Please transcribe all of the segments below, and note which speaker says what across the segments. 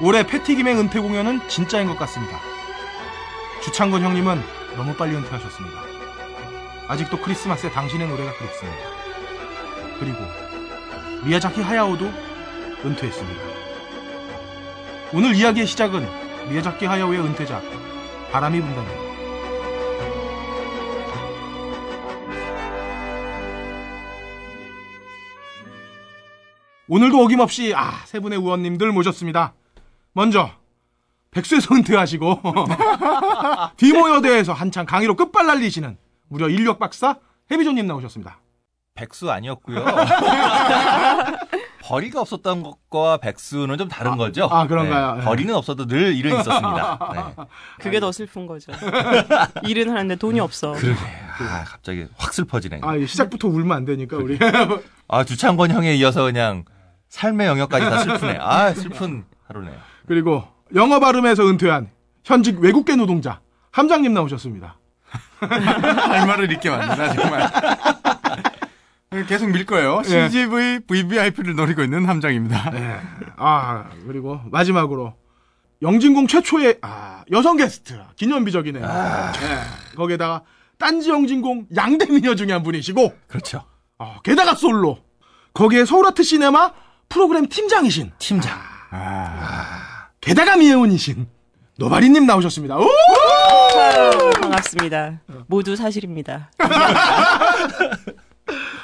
Speaker 1: 올해 패티김의 은퇴 공연은 진짜인 것 같습니다. 주창건 형님은 너무 빨리 은퇴하셨습니다. 아직도 크리스마스에 당신의 노래가 그립습니다. 그리고 미야자키 하야오도 은퇴했습니다. 오늘 이야기의 시작은 미야자키 하야오의 은퇴작 바람이 분다입니다. 오늘도 어김없이 아, 세 분의 의원님들 모셨습니다. 먼저 백수에서 은퇴하시고 디모여대에서 한창 강의로 끝발 날리시는 무려 인력 박사 해비존님 나오셨습니다.
Speaker 2: 백수 아니었고요. 벌이가 없었던 것과 백수는 좀 다른 거죠.
Speaker 1: 아, 그런가요?
Speaker 2: 네,
Speaker 1: 네.
Speaker 2: 벌이는 없어도 늘 일은 있었습니다. 네.
Speaker 3: 그게 더 슬픈 거죠. 일은 하는데 돈이 없어.
Speaker 2: 그러네. 아, 갑자기 확 슬퍼지네.
Speaker 1: 아, 이 시작부터 울면 안 되니까 우리.
Speaker 2: 아, 주창권 형에 이어서 그냥 삶의 영역까지 다 슬프네. 아, 슬픈 하루네요.
Speaker 1: 그리고 영어 발음에서 은퇴한 현직 외국계 노동자 함장님 나오셨습니다.
Speaker 4: 할 말을 잃게 만드나 정말. 계속 밀 거예요.
Speaker 1: 예.
Speaker 4: CGV VVIP를 노리고 있는 함장입니다.
Speaker 1: 네. 아, 그리고 마지막으로 영진공 최초의 아, 여성 게스트 기념비적이네요. 네. 거기에다가 딴지 영진공 양대 미녀 중에 한 분이시고
Speaker 2: 그렇죠.
Speaker 1: 어, 게다가 솔로 거기에 서울아트 시네마 프로그램 팀장이신
Speaker 2: 팀장.
Speaker 1: 게다가 미애원이신 노바리님 나오셨습니다. 오!
Speaker 3: 아유, 반갑습니다. 모두 사실입니다.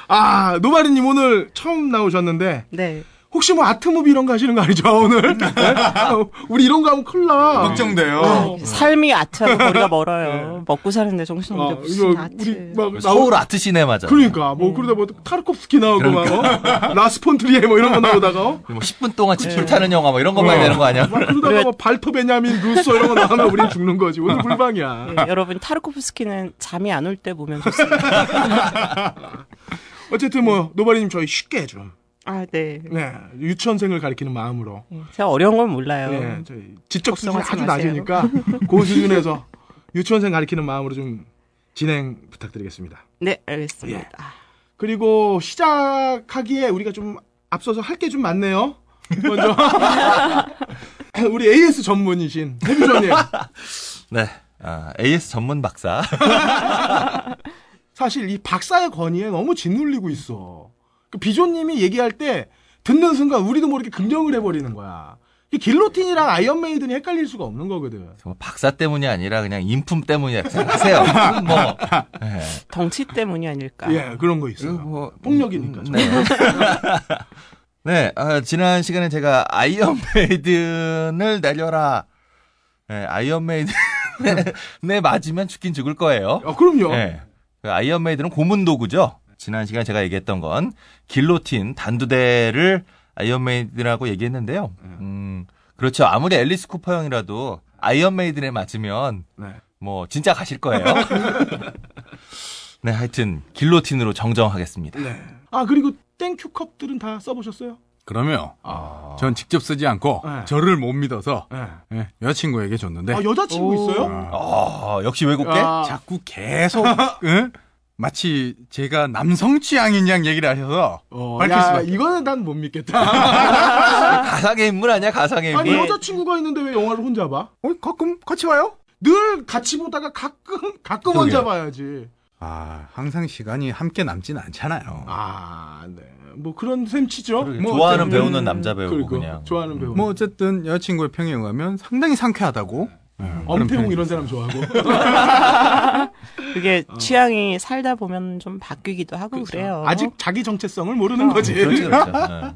Speaker 1: 아 노바리님 오늘 처음 나오셨는데
Speaker 3: 네.
Speaker 1: 혹시 뭐 아트무비 이런 거 하시는 거 아니죠 오늘? 네? 어, 우리 이런 거 하면 큰일 나.
Speaker 4: 걱정돼요.
Speaker 3: 어, 삶이 art하고 거리가 멀어요. 먹고 사는데 정신없는데
Speaker 1: 어,
Speaker 3: 무슨
Speaker 1: 이거
Speaker 3: 아트.
Speaker 1: 우리 막 나오-
Speaker 2: 서울 아트 시네마죠.
Speaker 1: 그러니까 뭐 그러다 뭐 타르코프스키 나오고 막 어? 라스폰트리에 뭐 이런 거 나오다가 어?
Speaker 2: 뭐 10분 동안 집 불타는 영화 뭐 이런 거 봐야 되는 거 아니야?
Speaker 1: 막 그러다가 뭐 발터 베냐민 루소 이런 거 나오면 우린 죽는 거지 오늘 불방이야.
Speaker 3: 네, 여러분 타르코프스키는 잠이 안 올 때 보면 좋습니다.
Speaker 1: 어쨌든 뭐 노바리님 저희 쉽게 좀
Speaker 3: 아, 네.
Speaker 1: 네, 유치원생을 가리키는 마음으로
Speaker 3: 제가 어려운 건 몰라요.
Speaker 1: 네, 저희 지적 수준이 아주
Speaker 3: 마세요.
Speaker 1: 낮으니까 그 수준에서 유치원생 가리키는 마음으로 좀 진행 부탁드리겠습니다.
Speaker 3: 네, 알겠습니다.
Speaker 1: 예. 그리고 시작하기에 우리가 좀 앞서서 할 게 좀 많네요. 먼저 우리 AS 전문이신 해비전님
Speaker 2: 네. 아, AS 전문 박사.
Speaker 1: 사실 이 박사의 권위에 너무 짓눌리고 있어. 그 비조님이 얘기할 때 듣는 순간 우리도 모르게 긍정을 해버리는 거야. 이 길로틴이랑 iron maiden이 헷갈릴 수가 없는 거거든.
Speaker 2: 정말 박사 때문이 아니라 그냥 인품 때문이야. 생각하세요. 뭐. 네.
Speaker 3: 덩치 때문이 아닐까.
Speaker 1: 예, 그런 거 있어요.
Speaker 2: 뭐,
Speaker 1: 폭력이니까.
Speaker 2: 네. 네, 아, 지난 시간에 제가 iron maiden을 내려라. 네, iron maiden에 네, 맞으면 죽긴 죽을 거예요.
Speaker 1: 아, 그럼요.
Speaker 2: 네. 그 아이언 메이든은 고문 도구죠. 지난 시간 제가 얘기했던 건 길로틴 단두대를 아이언메이든이라고 얘기했는데요. 음, 그렇죠. 아무리 앨리스 쿠퍼 형이라도 아이언메이든에 맞으면
Speaker 1: 네.
Speaker 2: 뭐 진짜 가실 거예요. 네, 하여튼 길로틴으로 정정하겠습니다.
Speaker 1: 네. 아, 그리고 땡큐 컵들은 다 써보셨어요?
Speaker 4: 그러면
Speaker 1: 아,
Speaker 4: 전 직접 쓰지 않고
Speaker 1: 네.
Speaker 4: 저를 못 믿어서
Speaker 1: 네.
Speaker 4: 예, 여자친구에게 줬는데
Speaker 1: 아 여자친구
Speaker 3: 오.
Speaker 1: 있어요?
Speaker 2: 아, 역시 외국계?
Speaker 1: 아,
Speaker 4: 자꾸 계속 예? 마치 제가 남성 취향인 양 얘기를 하셔서
Speaker 1: 어,
Speaker 4: 밝힐
Speaker 1: 야,
Speaker 4: 수밖에
Speaker 1: 이거는 난 못 믿겠다.
Speaker 2: 가상의 인물 아니야, 가상의
Speaker 1: 아니,
Speaker 2: 인물?
Speaker 1: 여자친구가 있는데 왜 영화를 혼자 봐?
Speaker 4: 어, 가끔 같이 와요?
Speaker 1: 늘 같이 보다가 가끔, 가끔
Speaker 4: 그러게요.
Speaker 1: 혼자 봐야지.
Speaker 4: 아 항상 시간이 함께 남진 않잖아요.
Speaker 1: 아, 네. 뭐 그런 셈치죠. 뭐
Speaker 2: 좋아하는
Speaker 1: 어쨌든
Speaker 2: 배우는 남자 배우고
Speaker 1: 그리고
Speaker 2: 그냥.
Speaker 1: 좋아하는 배우.
Speaker 4: 뭐 어쨌든 여자친구의 평에 의하면 상당히 상쾌하다고. 예, 그런
Speaker 1: 엄태웅 이런 사람 좋아하고.
Speaker 3: 그게 취향이 살다 보면 좀 바뀌기도 하고 그래요
Speaker 1: 아직 자기 정체성을 모르는 거지.
Speaker 2: 그렇지, 그렇죠. 네.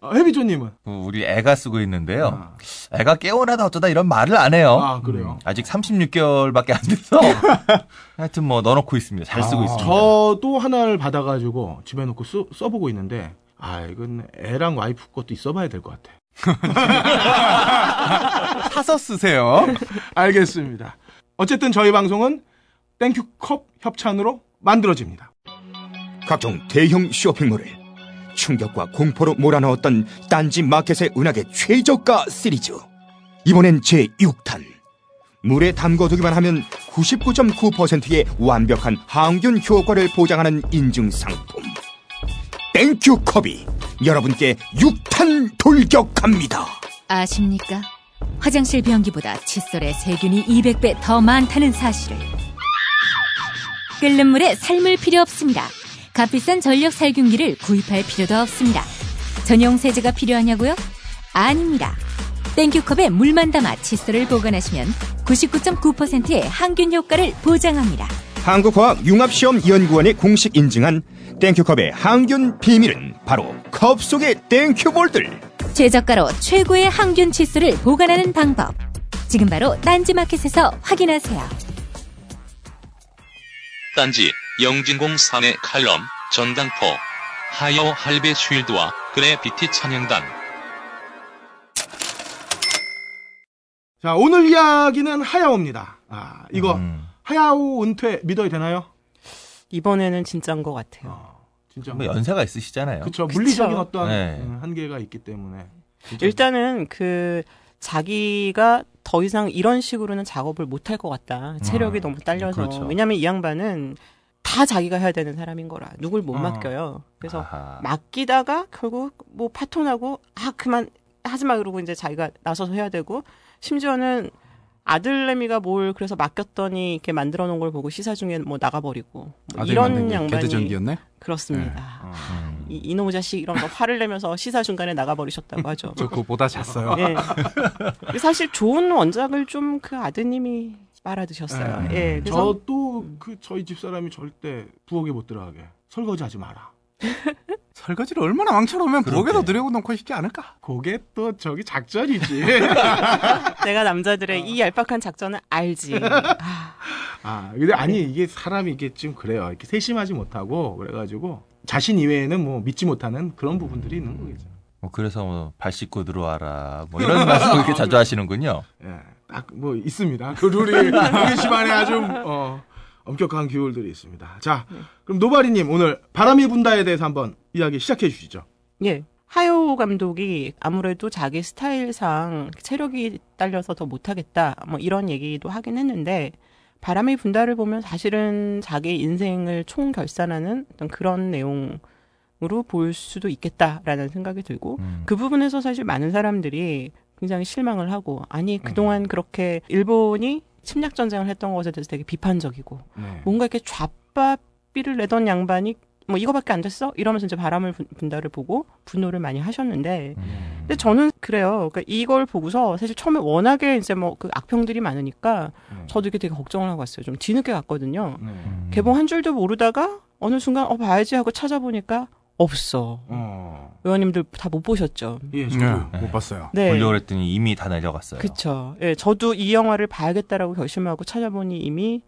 Speaker 1: 어, 해비조님은?
Speaker 2: 그 우리 애가 쓰고 있는데요. 애가 깨어나다 어쩌다 이런 말을 안 해요.
Speaker 1: 아, 그래요?
Speaker 2: 아직 36개월밖에 안 돼서 하여튼 뭐 넣어놓고 있습니다. 잘 쓰고
Speaker 4: 아,
Speaker 2: 있습니다.
Speaker 1: 저도 하나를 받아가지고 집에 놓고 쓰, 써보고 있는데, 아, 이건 애랑 와이프 것도 써봐야 될 것 같아.
Speaker 4: 사서 쓰세요.
Speaker 1: 알겠습니다. 어쨌든 저희 방송은 땡큐컵 협찬으로 만들어집니다.
Speaker 5: 각종 대형 쇼핑몰을 충격과 공포로 몰아넣었던 딴지 마켓의 은하계 최저가 시리즈. 이번엔 제6탄. 물에 담궈두기만 하면 99.9%의 완벽한 항균 효과를 보장하는 인증 상품. 땡큐 컵이 여러분께 육탄 돌격합니다.
Speaker 6: 아십니까? 화장실 변기보다 칫솔에 세균이 200배 더 많다는 사실을. 끓는 물에 삶을 필요 없습니다. 값비싼 전력 살균기를 구입할 필요도 없습니다. 전용 세제가 필요하냐고요? 아닙니다. 땡큐컵에 물만 담아 칫솔을 보관하시면 99.9%의 항균 효과를 보장합니다.
Speaker 5: 한국화학융합시험연구원이 공식 인증한 땡큐컵의 항균 비밀은 바로 컵 속의 땡큐볼들.
Speaker 6: 최저가로 최고의 항균 칫솔을 보관하는 방법. 지금 바로 딴지마켓에서 확인하세요.
Speaker 7: 딴지 영진공 사내 칼럼 전당포 하여 할배 쉴드와 그래비티 찬양단
Speaker 1: 자, 오늘 이야기는 하야오입니다. 아, 이거
Speaker 2: 음.
Speaker 1: 하야오 은퇴 믿어야 되나요?
Speaker 3: 이번에는 진짜인 것 같아요.
Speaker 1: 어, 진짜.
Speaker 2: 뭐 연세가 있으시잖아요.
Speaker 1: 그쵸. 물리적인 어떤
Speaker 2: 네.
Speaker 1: 음, 한계가 있기 때문에. 진짜.
Speaker 3: 일단은 그 자기가 더 이상 이런 식으로는 작업을 못 할 것 같다. 체력이
Speaker 2: 음,
Speaker 3: 너무 딸려서.
Speaker 2: 그렇죠.
Speaker 3: 왜냐면 이 양반은 다 자기가 해야 되는 사람인 거라. 누굴 못
Speaker 1: 어.
Speaker 3: 맡겨요. 그래서
Speaker 2: 아하.
Speaker 3: 맡기다가 결국 뭐 파토나고 아 그만 하지 마 그러고 이제 자기가 나서서 해야 되고 심지어는 아들내미가 뭘 그래서 맡겼더니 이렇게 만들어 놓은 걸 보고 시사 중에 뭐 나가버리고 뭐 이런 양반이
Speaker 4: 개드전기였네.
Speaker 3: 그렇습니다.
Speaker 1: 어.
Speaker 2: 음.
Speaker 3: 이, 이놈의 자식 이런 거 화를 내면서 시사 중간에 나가버리셨다고 하죠.
Speaker 4: 저 그거보다 잤어요.
Speaker 3: 예. 사실 좋은 원작을 좀 그 아드님이 빨아드셨어요.
Speaker 1: 네.
Speaker 3: 예. 그래서
Speaker 1: 저도 그 저희 집 사람이 절대 부엌에 못 들어가게 설거지 하지 마라.
Speaker 4: 설거지를 얼마나 망쳐놓으면. 부엌에도 들여놓고 싶지 않을까?
Speaker 1: 그게 또 저기 작전이지.
Speaker 3: 내가 남자들의 이 얄팍한 작전을 알지. 아,
Speaker 1: 아, 근데 아니 이게 사람이 이게 좀 그래요. 이렇게 세심하지 못하고 그래가지고 자신 이외에는 뭐 믿지 못하는 그런 부분들이 있는 거겠죠.
Speaker 2: 뭐 그래서 뭐 발 씻고 들어와라 뭐 이런 말씀 그렇게 자주 하시는군요.
Speaker 1: 예, 딱 뭐 있습니다. 그 룰이 우리 집안에 아주 어, 엄격한 규율들이 있습니다. 자, 그럼 노바리님 오늘 바람이 분다에 대해서 한번 이야기 시작해 주시죠.
Speaker 3: 예. 하요 감독이 아무래도 자기 스타일상 체력이 딸려서 더 못하겠다. 뭐 이런 얘기도 하긴 했는데 바람이 분다를 보면 사실은 자기 인생을 총결산하는 어떤 그런 내용 으로 볼 수도 있겠다라는 생각이 들고
Speaker 2: 음.
Speaker 3: 그 부분에서 사실 많은 사람들이 굉장히 실망을 하고 아니 그동안
Speaker 2: 음.
Speaker 3: 그렇게 일본이 침략 전쟁을 했던 것에 대해서 되게 비판적이고
Speaker 1: 네.
Speaker 3: 뭔가 이렇게 좌바비를 내던 양반이 뭐 이거밖에 안 됐어 이러면서 이제 바람을 분- 분다를 보고 분노를 많이 하셨는데
Speaker 2: 음.
Speaker 3: 근데 저는 그래요. 그러니까 이걸 보고서 사실 처음에 워낙에 이제 뭐 그 악평들이 많으니까
Speaker 1: 네.
Speaker 3: 저도 이게 되게 걱정을 하고 왔어요. 좀 뒤늦게 갔거든요.
Speaker 1: 네.
Speaker 2: 음.
Speaker 3: 개봉 한 줄도 모르다가 어느 순간 어 봐야지 하고 찾아보니까 없어.
Speaker 1: 어.
Speaker 3: 의원님들 다 못 보셨죠.
Speaker 1: 예, 저도.
Speaker 4: 네, 못 봤어요.
Speaker 3: 네.
Speaker 2: 보려고 그랬더니 이미 다 내려갔어요.
Speaker 3: 그쵸. 예, 저도 이 영화를 봐야겠다라고 결심하고 찾아보니 이미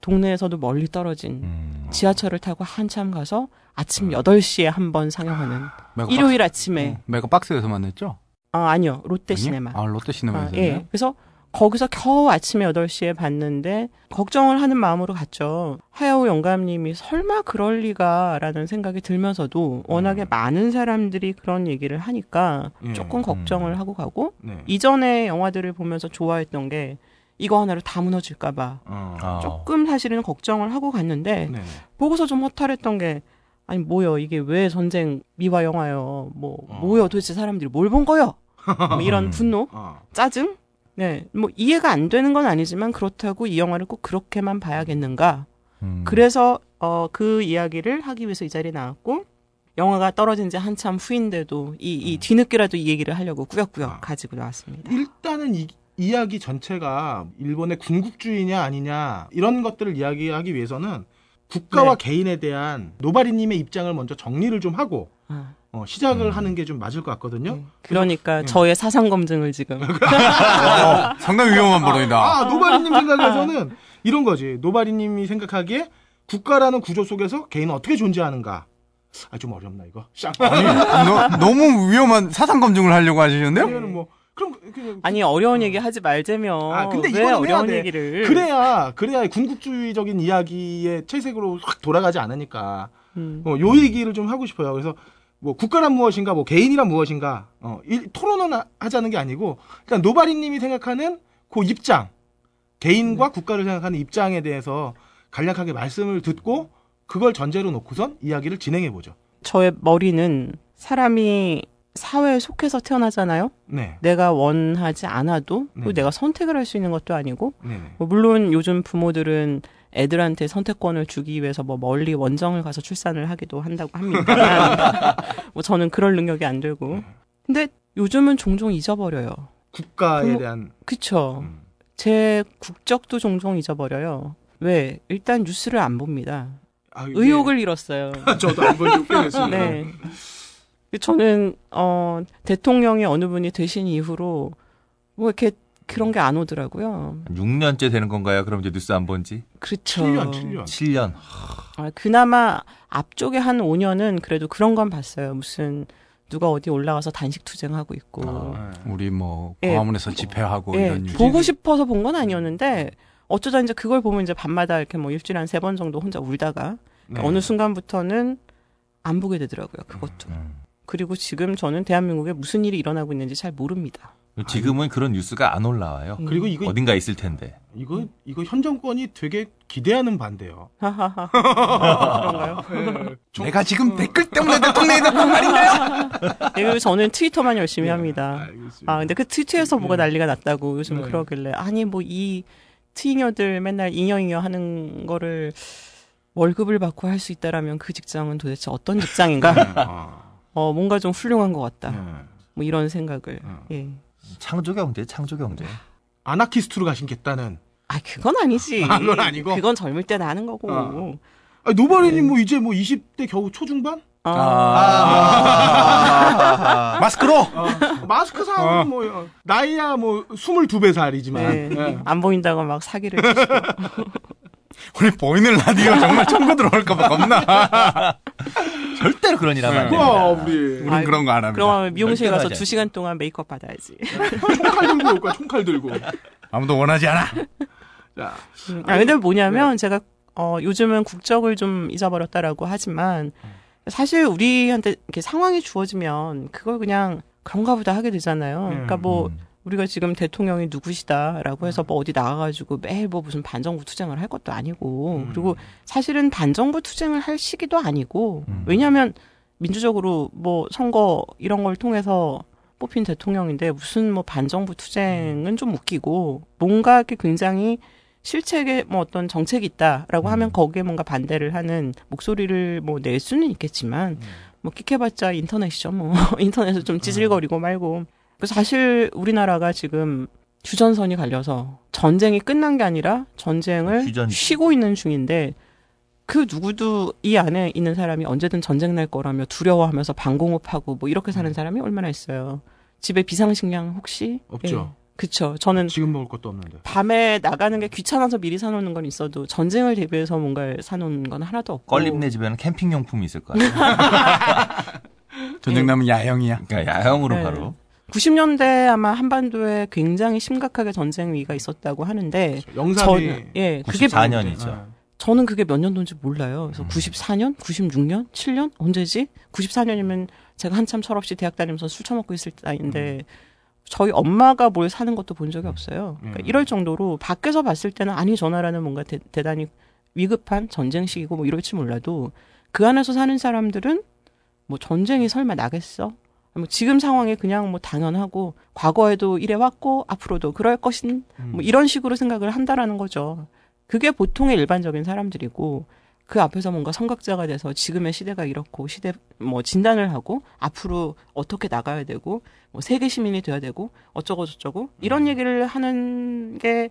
Speaker 3: 동네에서도 멀리 떨어진
Speaker 2: 음.
Speaker 3: 지하철을 타고 한참 가서 아침 8시에 한 번 상영하는
Speaker 4: 메가
Speaker 3: 일요일
Speaker 4: 박스,
Speaker 3: 아침에
Speaker 4: 어, 메가 박스에서 만났죠?
Speaker 3: 아, 아니요. 롯데
Speaker 4: 아니요?
Speaker 3: 시네마.
Speaker 4: 아, 롯데
Speaker 3: 아,
Speaker 4: 시네마에서.
Speaker 3: 예. 그래서 거기서 겨우 아침에 8시에 봤는데 걱정을 하는 마음으로 갔죠. 하야오 영감님이 설마 그럴 리가라는 생각이 들면서도 워낙에 많은 사람들이 그런 얘기를 하니까
Speaker 1: 예.
Speaker 3: 조금 걱정을
Speaker 2: 음.
Speaker 3: 하고 가고
Speaker 1: 네.
Speaker 3: 이전에 영화들을 보면서 좋아했던 게 이거 하나로 다 무너질까봐
Speaker 1: 어.
Speaker 2: 아.
Speaker 3: 조금 사실은 걱정을 하고 갔는데
Speaker 1: 네.
Speaker 3: 보고서 좀 허탈했던 게 아니 뭐요 이게 왜 전쟁 미화 영화요 뭐
Speaker 1: 어.
Speaker 3: 뭐요 도대체 사람들이 뭘 본 거요 뭐 이런
Speaker 2: 음.
Speaker 3: 분노
Speaker 1: 어.
Speaker 3: 짜증 네 뭐 이해가 안 되는 건 아니지만 그렇다고 이 영화를 꼭 그렇게만 봐야겠는가
Speaker 2: 음.
Speaker 3: 그래서 어 그 이야기를 하기 위해서 이 자리에 나왔고 영화가 떨어진 지 한참 후인데도 이, 이 뒤늦게라도 이 얘기를 하려고 꾸역꾸역
Speaker 1: 아.
Speaker 3: 가지고 나왔습니다.
Speaker 1: 일단은 이 이야기 전체가 일본의 군국주의냐 아니냐 이런 것들을 이야기하기 위해서는 국가와
Speaker 3: 네.
Speaker 1: 개인에 대한 노바리님의 입장을 먼저 정리를 좀 하고
Speaker 3: 아,
Speaker 1: 어, 시작을
Speaker 2: 음.
Speaker 1: 하는 게 좀 맞을 것 같거든요.
Speaker 3: 네. 그러니까
Speaker 1: 예.
Speaker 3: 저의 사상 검증을 지금
Speaker 4: 어, 상당히 위험한 발언이다.
Speaker 1: 아, 노바리님 생각에서는 이런 거지. 노바리님이 생각하기에 국가라는 구조 속에서 개인은 어떻게 존재하는가. 아, 좀 어렵나, 이거? 쌍.
Speaker 4: 아니, 너, 너무 위험한 사상 검증을 하려고 하시는데요?
Speaker 1: 뭐, 그럼, 그냥.
Speaker 3: 아니 어려운 얘기 하지 말자며
Speaker 1: 아, 근데
Speaker 3: 왜 어려운
Speaker 1: 돼.
Speaker 3: 얘기를
Speaker 1: 그래야, 그래야 군국주의적인 이야기의 채색으로 확 돌아가지 않으니까.
Speaker 3: 음.
Speaker 1: 어, 요 얘기를 좀 하고 싶어요. 그래서 뭐 국가란 무엇인가, 뭐 개인이란 무엇인가, 어, 이, 토론은 하- 하자는 게 아니고, 그냥 노바리님이 생각하는 그 입장, 개인과 국가를 생각하는 입장에 대해서 간략하게 말씀을 듣고 그걸 전제로 놓고선 이야기를 진행해 보죠.
Speaker 3: 저의 머리는 사람이 사회에 속해서 태어나잖아요.
Speaker 1: 네.
Speaker 3: 내가 원하지 않아도
Speaker 1: 네.
Speaker 3: 또 내가 선택을 할 수 있는 것도 아니고
Speaker 1: 네네.
Speaker 3: 뭐 물론 요즘 부모들은 애들한테 선택권을 주기 위해서 뭐 멀리 원정을 가서 출산을 하기도 한다고 합니다. 뭐 저는 그럴 능력이 안 되고. 근데 요즘은 종종 잊어버려요.
Speaker 1: 국가에
Speaker 3: 부모-
Speaker 1: 대한
Speaker 3: 그쵸.
Speaker 1: 음.
Speaker 3: 제 국적도 종종 잊어버려요. 왜? 일단 뉴스를 안 봅니다.
Speaker 1: 아, 이게
Speaker 3: 의욕을 잃었어요.
Speaker 1: 저도 꽤 됐습니다.
Speaker 3: 네. 저는 어 대통령이 어느 분이 되신 이후로 뭐 이렇게 그런 게 안 오더라고요.
Speaker 2: 6년째 되는 건가요? 그럼 이제 뉴스 안 본지?
Speaker 3: 그렇죠.
Speaker 1: 7년, 7년.
Speaker 2: 7년.
Speaker 3: 아, 그나마 앞쪽에 한 5년은 그래도 그런 건 봤어요. 무슨 누가 어디 올라가서 단식 투쟁하고 있고.
Speaker 1: 아,
Speaker 4: 우리 뭐
Speaker 3: 예.
Speaker 4: 광화문에서 집회하고
Speaker 3: 예,
Speaker 4: 이런 뉴스.
Speaker 3: 보고 싶어서 본 건 아니었는데 어쩌다 이제 그걸 보면 이제 밤마다 이렇게 뭐 일주일에 한 세 번 정도 혼자 울다가
Speaker 1: 네.
Speaker 3: 어느 순간부터는 안 보게 되더라고요. 그것도.
Speaker 2: 음.
Speaker 3: 그리고 지금 저는 대한민국에 무슨 일이 일어나고 있는지 잘 모릅니다.
Speaker 2: 지금은 그런 뉴스가 안 올라와요.
Speaker 3: 음.
Speaker 1: 그리고 이거
Speaker 2: 어딘가 있을 텐데.
Speaker 1: 이거 이거 현 정권이 되게 기대하는 반대요.
Speaker 3: 하하하. 그런가요?
Speaker 4: 내가 지금 댓글 때문에 대통령이 된건 아닌가요?
Speaker 3: 네, 그리고 저는 트위터만 열심히
Speaker 1: 네,
Speaker 3: 합니다.
Speaker 1: 알겠습니다.
Speaker 3: 아, 근데 그 트위터에서 뭐가
Speaker 1: 네.
Speaker 3: 난리가 났다고 요즘
Speaker 1: 네.
Speaker 3: 그러길래 아니 뭐 이 트잉여들 맨날 잉여잉여 하는 거를 월급을 받고 할 수 있다라면 그 직장은 도대체 어떤 직장인가?
Speaker 1: 아,
Speaker 3: 어, 뭔가 좀 훌륭한 것 같다.
Speaker 1: 네.
Speaker 3: 뭐 이런 생각을.
Speaker 1: 어.
Speaker 3: 예.
Speaker 2: 창조 경제, 창조 경제.
Speaker 1: 아나키스트로 가신겠다는.
Speaker 3: 아, 그건 아니지.
Speaker 1: 아, 그건 아니고?
Speaker 3: 그건 젊을 때나 하는 거고.
Speaker 1: 어. 아, 노바리님 뭐 이제 뭐 20대 겨우 초중반?
Speaker 3: 어.
Speaker 4: 아. 마스크로
Speaker 1: 어, 마스크 사는 뭐 어, 나이야 뭐 22배 살이지만.
Speaker 3: 네.
Speaker 1: 예.
Speaker 3: 안 보인다고 막 사기를 치시고.
Speaker 4: 우리 보이는 라디오 정말 청구 들어올까봐 겁나.
Speaker 2: 절대로 그런 일 하면 안
Speaker 4: 네.
Speaker 2: 됩니다.
Speaker 1: 와, 우리
Speaker 4: 우린
Speaker 3: 아이고,
Speaker 4: 그런 거 안 합니다.
Speaker 3: 그럼 미용실 가서
Speaker 2: 하지
Speaker 3: 두 시간 동안 메이크업 받아야지.
Speaker 1: 총칼 들고 올 거야, 총칼 들고.
Speaker 4: 아무도 원하지 않아.
Speaker 1: 자,
Speaker 3: 아, 근데 뭐냐면 제가 어, 요즘은 국적을 좀 잊어버렸다라고 하지만 사실 우리한테 이렇게 상황이 주어지면 그걸 그냥 그런가 보다 하게 되잖아요. 그러니까 뭐
Speaker 2: 음.
Speaker 3: 우리가 지금 대통령이 누구시다라고 해서 뭐 어디 나가가지고 매일 뭐 무슨 반정부 투쟁을 할 것도 아니고
Speaker 1: 음.
Speaker 3: 그리고 사실은 반정부 투쟁을 할 시기도 아니고
Speaker 2: 음.
Speaker 3: 왜냐하면 민주적으로 뭐 선거 이런 걸 통해서 뽑힌 대통령인데 무슨 뭐 반정부 투쟁은 좀 웃기고 뭔가 이렇게 굉장히 실책에 뭐 어떤 정책이 있다라고 하면 거기에 뭔가 반대를 하는 목소리를 뭐 낼 수는 있겠지만 뭐 끽해봤자 인터넷이죠 뭐. 인터넷에서 좀 찌질거리고 말고 그 사실 우리나라가 지금 휴전선이 갈려서 전쟁이 끝난 게 아니라 전쟁을
Speaker 2: 휴전.
Speaker 3: 쉬고 있는 중인데 그 누구도 이 안에 있는 사람이 언제든 전쟁 날 거라며 두려워하면서 방공호하고 뭐 이렇게 사는 사람이 얼마나 있어요. 집에 비상식량 혹시
Speaker 1: 없죠.
Speaker 3: 예. 그쵸. 저는
Speaker 1: 지금 먹을 것도 없는데.
Speaker 3: 밤에 나가는 게 귀찮아서 미리 사놓는 건 있어도 전쟁을 대비해서 뭔가를 사놓는 건 하나도 없고.
Speaker 2: 껄림네 집에는 캠핑 용품이 있을 거야.
Speaker 4: 전쟁 나면 야영이야.
Speaker 2: 그러니까 야영으로
Speaker 3: 네.
Speaker 2: 바로.
Speaker 3: 90년대 아마 한반도에 굉장히 심각하게 전쟁 위기가 있었다고 하는데
Speaker 1: 영상이
Speaker 3: 저는 예 그게
Speaker 2: 94년이죠.
Speaker 1: 아,
Speaker 3: 저는 그게 몇 년도인지 몰라요.
Speaker 2: 음.
Speaker 3: 그래서 94년, 96년, 7년 언제지? 94년이면 제가 한참 철없이 대학 다니면서 술 처먹고 있을 나이인데 저희 엄마가 뭘 사는 것도 본 적이 없어요. 그러니까
Speaker 1: 음.
Speaker 3: 이럴 정도로 밖에서 봤을 때는 아니 저 나라는 뭔가 대, 대단히 위급한 전쟁 시기고 뭐 이럴지 몰라도 그 안에서 사는 사람들은 뭐 전쟁이 설마 나겠어? 뭐 지금 상황에 그냥 뭐 당연하고 과거에도 이래 왔고 앞으로도 그럴 것인
Speaker 1: 음.
Speaker 3: 뭐 이런 식으로 생각을 한다라는 거죠. 그게 보통의 일반적인 사람들이고 그 앞에서 뭔가 선각자가 돼서 지금의 시대가 이렇고 시대 뭐 진단을 하고 앞으로 어떻게 나가야 되고 뭐 세계 시민이 돼야 되고 어쩌고 저쩌고 이런 얘기를 하는 게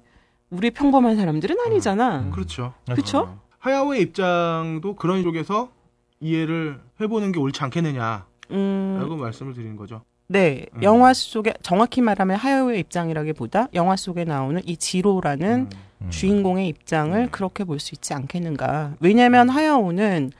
Speaker 3: 우리 평범한 사람들은 아니잖아.
Speaker 1: 그렇죠.
Speaker 3: 그쵸?
Speaker 1: 어. 하야오의 입장도 그런 쪽에서 이해를 해보는 게 옳지 않겠느냐 라고
Speaker 3: 음,
Speaker 1: 말씀을 드리는 거죠.
Speaker 3: 네.
Speaker 1: 음.
Speaker 3: 영화 속에 정확히 말하면 하야오의 입장이라기보다 영화 속에 나오는 이 지로라는
Speaker 1: 음.
Speaker 3: 주인공의 입장을 그렇게 볼 수 있지 않겠는가. 왜냐하면 하야오는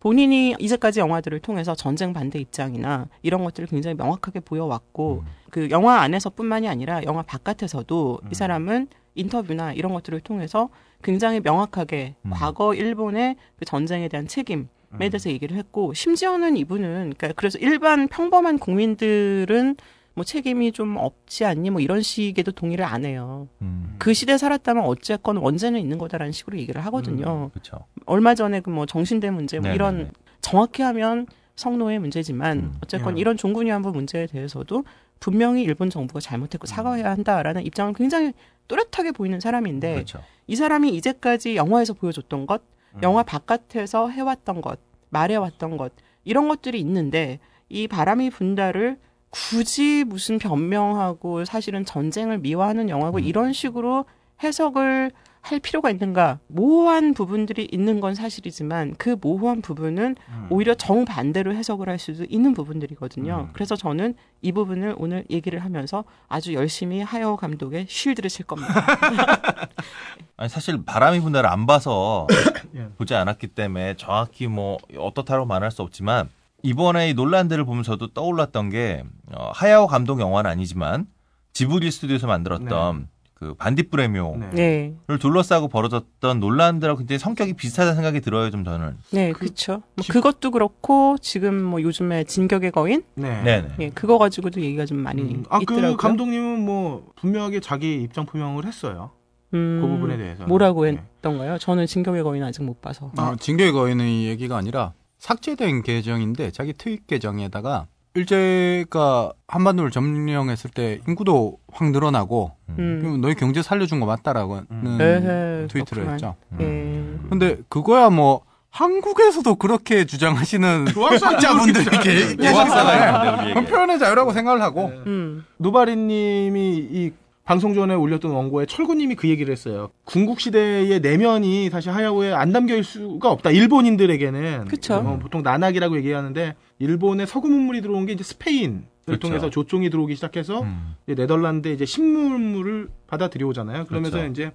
Speaker 3: 본인이 이제까지 영화들을 통해서 전쟁 반대 입장이나 이런 것들을 굉장히 명확하게 보여왔고 그 영화 안에서뿐만이 아니라 영화 바깥에서도 이 사람은 인터뷰나 이런 것들을 통해서 굉장히 명확하게
Speaker 2: 음.
Speaker 3: 과거 일본의 그 전쟁에 대한 책임 에 대해서 얘기를 했고 심지어는 이분은 그러니까 그래서 일반 평범한 국민들은 뭐 책임이 좀 없지 않니 뭐 이런 식에도 동의를 안 해요.
Speaker 2: 음.
Speaker 3: 그 시대에 살았다면 어쨌건 원죄는 있는 거다라는 식으로 얘기를 하거든요.
Speaker 2: 그렇죠.
Speaker 3: 얼마 전에 그 뭐 정신대 문제 뭐
Speaker 2: 네네네.
Speaker 3: 이런 정확히 하면 성노의 문제지만
Speaker 2: 음.
Speaker 3: 어쨌건
Speaker 1: 예.
Speaker 3: 이런 종군 위안부 문제에 대해서도 분명히 일본 정부가 잘못했고 사과해야 한다라는 입장을 굉장히 또렷하게 보이는 사람인데
Speaker 2: 그렇죠.
Speaker 3: 이 사람이 이제까지 영화에서 보여줬던 것,
Speaker 2: 음.
Speaker 3: 영화 바깥에서 해왔던 것, 말해왔던 것 이런 것들이 있는데 이 바람이 분다를 굳이 무슨 변명하고 사실은 전쟁을 미화하는 영화고
Speaker 2: 음.
Speaker 3: 이런 식으로 해석을 할 필요가 있는가 모호한 부분들이 있는 건 사실이지만 그 모호한 부분은
Speaker 1: 음.
Speaker 3: 오히려 정반대로 해석을 할 수도 있는 부분들이거든요.
Speaker 1: 음.
Speaker 3: 그래서 저는 이 부분을 오늘 얘기를 하면서 아주 열심히 하여 감독의 쉴드를 칠 겁니다.
Speaker 2: 아니 사실 바람이 분다를 안 봐서
Speaker 1: 예.
Speaker 2: 보지 않았기 때문에 정확히 뭐 어떻다고 말할 수 없지만 이번에 이 논란들을 보면 저도 떠올랐던 게 어, 하야오 감독 영화는 아니지만 지브리 스튜디오에서 만들었던 그 반딧불의묘를
Speaker 1: 네.
Speaker 3: 네.
Speaker 2: 둘러싸고 벌어졌던 논란들하고 굉장히 성격이 비슷하다는 생각이 들어요 좀 저는.
Speaker 3: 네,
Speaker 1: 그-
Speaker 3: 그렇죠. 뭐
Speaker 1: 기-
Speaker 3: 그것도 그렇고 지금 뭐 요즘에 진격의 거인,
Speaker 1: 네.
Speaker 2: 네 네.
Speaker 3: 예, 그거 가지고도 얘기가 좀 많이
Speaker 1: 음, 아,
Speaker 3: 있더라고요.
Speaker 1: 그 감독님은 뭐 분명하게 자기 입장 표명을 했어요.
Speaker 3: 음,
Speaker 1: 그 부분에 대해서.
Speaker 3: 뭐라고
Speaker 1: 네.
Speaker 3: 했던가요? 저는 진격의 거인 아직 못 봐서.
Speaker 1: 아.
Speaker 4: 어, 징계의 거인의 얘기가 아니라 삭제된 계정인데 자기 트윗 계정에다가 일제가 한반도를 점령했을 때 인구도 확 늘어나고
Speaker 3: 음.
Speaker 4: 그럼 너희 경제 살려준 거 맞다라고는
Speaker 1: 음.
Speaker 3: 에헤,
Speaker 4: 트위터를
Speaker 3: 그렇구만.
Speaker 4: 했죠.
Speaker 3: 예.
Speaker 4: 근데 그거야 뭐 한국에서도 그렇게 주장하시는 학자분들이 계- 계시잖아요.
Speaker 2: 얘기.
Speaker 4: 표현의 자유라고 생각을 하고
Speaker 3: 음.
Speaker 1: 노바리님이 이 방송 전에 올렸던 원고에 철구님이 그 얘기를 했어요. 군국 시대의 내면이 사실 하야오에 안 담겨 있을 수가 없다. 일본인들에게는
Speaker 3: 그쵸.
Speaker 1: 어, 보통 난학이라고 얘기하는데 일본의 서구 문물이 들어온 게 이제 스페인을
Speaker 2: 그쵸.
Speaker 1: 통해서 조총이 들어오기 시작해서
Speaker 2: 음.
Speaker 1: 이제 네덜란드 이제 신문물을 받아 들여오잖아요. 그러면서
Speaker 2: 그렇죠.
Speaker 1: 이제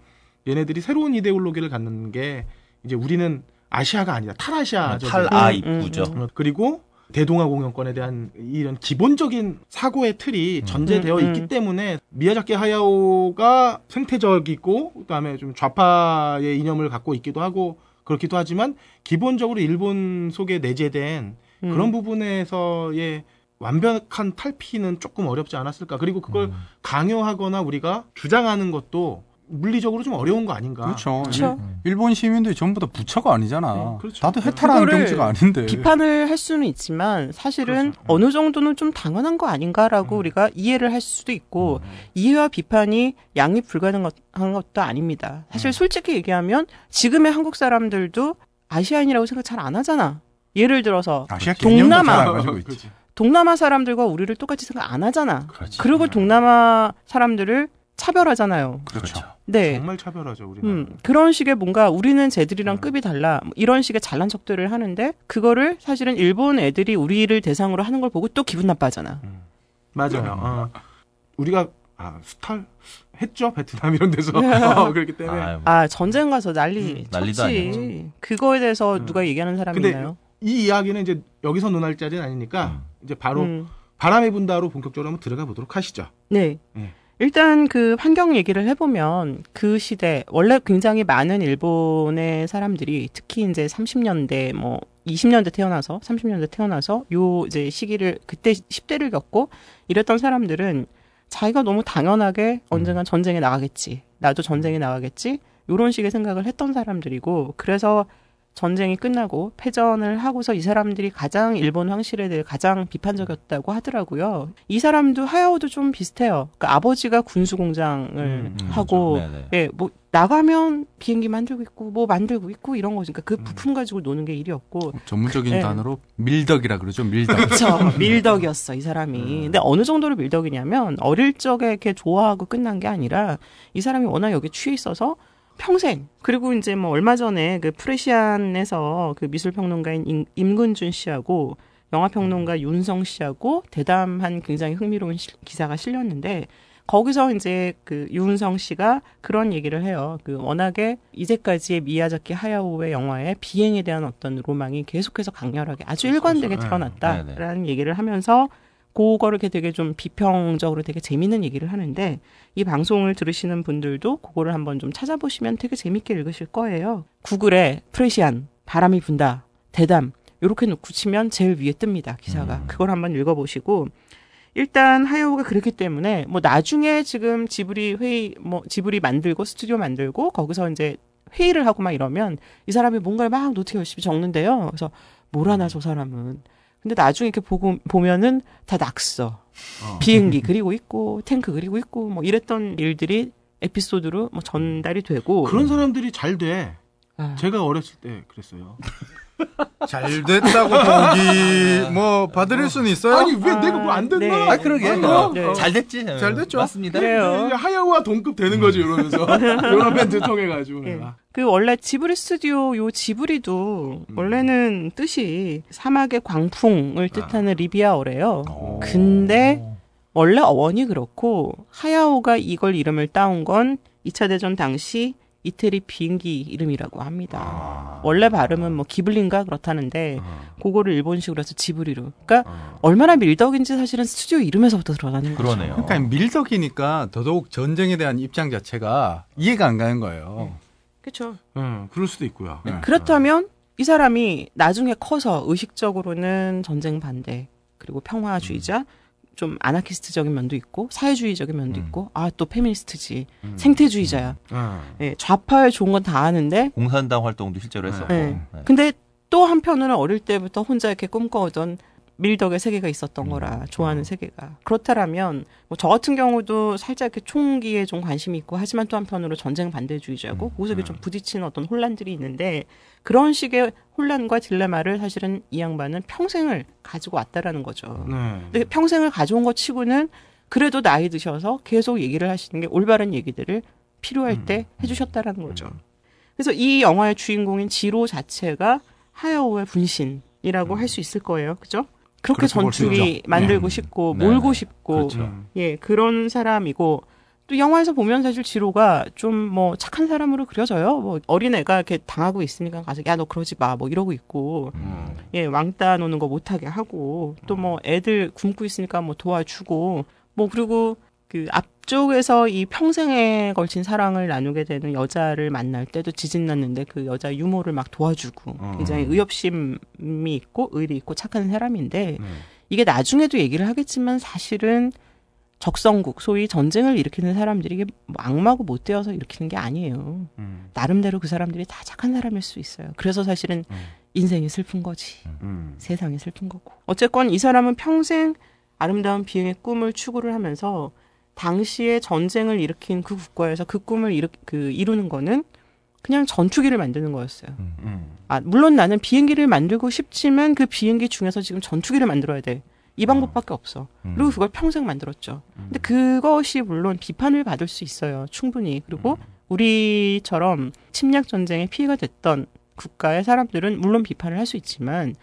Speaker 1: 얘네들이 새로운 이데올로기를 갖는 게 이제 우리는 아시아가 아니다. 탈아시아.
Speaker 2: 탈아
Speaker 3: 음,
Speaker 2: 입구죠.
Speaker 3: 음,
Speaker 1: 어, 그리고 대동아 공영권에 대한 이런 기본적인 사고의 틀이 전제되어
Speaker 3: 음, 음.
Speaker 1: 있기 때문에 미야자키 하야오가 생태적이고 그다음에 좀 좌파의 이념을 갖고 있기도 하고 그렇기도 하지만 기본적으로 일본 속에 내재된
Speaker 3: 음.
Speaker 1: 그런 부분에서의 완벽한 탈피는 조금 어렵지 않았을까. 그리고 그걸
Speaker 2: 음.
Speaker 1: 강요하거나 우리가 주장하는 것도 물리적으로 좀 어려운 거 아닌가.
Speaker 4: 그렇죠.
Speaker 3: 그렇죠.
Speaker 4: 일- 일본 시민들이 전부 다 부처가 아니잖아.
Speaker 1: 네, 그렇죠.
Speaker 4: 나도 해탈하는
Speaker 3: 그거를
Speaker 4: 경지가 아닌데.
Speaker 3: 비판을 할 수는 있지만 사실은
Speaker 1: 그렇죠.
Speaker 3: 어느 정도는 좀 당연한 거 아닌가라고
Speaker 1: 음.
Speaker 3: 우리가 이해를 할 수도 있고 이해와 비판이 양립 불가능한 것도 아닙니다. 사실
Speaker 1: 음.
Speaker 3: 솔직히 얘기하면 지금의 한국 사람들도 아시아인이라고 생각 잘 안 하잖아. 예를 들어서 동남아. 동남아 사람들과 우리를 똑같이 생각 안 하잖아.
Speaker 2: 그렇지.
Speaker 3: 그리고 동남아 사람들을 차별하잖아요.
Speaker 4: 그렇죠.
Speaker 3: 네.
Speaker 1: 정말 차별하죠, 우리는.
Speaker 3: 음, 그런 식의 뭔가 우리는 쟤들이랑
Speaker 1: 음.
Speaker 3: 급이 달라. 뭐 이런 식의 잘난 척들을 하는데 그거를 사실은 일본 애들이 우리를 대상으로 하는 걸 보고 또 기분 나빠하잖아.
Speaker 1: 맞아요. 어. 우리가 아, 수탈 했죠 베트남 이런 데서 어, 그렇기 때문에
Speaker 2: 아유,
Speaker 3: 아, 전쟁 가서 난리
Speaker 1: 음.
Speaker 2: 아니었죠.
Speaker 3: 그거에 대해서
Speaker 1: 음.
Speaker 3: 누가 얘기하는 사람이
Speaker 1: 근데
Speaker 3: 있나요?
Speaker 1: 이 이야기는 이제 여기서 논할 자리는 아니니까 이제 바로
Speaker 3: 음.
Speaker 1: 바람의 분다로 본격적으로 한번 들어가 보도록 하시죠.
Speaker 3: 네.
Speaker 1: 예.
Speaker 3: 일단 그 환경 얘기를 해보면 그 시대 원래 굉장히 많은 일본의 사람들이 특히 이제 30년대 뭐 20년대 태어나서 30년대 태어나서 요 이제 시기를 그때 10대를 겪고 이랬던 사람들은 자기가 너무 당연하게 언젠간 전쟁에 나가겠지. 나도 전쟁에 나가겠지. 요런 식의 생각을 했던 사람들이고 그래서 전쟁이 끝나고 패전을 하고서 이 사람들이 가장 일본 황실에 대해 가장 비판적이었다고 하더라고요. 이 사람도 하야오도 좀 비슷해요. 그러니까 아버지가 군수 공장을
Speaker 1: 음,
Speaker 2: 음,
Speaker 3: 하고
Speaker 2: 그렇죠. 네네.
Speaker 3: 예, 뭐 나가면 비행기 만들고 있고 뭐 만들고 있고 이런 거니까 그
Speaker 1: 음.
Speaker 3: 부품 가지고 노는 게 일이었고
Speaker 4: 전문적인
Speaker 3: 네.
Speaker 4: 단어로 밀덕이라 그러죠. 밀덕.
Speaker 3: 그쵸. 밀덕이었어, 이 사람이.
Speaker 1: 음.
Speaker 3: 근데 어느 정도로 밀덕이냐면, 어릴 적에 이렇게 좋아하고 끝난 게 아니라, 이 사람이 워낙 여기 취해 있어서, 평생. 그리고 이제 뭐 얼마 전에 그 프레시안에서 그 미술 평론가인 임, 임근준 씨하고, 영화 평론가 윤성 씨하고 대담한 굉장히 흥미로운 시- 기사가 실렸는데, 거기서 이제 그 유은성 씨가 그런 얘기를 해요. 그 워낙에 이제까지의 미야자키 하야오의 영화에 비행에 대한 어떤 로망이 계속해서 강렬하게 아주 일관되게
Speaker 1: 그렇죠.
Speaker 3: 드러났다라는 얘기를 하면서 그거를 이렇게 되게 좀 비평적으로 되게 재밌는 얘기를 하는데 이 방송을 들으시는 분들도 그거를 한번 좀 찾아보시면 되게 재밌게 읽으실 거예요. 구글에 프레시안 바람이 분다 대담 이렇게 놓고 치면 제일 위에 뜹니다 기사가
Speaker 2: 음.
Speaker 3: 그걸 한번 읽어보시고 일단 하야오가 그렇기 때문에 뭐 나중에 지금 지브리 회의 뭐 지브리 만들고 스튜디오 만들고 거기서 이제 회의를 하고 막 이러면 이 사람이 뭔가를 막 노트 열심히 적는데요. 그래서 뭘 하나 저 사람은 근데 나중에 이렇게 보고 보면은 다 낙서.
Speaker 1: 어.
Speaker 3: 비행기 그리고 있고 탱크 그리고 있고 뭐 이랬던 일들이 에피소드로 뭐 전달이 되고
Speaker 1: 그런 사람들이 잘 돼.
Speaker 3: 아,
Speaker 1: 제가 어렸을 때 그랬어요.
Speaker 4: 잘 됐다고 보기 뭐 받을 수는 있어요.
Speaker 1: 아니 왜 내가 뭐 안 됐나?
Speaker 3: 네.
Speaker 2: 아, 그러게.
Speaker 1: 아니,
Speaker 2: 어,
Speaker 3: 네.
Speaker 2: 잘 됐지.
Speaker 4: 잘 됐죠.
Speaker 2: 맞습니다.
Speaker 3: 그래요.
Speaker 1: 하야와 동급 되는 거지 이러면서 여러 밴드 통해 가지고
Speaker 3: 예.
Speaker 1: 내가.
Speaker 3: 그 원래 지브리 스튜디오 요 지브리도
Speaker 1: 음.
Speaker 3: 원래는 뜻이 사막의 광풍을 뜻하는 리비아어래요.
Speaker 2: 어.
Speaker 3: 근데 원래 어원이 그렇고 하야오가 이걸 이름을 따온 건 2차 대전 당시 이태리 비행기 이름이라고 합니다. 원래 발음은 뭐 기블린가 그렇다는데 그거를 일본식으로 해서 지브리로. 그러니까 얼마나 밀덕인지 사실은 스튜디오 이름에서부터 드러나는 거죠.
Speaker 2: 그러네요.
Speaker 4: 그러니까 밀덕이니까 더더욱 전쟁에 대한 입장 자체가 이해가 안 가는 거예요.
Speaker 3: 그렇죠.
Speaker 1: 응, 그럴 수도 있고요.
Speaker 4: 네.
Speaker 3: 그렇다면 이 사람이 나중에 커서 의식적으로는 전쟁 반대 그리고 평화주의자 좀 아나키스트적인 면도 있고 사회주의적인 면도
Speaker 2: 음.
Speaker 3: 있고 아 또 페미니스트지 생태주의자야
Speaker 1: 응.
Speaker 3: 예, 좌파에 좋은 건 다 아는데
Speaker 2: 공산당 활동도 실제로 했었고.
Speaker 3: 예.
Speaker 2: 네.
Speaker 3: 근데 또 한편으로는 어릴 때부터 혼자 이렇게 꿈꿔오던 밀덕의 세계가 있었던 거라 좋아하는 세계가 그렇다라면 뭐 저 같은 경우도 살짝 이렇게 총기에 좀 관심이 있고 하지만 또 한편으로 전쟁 반대주의자고 거기서 이렇게 좀 부딪히는 어떤 혼란들이 있는데 그런 식의 혼란과 딜레마를 사실은 이 양반은 평생을 가지고 왔다라는 거죠.
Speaker 1: 네.
Speaker 3: 근데 평생을 가져온 것 치고는 그래도 나이 드셔서 계속 얘기를 하시는 게 올바른 얘기들을 필요할 때 해주셨다라는 거죠. 그래서 이 영화의 주인공인 지로 자체가 하야오의 분신이라고 할 수 있을 거예요. 그죠? 그렇게 전투기. 만들고
Speaker 2: 네.
Speaker 3: 싶고
Speaker 2: 네,
Speaker 3: 몰고
Speaker 2: 네.
Speaker 3: 싶고
Speaker 2: 그렇죠.
Speaker 1: 음.
Speaker 3: 예 그런 사람이고 또 영화에서 보면 사실 지로가 좀 뭐 착한 사람으로 그려져요. 뭐 어린애가 이렇게 당하고 있으니까 가서 야 너 그러지 마 뭐 이러고 있고
Speaker 1: 음.
Speaker 3: 예 왕따 노는 거 못하게 하고 또 뭐 애들 굶고 있으니까 뭐 도와주고 뭐 그리고 그 앞 쪽에서 이 평생에 걸친 사랑을 나누게 되는 여자를 만날 때도 지진 났는데 그 여자 유모를 막 도와주고
Speaker 1: 어.
Speaker 3: 굉장히 의협심이 있고 의리 있고 착한 사람인데
Speaker 1: 네.
Speaker 3: 이게 나중에도 얘기를 하겠지만 사실은 적성국 소위 전쟁을 일으키는 사람들이 이게 뭐 악마고 못 되어서 일으키는 게 아니에요.
Speaker 1: 음.
Speaker 3: 나름대로 그 사람들이 다 착한 사람일 수 있어요. 그래서 사실은
Speaker 1: 음.
Speaker 3: 인생이 슬픈 거지.
Speaker 1: 음.
Speaker 3: 세상이 슬픈 거고. 어쨌건 이 사람은 평생 아름다운 비행의 꿈을 추구를 하면서 당시에 전쟁을 일으킨 그 국가에서 그 꿈을 이루, 그 이루는 거는 그냥 전투기를 만드는 거였어요.
Speaker 1: 음.
Speaker 3: 아, 물론 나는 비행기를 만들고 싶지만 그 비행기 중에서 지금 전투기를 만들어야 돼. 이 방법밖에 없어.
Speaker 2: 음.
Speaker 3: 그리고 그걸 평생 만들었죠. 근데 그것이 물론 비판을 받을 수 있어요. 충분히. 그리고 우리처럼 침략 전쟁에 피해가 됐던 국가의 사람들은 물론 비판을 할 수 있지만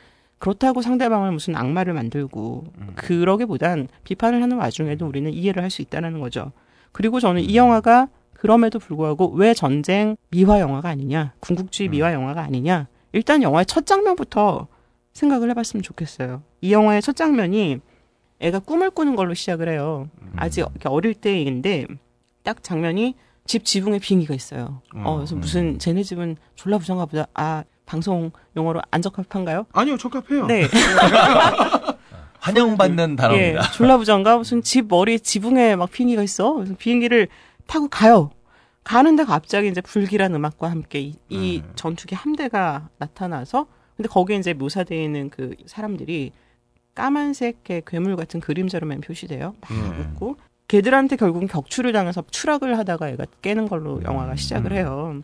Speaker 3: 그렇다고 상대방을 무슨 악마를 만들고 그러기보단 비판을 하는 와중에도 우리는 이해를 할 수 있다는 거죠. 그리고 저는 이 영화가 그럼에도 불구하고 왜 전쟁 미화 영화가 아니냐, 궁극주의 미화 영화가 아니냐. 일단 영화의 첫 장면부터 생각을 해봤으면 좋겠어요. 이 영화의 첫 장면이 애가 꿈을 꾸는 걸로 시작을 해요. 아직 이렇게 어릴 때인데 딱 장면이 집 지붕에 비행기가 있어요. 어, 그래서 무슨 쟤네 집은 졸라 부정가 보다. 아 방송 용어로 안 적합한가요?
Speaker 1: 아니요, 적합해요.
Speaker 3: 네.
Speaker 2: 환영받는
Speaker 3: 예,
Speaker 2: 단어입니다.
Speaker 3: 졸라 부정가 무슨 집 머리 지붕에 막 비행기가 있어. 그래서 비행기를 타고 가요. 가는데 갑자기 이제 불길한 음악과 함께 이, 이 전투기 함대가 나타나서 근데 거기에 이제 묘사되어 있는 그 사람들이 까만색의 괴물 같은 그림자로만 표시돼요. 막 웃고 걔들한테 결국은 격추를 당해서 추락을 하다가 얘가 깨는 걸로 영화가 시작을 해요.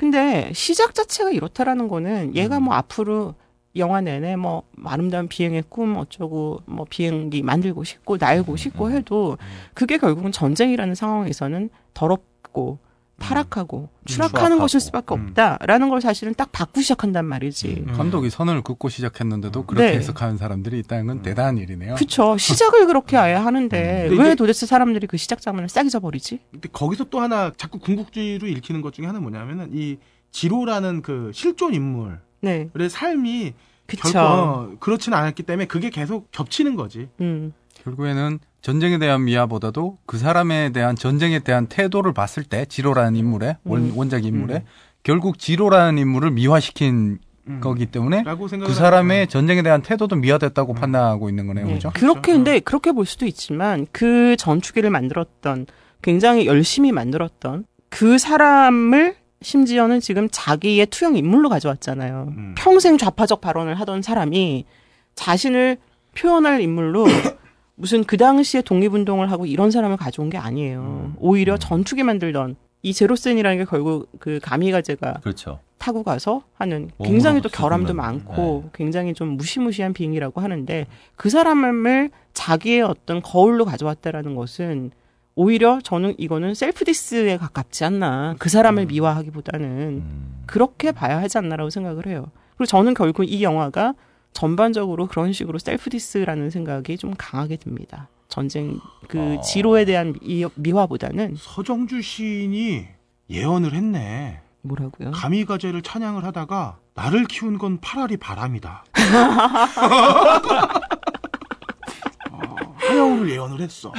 Speaker 3: 근데 시작 자체가 이렇다라는 거는 얘가 뭐 앞으로 영화 내내 뭐 아름다운 비행의 꿈 어쩌고 뭐 비행기 만들고 싶고 날고 싶고 해도 그게 결국은 전쟁이라는 상황에서는 더럽고 타락하고 추락하는
Speaker 2: 추악하고.
Speaker 3: 것일 수밖에
Speaker 1: 음.
Speaker 3: 없다라는 걸 사실은 딱 바꾸기 시작한단 말이지.
Speaker 1: 음.
Speaker 4: 감독이 선을 긋고 시작했는데도 그렇게
Speaker 3: 네.
Speaker 4: 해석하는 사람들이 있다는 건 대단한 일이네요.
Speaker 3: 그쵸. 시작을 그렇게 아예 하는데 왜
Speaker 1: 이제-
Speaker 3: 도대체 사람들이 그 시작 장면을 싹 잊어버리지?
Speaker 1: 근데 거기서 또 하나 자꾸 궁극주의로 읽히는 것 중에 하나 뭐냐면은 이 지로라는 그 실존 인물의
Speaker 3: 네.
Speaker 1: 삶이
Speaker 3: 그쵸.
Speaker 1: 결코 어, 그렇지는 않았기 때문에 그게 계속 겹치는 거지.
Speaker 3: 음.
Speaker 4: 결국에는 전쟁에 대한 미화보다도 그 사람에 대한 전쟁에 대한 태도를 봤을 때 지로라는 인물의 원,
Speaker 3: 음.
Speaker 4: 원 작 인물의 결국 지로라는 인물을 미화시킨
Speaker 1: 음.
Speaker 4: 거기 때문에 그 사람의 전쟁에 대한 태도도 미화됐다고 판단하고 있는 거네요.
Speaker 3: 네.
Speaker 4: 그죠?
Speaker 3: 그렇게 근데 그렇게 볼 수도 있지만 그 전투기를 만들었던 굉장히 열심히 만들었던 그 사람을 심지어는 지금 자기의 투영 인물로 가져왔잖아요.
Speaker 1: 음.
Speaker 3: 평생 좌파적 발언을 하던 사람이 자신을 표현할 인물로 무슨 그 당시에 독립운동을 하고 이런 사람을 가져온 게 아니에요. 오히려 전투기 만들던 이 제로센이라는 게 결국 그 가미가 제가
Speaker 2: 그렇죠.
Speaker 3: 타고 가서 하는 굉장히 또 결함도 많고 굉장히 좀 무시무시한 비행기라고 하는데 그 사람을 자기의 어떤 거울로 가져왔다라는 것은 오히려 저는 이거는 셀프 디스에 가깝지 않나 그 사람을 미화하기보다는
Speaker 2: 음.
Speaker 3: 그렇게 봐야 하지 않나라고 생각을 해요. 그리고 저는 결국 이 영화가 전반적으로 그런 식으로 셀프 디스라는 생각이 좀 강하게 듭니다. 전쟁 그
Speaker 2: 어.
Speaker 3: 지로에 대한 미, 미화보다는
Speaker 1: 서정주 시인이 예언을 했네.
Speaker 3: 뭐라고요?
Speaker 1: 가미가제를 찬양을 하다가 나를 키운 건 팔할이 바람이다. 어, 하야오를 예언을 했어.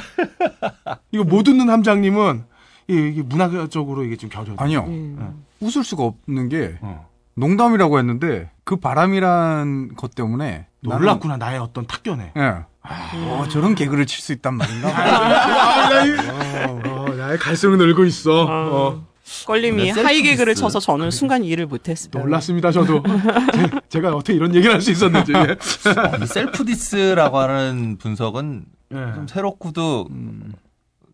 Speaker 1: 이거 못 듣는 함장님은 이게, 문화적으로 이게 좀 겨져.
Speaker 4: 아니요.
Speaker 3: 음.
Speaker 4: 웃을 수가 없는 게
Speaker 1: 어.
Speaker 4: 농담이라고 했는데 그 바람이란 것 때문에
Speaker 1: 놀랐구나 나의 어떤 탁견에.
Speaker 4: 나는, 예. 어, 저런 개그를 칠 수 있단 말인가?
Speaker 1: 아, 나의, 어, 어, 나의 갈수록 늘고 있어. 어.
Speaker 3: 껄림이
Speaker 2: 셀프
Speaker 3: 하이 개그를. 쳐서 저는 순간 이해를 못했어요.
Speaker 1: 놀랐습니다 저도. 제, 가 어떻게 이런 얘기를 할 수 있었는지.
Speaker 2: 이 셀프 디스라고 하는 분석은
Speaker 1: 예.
Speaker 2: 좀 새롭고도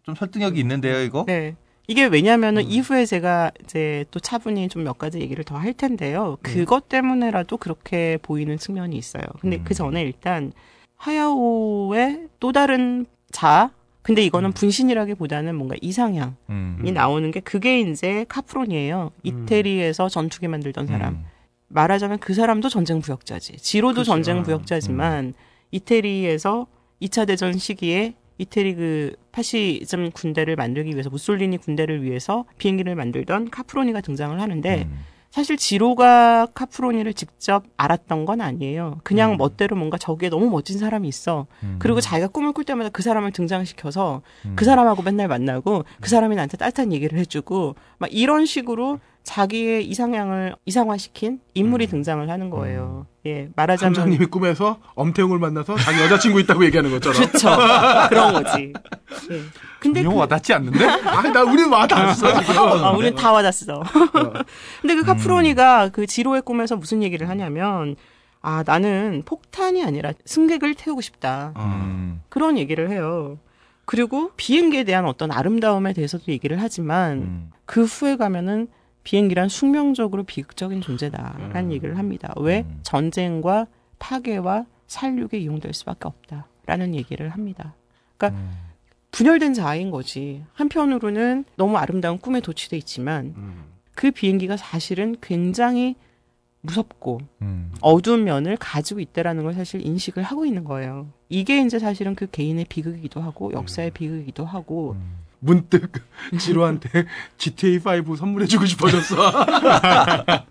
Speaker 2: 좀 설득력이 있는데요, 이거?
Speaker 3: 네. 이게 왜냐면은
Speaker 1: 음.
Speaker 3: 이후에 제가 이제 또 차분히 좀 몇 가지 얘기를 더 할 텐데요.
Speaker 1: 네.
Speaker 3: 그것 때문에라도 그렇게 보이는 측면이 있어요. 근데
Speaker 2: 음.
Speaker 3: 그 전에 일단 하야오의 또 다른 자, 근데 이거는 분신이라기보다는 뭔가 이상향이
Speaker 2: 음.
Speaker 3: 나오는 게 그게 이제 카프론이에요. 이태리에서 전투기 만들던 사람.
Speaker 2: 음.
Speaker 3: 말하자면 그 사람도 전쟁 부역자지. 지로도
Speaker 1: 그렇죠.
Speaker 3: 전쟁 부역자지만 이태리에서 2차 대전 시기에 이태리 그 파시즘 군대를 만들기 위해서 무솔리니 군대를 위해서 비행기를 만들던 카프로니가 등장을 하는데
Speaker 2: 음.
Speaker 3: 사실 지로가 카프로니를 직접 알았던 건 아니에요. 그냥
Speaker 1: 음.
Speaker 3: 멋대로 뭔가 저기에 너무 멋진 사람이 있어.
Speaker 2: 음.
Speaker 3: 그리고 자기가 꿈을 꿀 때마다 그 사람을 등장시켜서
Speaker 2: 음.
Speaker 3: 그 사람하고 맨날 만나고 그 사람이 나한테 따뜻한 얘기를 해주고 막 이런 식으로 자기의 이상향을 이상화시킨 인물이 등장을 하는 거예요. 예, 말하자면
Speaker 1: 함장님이 꿈에서 엄태웅을 만나서 자기 여자친구 있다고 얘기하는 것처럼.
Speaker 3: 그렇죠. 그런 거지. 예. 근데 그,
Speaker 4: 와닿지 않는데?
Speaker 1: 아니, 나 우리는 와닿았어, 지금.
Speaker 3: 아, 우린 다 와닿았어. 근데 그 카프로니가 그 지로의 꿈에서 무슨 얘기를 하냐면 아 나는 폭탄이 아니라 승객을 태우고 싶다.
Speaker 2: 음.
Speaker 3: 그런 얘기를 해요. 그리고 비행기에 대한 어떤 아름다움에 대해서도 얘기를 하지만
Speaker 2: 음.
Speaker 3: 그 후에 가면은 비행기란 숙명적으로 비극적인 존재다라는 얘기를 합니다. 왜
Speaker 2: 음.
Speaker 3: 전쟁과 파괴와 살육에 이용될 수밖에 없다라는 얘기를 합니다. 그러니까
Speaker 2: 음.
Speaker 3: 분열된 자아인 거지. 한편으로는 너무 아름다운 꿈에 도취돼 있지만
Speaker 1: 음.
Speaker 3: 그 비행기가 사실은 굉장히 무섭고
Speaker 2: 음.
Speaker 3: 어두운 면을 가지고 있다라는 걸 사실 인식을 하고 있는 거예요. 이게 이제 사실은 그 개인의 비극이기도 하고 역사의 비극이기도 하고
Speaker 2: 음.
Speaker 1: 문득 지로한테 GTA5 선물해주고 싶어졌어.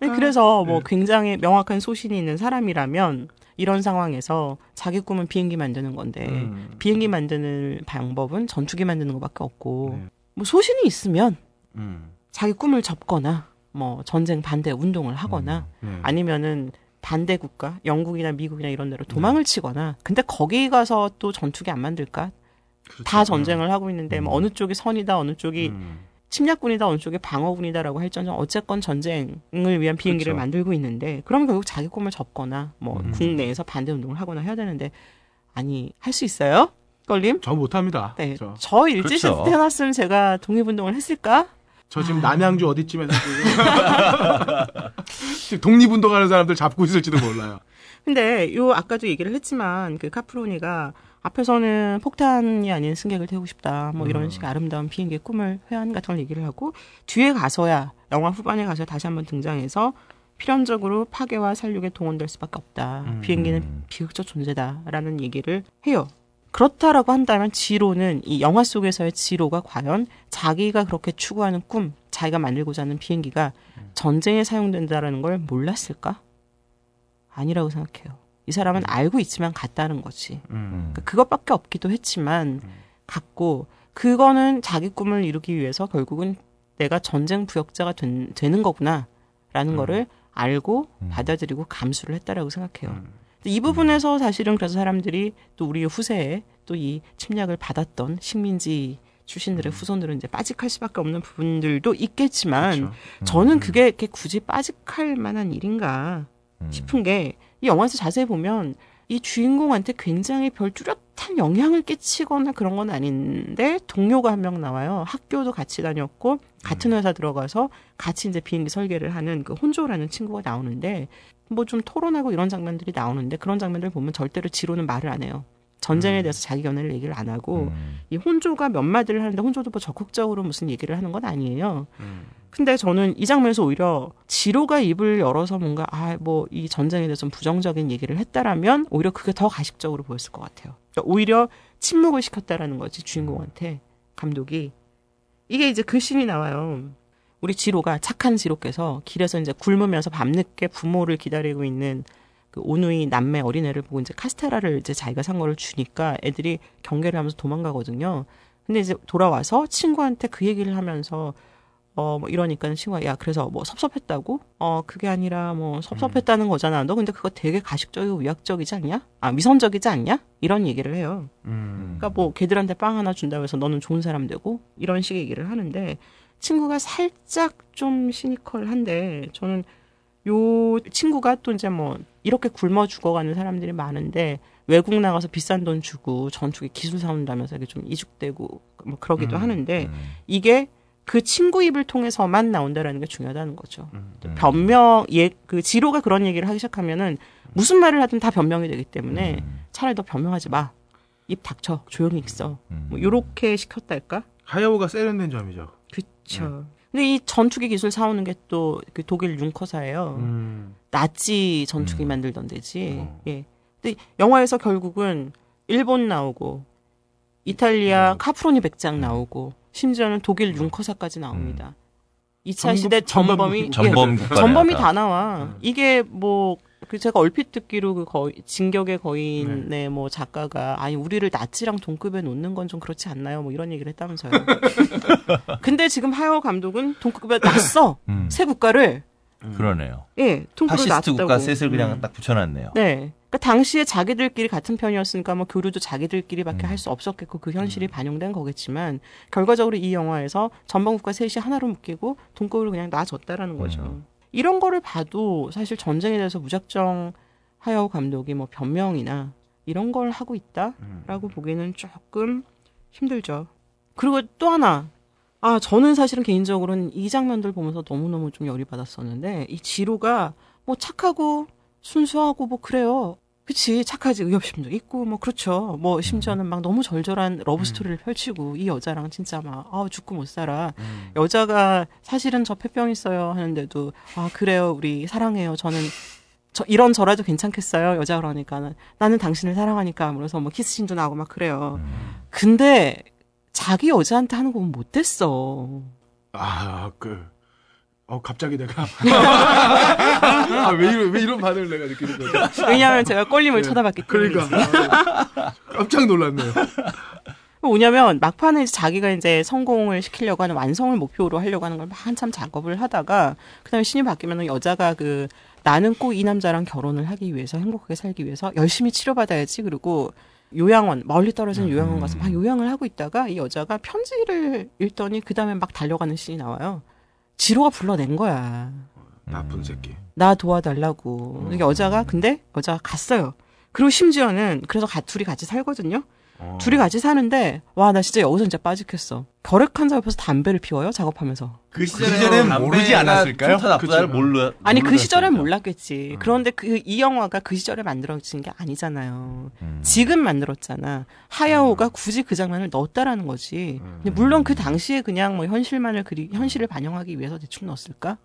Speaker 3: 네, 그래서 뭐 굉장히 명확한 소신이 있는 사람이라면 이런 상황에서 자기 꿈은 비행기 만드는 건데
Speaker 1: 음.
Speaker 3: 비행기 만드는 방법은 전투기 만드는 것밖에 없고
Speaker 1: 네.
Speaker 3: 뭐 소신이 있으면
Speaker 1: 음.
Speaker 3: 자기 꿈을 접거나 뭐 전쟁 반대 운동을 하거나
Speaker 1: 네.
Speaker 3: 아니면은 반대 국가 영국이나 미국이나 이런 데로 도망을 치거나 근데 거기 가서 또 전투기 안 만들까
Speaker 1: 그렇죠.
Speaker 3: 다 전쟁을 하고 있는데 뭐 어느 쪽이 선이다 어느 쪽이
Speaker 1: 음.
Speaker 3: 침략군이다 어느 쪽이 방어군이다라고 할정정 어쨌건 전쟁을 위한 비행기를
Speaker 1: 그렇죠.
Speaker 3: 만들고 있는데 그러면 결국 자기 꿈을 접거나 뭐
Speaker 2: 음.
Speaker 3: 국내에서 반대 운동을 하거나 해야 되는데 아니 할 수 있어요? 걸림?
Speaker 1: 저 못합니다.
Speaker 3: 네.
Speaker 1: 저,
Speaker 3: 저 일제 시대
Speaker 2: 그렇죠.
Speaker 3: 태어났으면 제가 독립운동을 했을까?
Speaker 1: 저 지금 남양주 어디쯤에서 지금 독립운동하는 사람들 잡고 있을지도 몰라요.
Speaker 3: 근데 요 아까도 얘기를 했지만 그 카프로니가 앞에서는 폭탄이 아닌 승객을 태우고 싶다 뭐 이런 식의 아름다운 비행기의 꿈을 회한 같은 걸 얘기를 하고 뒤에 가서야 영화 후반에 가서 다시 한번 등장해서 필연적으로 파괴와 살육에 동원될 수밖에 없다.
Speaker 1: 음.
Speaker 3: 비행기는 비극적 존재다라는 얘기를 해요. 그렇다라고 한다면 지로는 이 영화 속에서의 지로가 과연 자기가 그렇게 추구하는 꿈, 자기가 만들고자 하는 비행기가 전쟁에 사용된다라는 걸 몰랐을까? 아니라고 생각해요. 이 사람은 알고 있지만 갔다는 거지.
Speaker 1: 음.
Speaker 3: 그러니까 그것밖에 없기도 했지만 갔고 그거는 자기 꿈을 이루기 위해서 결국은 내가 전쟁 부역자가 된, 되는 거구나라는 거를 알고
Speaker 2: 음.
Speaker 3: 받아들이고 감수를 했다라고 생각해요.
Speaker 1: 음.
Speaker 3: 이 부분에서 사실은 그래서 사람들이 또 우리 후세에 또 이 침략을 받았던 식민지 출신들의 후손들은 이제 빠직할 수밖에 없는 부분들도 있겠지만
Speaker 1: 그렇죠.
Speaker 3: 저는 그게 이렇게 굳이 빠직할 만한 일인가
Speaker 2: 음.
Speaker 3: 싶은 게 이 영화에서 자세히 보면 이 주인공한테 굉장히 별 뚜렷한 영향을 끼치거나 그런 건 아닌데 동료가 한 명 나와요. 학교도 같이 다녔고 같은 회사 들어가서 같이 이제 비행기 설계를 하는 그 혼조라는 친구가 나오는데 뭐 좀 토론하고 이런 장면들이 나오는데 그런 장면들 보면 절대로 지로는 말을 안 해요. 전쟁에 대해서 자기 견해를 얘기를 안 하고
Speaker 2: 음.
Speaker 3: 이 혼조가 몇 마디를 하는데 혼조도 뭐 적극적으로 무슨 얘기를 하는 건 아니에요. 근데 저는 이 장면에서 오히려 지로가 입을 열어서 뭔가 아 뭐 이 전쟁에 대해서 좀 부정적인 얘기를 했다라면 오히려 그게 더 가식적으로 보였을 것 같아요. 그러니까 오히려 침묵을 시켰다라는 거지 주인공한테 감독이 이게 이제 그 씬이 나와요. 우리 지로가 착한 지로께서 길에서 이제 굶으면서 밤늦게 부모를 기다리고 있는 그 오누이 남매 어린애를 보고 이제 카스테라를 이제 자기가 산 거를 주니까 애들이 경계를 하면서 도망가거든요. 근데 이제 돌아와서 친구한테 그 얘기를 하면서 어, 뭐 이러니까 친구가 야, 그래서 뭐 섭섭했다고? 어, 그게 아니라 뭐 섭섭했다는 거잖아. 너 근데 그거 되게 가식적이고 위약적이지 않냐? 아, 위선적이지 않냐? 이런 얘기를 해요.
Speaker 1: 음.
Speaker 3: 그러니까 뭐 걔들한테 빵 하나 준다고 해서 너는 좋은 사람 되고 이런 식의 얘기를 하는데 친구가 살짝 좀 시니컬한데 저는 요 친구가 또 이제 뭐 이렇게 굶어 죽어가는 사람들이 많은데 외국 나가서 비싼 돈 주고 전투기 기술 사온다면서 이게 좀 이죽되고 뭐 그러기도
Speaker 1: 음,
Speaker 3: 하는데
Speaker 2: 음.
Speaker 3: 이게 그 친구 입을 통해서만 나온다라는 게 중요하다는 거죠.
Speaker 1: 음.
Speaker 3: 변명 예그 지로가 그런 얘기를 하기 시작하면은 무슨 말을 하든 다 변명이 되기 때문에
Speaker 2: 음.
Speaker 3: 차라리 너 변명하지 마. 입 닥쳐. 조용히 있어.
Speaker 2: 음.
Speaker 3: 뭐 요렇게 시켰달까?
Speaker 1: 하야오가 세련된 점이죠.
Speaker 3: 그쵸. 근데 이 전투기 기술 사오는 게 또 그 독일 융커사예요.
Speaker 1: 음.
Speaker 3: 나치 전투기
Speaker 2: 음.
Speaker 3: 만들던 데지.
Speaker 1: 어.
Speaker 3: 예. 근데 영화에서 결국은 일본 나오고 이탈리아
Speaker 1: 음.
Speaker 3: 카프로니 백장 나오고 심지어는 독일 융커사까지 나옵니다. 이 2차
Speaker 1: 전범-
Speaker 3: 시대
Speaker 1: 전범-
Speaker 3: 전범이
Speaker 2: 전범
Speaker 3: 예, 전범이. 다 나와.
Speaker 1: 음.
Speaker 3: 이게 뭐, 그 제가 얼핏 듣기로 그 거의, 진격의 거인의
Speaker 1: 네.
Speaker 3: 뭐 작가가, 아니, 우리를 나치랑 동급에 놓는 건 좀 그렇지 않나요? 뭐 이런 얘기를 했다면서요. 근데 지금 하여 감독은 동급에 놨어.
Speaker 2: 음.
Speaker 3: 새 국가를.
Speaker 2: 그러네요.
Speaker 3: 예, 동급을 놨다고.
Speaker 2: 국가 셋을 그냥
Speaker 1: 음.
Speaker 2: 딱 붙여놨네요.
Speaker 3: 네. 그러니까 당시에 자기들끼리 같은 편이었으니까 뭐 교류도 자기들끼리밖에
Speaker 2: 음.
Speaker 3: 할수 없었겠고 그 현실이 반영된 거겠지만 결과적으로 이 영화에서 전방국가 셋이 하나로 묶이고 동급으로 그냥 놔줬다라는 거죠.
Speaker 2: 음.
Speaker 3: 이런 거를 봐도 사실 전쟁에 대해서 무작정 하야오 감독이 뭐 변명이나 이런 걸 하고 있다라고 보기에는 조금 힘들죠. 그리고 또 하나. 아, 저는 사실은 개인적으로는 이 장면들 보면서 너무너무 좀 열이 받았었는데, 이 지로가 뭐 착하고 순수하고 뭐 그래요. 그치, 착하지, 의협심도 있고, 뭐 그렇죠. 뭐 심지어는 막 너무 절절한 러브 스토리를 펼치고, 이 여자랑 진짜 막, 아 죽고 못 살아.
Speaker 1: 음.
Speaker 3: 여자가 사실은 저 폐병 있어요 하는데도, 아, 그래요, 우리 사랑해요. 저는 저 이런 저라도 괜찮겠어요. 여자 그러니까는 나는 당신을 사랑하니까 그래서 뭐 키스신도 나고 막 그래요. 근데 자기 여자한테 하는 건 못됐어.
Speaker 1: 아, 그, 어, 갑자기 내가. 아, 왜 이런, 왜 이런 반응을 내가 느끼는 거지?
Speaker 3: 왜냐하면 제가 꼴림을
Speaker 1: 네.
Speaker 3: 쳐다봤기 때문에.
Speaker 1: 그러니까. 아, 깜짝 놀랐네요.
Speaker 3: 뭐냐면 막판에 이제 자기가 이제 성공을 시키려고 하는 완성을 목표로 하려고 하는 걸막 한참 작업을 하다가 그다음에 신이 바뀌면 여자가 그 나는 꼭 이 남자랑 결혼을 하기 위해서 행복하게 살기 위해서 열심히 치료받아야지 그리고 요양원 멀리 떨어진 요양원 가서 막 요양을 하고 있다가 이 여자가 편지를 읽더니 그다음에 막 달려가는 신이 나와요. 지로가 불러낸 거야.
Speaker 1: 나쁜 새끼.
Speaker 3: 나 도와달라고. 이게 여자가 근데 여자가 갔어요. 그리고 심지어는 그래서 가, 둘이 같이 살거든요.
Speaker 1: 어.
Speaker 3: 둘이 같이 사는데 와 나 진짜 여기서 진짜 빠직했어. 결핵환자 옆에서 담배를 피워요 작업하면서.
Speaker 2: 그
Speaker 4: 시절에는 모르지 않았을까요?
Speaker 2: 좋다 나쁘다를
Speaker 1: 그쵸.
Speaker 2: 몰라.
Speaker 3: 아니 그 시절엔. 몰랐겠지.
Speaker 1: 음.
Speaker 3: 그런데 그 이 영화가 그 시절에 만들어진 게 아니잖아요.
Speaker 2: 음.
Speaker 3: 지금 만들었잖아. 하야오가 굳이 그 장면을 넣었다라는 거지.
Speaker 1: 음.
Speaker 3: 근데 물론 그 당시에 그냥 뭐 현실만을 그리 현실을 반영하기 위해서 대충 넣었을까?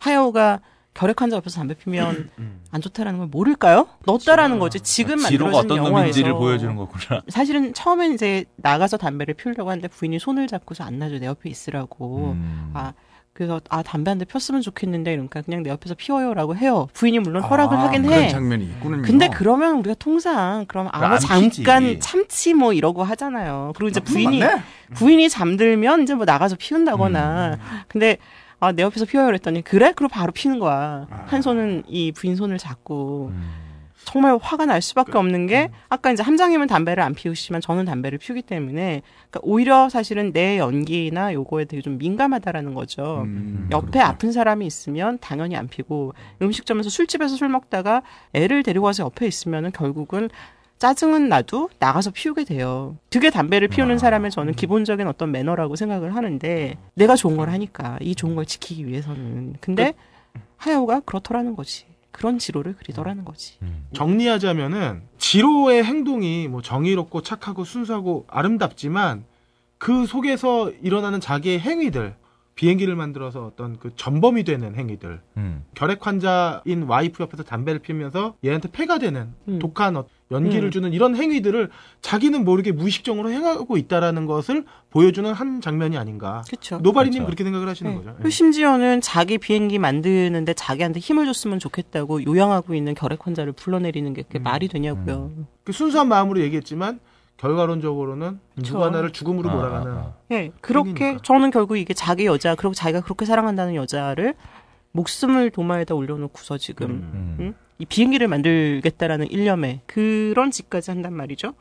Speaker 3: 하야오가 결핵 환자 옆에서 담배 피면
Speaker 1: 음.
Speaker 3: 안 좋다라는 걸 모를까요? 넣었다라는 거지. 지금 만들어진
Speaker 2: 어떤
Speaker 3: 영화에서
Speaker 2: 보여주는 거구나.
Speaker 3: 사실은 처음엔 이제 나가서 담배를 피우려고 하는데 부인이 손을 잡고서 안 놔줘 내 옆에 있으라고.
Speaker 2: 음.
Speaker 3: 아 그래서 아 담배 한 대 폈으면 좋겠는데 이러니까 그냥 내 옆에서 피워요라고 해요. 부인이 물론 허락을
Speaker 4: 아,
Speaker 3: 하긴
Speaker 4: 그런
Speaker 3: 해.
Speaker 4: 장면이 있군요.
Speaker 3: 근데 그러면 우리가 통상 그럼
Speaker 2: 그럼
Speaker 3: 아무
Speaker 2: 안
Speaker 3: 잠깐
Speaker 2: 피지.
Speaker 3: 참치 뭐 이러고 하잖아요. 그리고 이제
Speaker 1: 나쁜
Speaker 3: 부인이
Speaker 1: 맞네?
Speaker 3: 부인이 잠들면 이제 뭐 나가서 피운다거나.
Speaker 2: 음.
Speaker 3: 근데 아 내 옆에서 피워요 그랬더니 그래? 그리고 바로 피는 거야.
Speaker 1: 아.
Speaker 3: 한 손은 이 부인 손을 잡고
Speaker 2: 음.
Speaker 3: 정말 화가 날 수밖에
Speaker 1: 그,
Speaker 3: 없는 게 아까 이제 함장님은 담배를 안 피우시지만 저는 담배를 피우기 때문에 그러니까 오히려 사실은 내 연기나 요거에 되게 좀 민감하다라는 거죠.
Speaker 4: 음,
Speaker 3: 옆에
Speaker 4: 그렇죠.
Speaker 3: 아픈 사람이 있으면 당연히 안 피고 음식점에서 술집에서 술 먹다가 애를 데리고 와서 옆에 있으면은 결국은 짜증은 나도 나가서 피우게 돼요. 되게 담배를 피우는 사람의 저는 기본적인 어떤 매너라고 생각을 하는데 내가 좋은 걸 하니까 이 좋은 걸 지키기 위해서는 근데 하여가 그렇더라는 거지. 그런 지로를 그리더라는 거지.
Speaker 1: 정리하자면은 지로의 행동이 뭐 정의롭고 착하고 순수하고 아름답지만 그 속에서 일어나는 자기의 행위들 비행기를 만들어서 어떤 그 전범이 되는 행위들
Speaker 2: 음.
Speaker 1: 결핵 환자인 와이프 옆에서 담배를 피우면서 얘한테 폐가 되는
Speaker 3: 음.
Speaker 1: 독한 어- 연기를
Speaker 3: 음.
Speaker 1: 주는 이런 행위들을 자기는 모르게 무의식적으로 행하고 있다라는 것을 보여주는 한 장면이 아닌가.
Speaker 3: 그렇죠.
Speaker 1: 노바리님
Speaker 2: 그렇죠.
Speaker 1: 그렇게 생각을 하시는
Speaker 3: 네.
Speaker 1: 거죠. 예.
Speaker 3: 그리고 심지어는 자기 비행기 만드는데 자기한테 힘을 줬으면 좋겠다고 요양하고 있는 결핵 환자를 불러내리는 게 그게
Speaker 1: 음.
Speaker 3: 말이 되냐고요.
Speaker 1: 그 순수한 마음으로 얘기했지만 결과론적으로는 누가
Speaker 3: 그쵸.
Speaker 1: 나를 죽음으로
Speaker 2: 아,
Speaker 1: 몰아가는
Speaker 2: 아, 아.
Speaker 3: 예, 그렇게
Speaker 1: 행위니까.
Speaker 3: 저는 결국 이게 자기 여자 그리고 자기가 그렇게 사랑한다는 여자를 목숨을 도마에다 올려놓고서 지금
Speaker 2: 음.
Speaker 3: 음? 이 비행기를 만들겠다라는 일념에 그런 짓까지 한단 말이죠.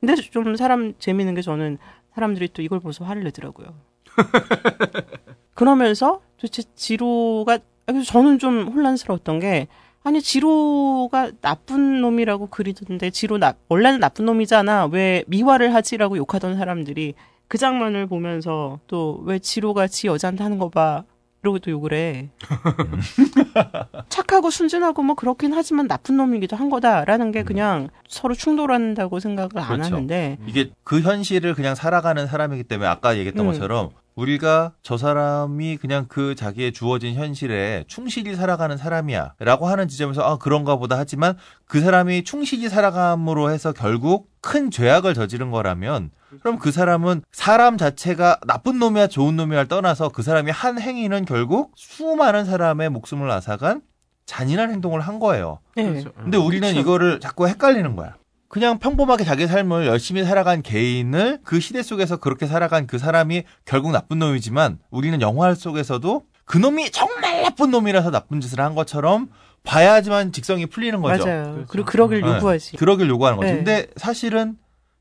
Speaker 3: 근데 좀 사람 재미있는 게 저는 사람들이 또 이걸 보면서 화를 내더라고요. 그러면서 도대체 지로가 그래서 저는 좀 혼란스러웠던 게 아니 지로가 나쁜 놈이라고 그리던데 지로 나 원래는 나쁜 놈이잖아 왜 미화를 하지라고 욕하던 사람들이 그 장면을 보면서 또 왜 지로가 지 여자한테 하는 거 봐. 이러고 또 욕을 해. 착하고 순진하고 뭐 그렇긴 하지만 나쁜 놈이기도 한 거다라는 게 그냥 서로 충돌한다고 생각을 안
Speaker 2: 그렇죠.
Speaker 3: 하는데
Speaker 2: 이게 그 현실을 그냥 살아가는 사람이기 때문에 아까 얘기했던
Speaker 3: 음.
Speaker 2: 것처럼 우리가 저 사람이 그냥 그 자기의 주어진 현실에 충실히 살아가는 사람이야 라고 하는 지점에서 아 그런가 보다 하지만 그 사람이 충실히 살아감으로 해서 결국 큰 죄악을 저지른 거라면 그럼 그 사람은 사람 자체가 나쁜 놈이야 좋은 놈이야를 떠나서 그 사람이 한 행위는 결국 수많은 사람의 목숨을 앗아간 잔인한 행동을 한 거예요.
Speaker 3: 네.
Speaker 1: 그렇죠.
Speaker 2: 근데 우리는
Speaker 3: 그쵸.
Speaker 2: 이거를 자꾸 헷갈리는 거야. 그냥 평범하게 자기 삶을 열심히 살아간 개인을 그 시대 속에서 그렇게 살아간 그 사람이 결국 나쁜 놈이지만 우리는 영화 속에서도 그 놈이 정말 나쁜 놈이라서 나쁜 짓을 한 것처럼 봐야지만 직성이 풀리는 거죠.
Speaker 3: 맞아요.
Speaker 1: 그렇죠.
Speaker 3: 그리고 그러길
Speaker 2: 네.
Speaker 3: 요구하지.
Speaker 2: 그러길 요구하는 거죠.
Speaker 3: 네.
Speaker 2: 근데 사실은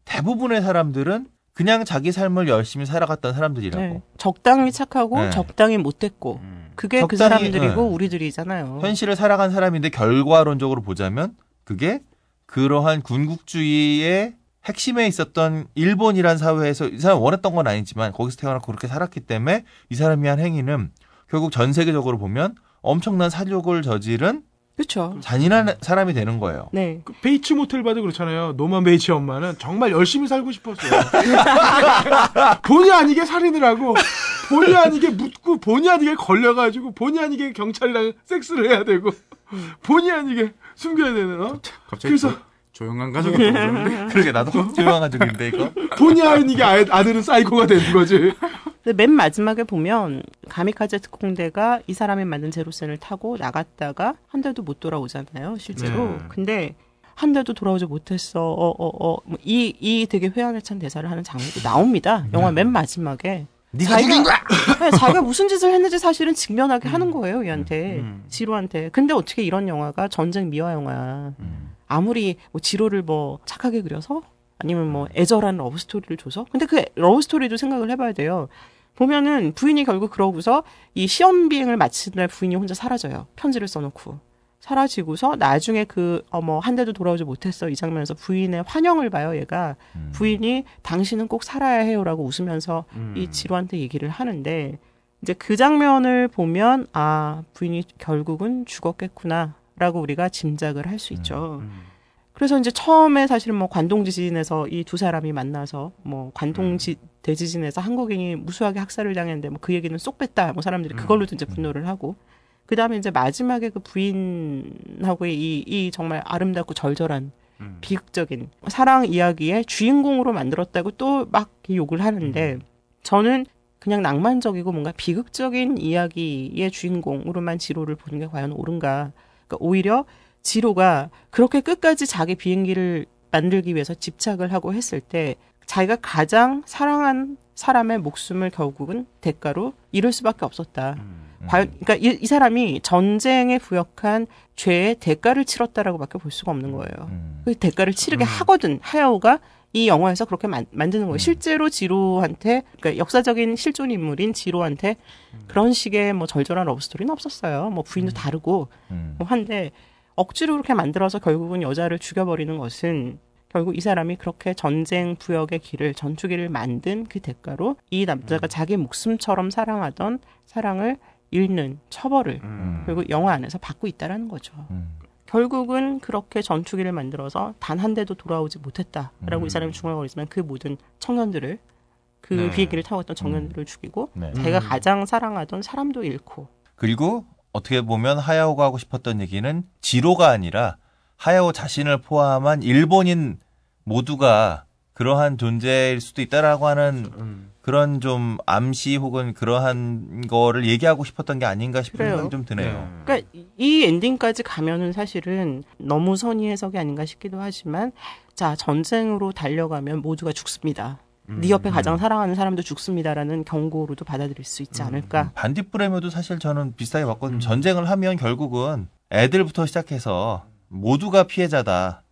Speaker 2: 대부분의 사람들은 그냥 자기 삶을 열심히 살아갔던 사람들이라고.
Speaker 3: 네. 적당히 착하고
Speaker 2: 네.
Speaker 3: 적당히 못됐고 그게 그
Speaker 2: 적당히,
Speaker 3: 사람들이고
Speaker 2: 네.
Speaker 3: 우리들이잖아요.
Speaker 2: 현실을 살아간 사람인데 결과론적으로 보자면 그게 그러한 군국주의의 핵심에 있었던 일본이란 사회에서 이 사람 원했던 건 아니지만 거기서 태어나고 그렇게 살았기 때문에 이 사람이 한 행위는 결국 전 세계적으로 보면 엄청난 사욕을 저지른
Speaker 3: 그렇죠.
Speaker 2: 잔인한 사람이 되는 거예요.
Speaker 3: 네.
Speaker 1: 그 베이츠 모텔 봐도 그렇잖아요. 노만 베이츠 엄마는 정말 열심히 살고 싶었어요. 본의 아니게 살인을 하고 본의 아니게 묻고 본의 아니게 걸려가지고 본의 아니게 경찰이랑 섹스를 해야 되고 본의 아니게 숨겨야 되는 어?
Speaker 4: 갑자기
Speaker 1: 그래서-
Speaker 4: 조, 조용한 가족이 떠오르는데
Speaker 2: 그러게 나도 조용한 가족인데 이거.
Speaker 1: 본의 아니게 아, 아들은 사이코가 되는 거지.
Speaker 3: 근데 맨 마지막에 보면 가미카제 특공대가 이 사람이 만든 제로센을 타고 나갔다가 한 대도 못 돌아오잖아요, 실제로.
Speaker 1: 네.
Speaker 3: 근데 한 대도 돌아오지 못했어. 어, 어, 어. 뭐 이, 이 되게 회한을 찬 대사를 하는 장면도 나옵니다. 영화 맨 마지막에.
Speaker 2: 네가 죽인 거야.
Speaker 3: 네, 자기가 무슨 짓을 했는지 사실은 직면하게 하는 거예요, 얘한테.
Speaker 1: 음.
Speaker 3: 지로한테. 근데 어떻게 이런 영화가 전쟁 미화 영화야. 아무리 뭐 지로를 뭐 착하게 그려서 아니면 뭐 애절한 러브 스토리를 줘서 근데 그 러브 스토리도 생각을 해봐야 돼요. 보면은 부인이 결국 그러고서 이 시험 비행을 마친 날 부인이 혼자 사라져요. 편지를 써놓고 사라지고서 나중에 그 어머 한 대도 돌아오지 못했어. 이 장면에서 부인의 환영을 봐요. 얘가. 부인이 당신은 꼭 살아야 해요라고 웃으면서 이 지로한테 얘기를 하는데 이제 그 장면을 보면 아 부인이 결국은 죽었겠구나라고 우리가 짐작을 할 수 있죠. 그래서 이제 처음에 사실은 뭐 관동 지진에서 이 두 사람이 만나서 뭐 관동 지, 대지진에서 한국인이 무수하게 학살을 당했는데 뭐 그 얘기는 쏙 뺐다. 뭐 사람들이 그걸로도 이제 분노를 하고 그 다음에 이제 마지막에 그 부인하고의 이, 이 정말 아름답고 절절한 비극적인 사랑 이야기의 주인공으로 만들었다고 또 막 욕을 하는데 저는 그냥 낭만적이고 뭔가 비극적인 이야기의 주인공으로만 지로를 보는 게 과연 옳은가. 그러니까 오히려 지로가 그렇게 끝까지 자기 비행기를 만들기 위해서 집착을 하고 했을 때 자기가 가장 사랑한 사람의 목숨을 결국은 대가로 잃을 수밖에 없었다. 과연 그러니까 이, 이 사람이 전쟁에 부역한 죄의 대가를 치렀다라고밖에 볼 수가 없는 거예요.
Speaker 2: 음.
Speaker 3: 그 대가를 치르게 하거든 하야오가 이 영화에서 그렇게 만, 만드는 거예요. 실제로 지로한테 그러니까 역사적인 실존 인물인 지로한테 그런 식의 뭐 절절한 러브스토리는 없었어요. 뭐 부인도 다르고
Speaker 2: 음.
Speaker 3: 뭐 한데 억지로 그렇게 만들어서 결국은 여자를 죽여버리는 것은 결국 이 사람이 그렇게 전쟁 부역의 길을 전투기를 만든 그 대가로 이 남자가 자기 목숨처럼 사랑하던 사랑을 잃는 처벌을
Speaker 2: 음.
Speaker 3: 결국 영화 안에서 받고 있다라는 거죠.
Speaker 2: 음.
Speaker 3: 결국은 그렇게 전투기를 만들어서 단 한 대도 돌아오지 못했다라고
Speaker 2: 음.
Speaker 3: 이 사람이 중얼거리지만 그 모든 청년들을 그
Speaker 1: 네.
Speaker 3: 비행기를 타고 있던 청년들을 죽이고
Speaker 2: 네.
Speaker 3: 자기가 가장 사랑하던 사람도 잃고
Speaker 2: 그리고 어떻게 보면 하야오가 하고 싶었던 얘기는 지로가 아니라 하야오 자신을 포함한 일본인 모두가 그러한 존재일 수도 있다라고 하는
Speaker 1: 음.
Speaker 2: 그런 좀 암시 혹은 그러한 거를 얘기하고 싶었던 게 아닌가 싶은
Speaker 3: 그래요.
Speaker 2: 생각이 좀 드네요.
Speaker 3: 그러니까 이 엔딩까지 가면은 사실은 너무 선의 해석이 아닌가 싶기도 하지만 자 전쟁으로 달려가면 모두가 죽습니다. 네 옆에 가장 사랑하는 사람도 죽습니다라는 경고로도 받아들일 수 있지 않을까.
Speaker 2: 반딧불에도 사실 저는 비슷하게 봤거든요. 전쟁을 하면 결국은 애들부터 시작해서 모두가 피해자다.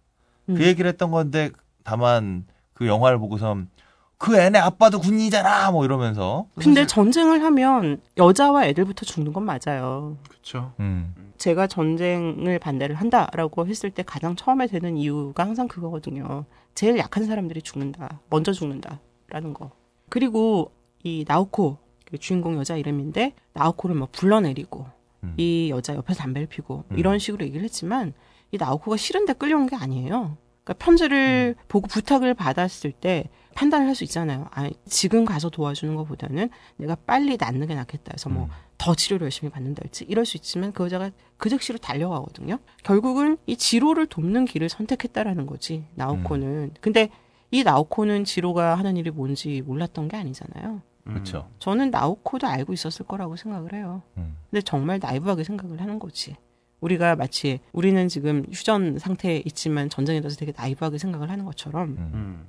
Speaker 3: 음.
Speaker 2: 그 얘기를 했던 건데 다만 그 영화를 보고선 그 애네 아빠도 군인이잖아 뭐 이러면서
Speaker 3: 근데 전쟁을 하면 여자와 애들부터 죽는 건 맞아요.
Speaker 1: 그렇죠.
Speaker 2: 음.
Speaker 3: 제가 전쟁을 반대를 한다라고 했을 때 가장 처음에 되는 이유가 항상 그거거든요. 제일 약한 사람들이 죽는다. 먼저 죽는다라는 거. 그리고 이 나오코 그 주인공 여자 이름인데 나오코를 막 불러내리고
Speaker 2: 음.
Speaker 3: 이 여자 옆에서 담배를 피고
Speaker 2: 음.
Speaker 3: 이런 식으로 얘기를 했지만 이 나오코가 싫은데 끌려온 게 아니에요. 그러니까 편지를 보고 부탁을 받았을 때 판단을 할 수 있잖아요. 아, 지금 가서 도와주는 것보다는 내가 빨리 낫는 게 낫겠다 해서 뭐
Speaker 2: 음.
Speaker 3: 더 치료를 열심히 받는다할지 이럴 수 있지만 그 여자가 그 즉시로 달려가거든요. 결국은 이 지로를 돕는 길을 선택했다라는 거지 나오코는. 근데 이 나오코는 지로가 하는 일이 뭔지 몰랐던 게 아니잖아요.
Speaker 2: 그렇죠.
Speaker 3: 저는 나오코도 알고 있었을 거라고 생각을 해요.
Speaker 2: 음.
Speaker 3: 근데 정말 나이브하게 생각을 하는 거지. 우리가 마치 우리는 지금 휴전 상태에 있지만 전쟁에 대해서 되게 나이브하게 생각을 하는 것처럼
Speaker 2: 음.
Speaker 1: 음.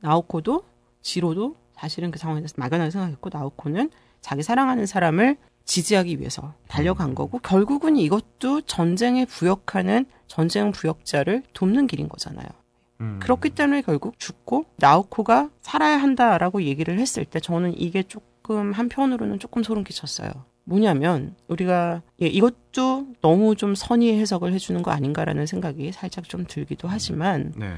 Speaker 3: 나오코도 지로도 사실은 그 상황에 대해서 막연하게 생각했고 나오코는 자기 사랑하는 사람을 지지하기 위해서 달려간 거고 결국은 이것도 전쟁에 부역하는 전쟁 부역자를 돕는 길인 거잖아요.
Speaker 1: 음.
Speaker 3: 그렇기 때문에 결국 죽고 나오코가 살아야 한다라고 얘기를 했을 때 저는 이게 조금 한편으로는 조금 소름 끼쳤어요. 뭐냐면 우리가 예, 이것도 너무 좀 선의 해석을 해주는 거 아닌가라는 생각이 살짝 좀 들기도 하지만
Speaker 1: 네.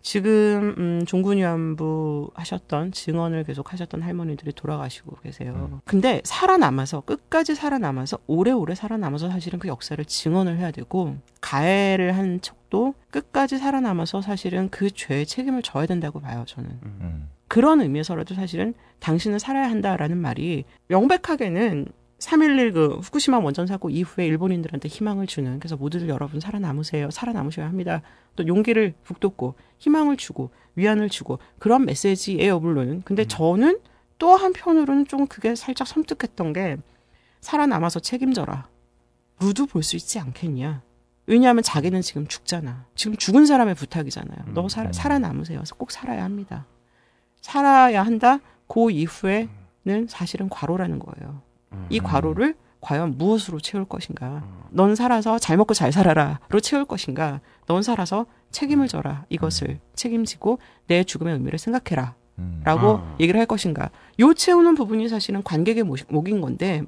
Speaker 3: 지금 음, 종군위안부 하셨던 증언을 계속 하셨던 할머니들이 돌아가시고 계세요. 근데 살아남아서 끝까지 살아남아서 오래오래 살아남아서 사실은 그 역사를 증언을 해야 되고 가해를 한 척도 끝까지 살아남아서 사실은 그 죄의 책임을 져야 된다고 봐요. 저는.
Speaker 2: 음.
Speaker 3: 그런 의미에서라도 사실은 당신은 살아야 한다라는 말이 명백하게는 3.11 그 후쿠시마 원전 사고 이후에 일본인들한테 희망을 주는 그래서 모두들 여러분 살아남으세요. 살아남으셔야 합니다. 또 용기를 북돋고 희망을 주고 위안을 주고 그런 메시지예요 물론. 근데 저는 또 한편으로는 좀 그게 살짝 섬뜩했던 게 살아남아서 책임져라. 루도 볼 수 있지 않겠냐. 왜냐하면 자기는 지금 죽잖아. 지금 죽은 사람의 부탁이잖아요. 너 살, 살아남으세요. 그래서 꼭 살아야 합니다. 살아야 한다. 그 이후에는 사실은 과로라는 거예요. 이 과로를 과연 무엇으로 채울 것인가? 넌 살아서 잘 먹고 잘 살아라로 채울 것인가? 넌 살아서 책임을 져라. 이것을 책임지고 내 죽음의 의미를 생각해라.
Speaker 2: 음.
Speaker 3: 라고
Speaker 1: 아.
Speaker 3: 얘기를 할 것인가. 요 채우는 부분이 사실은 관객의 목- 목인 건데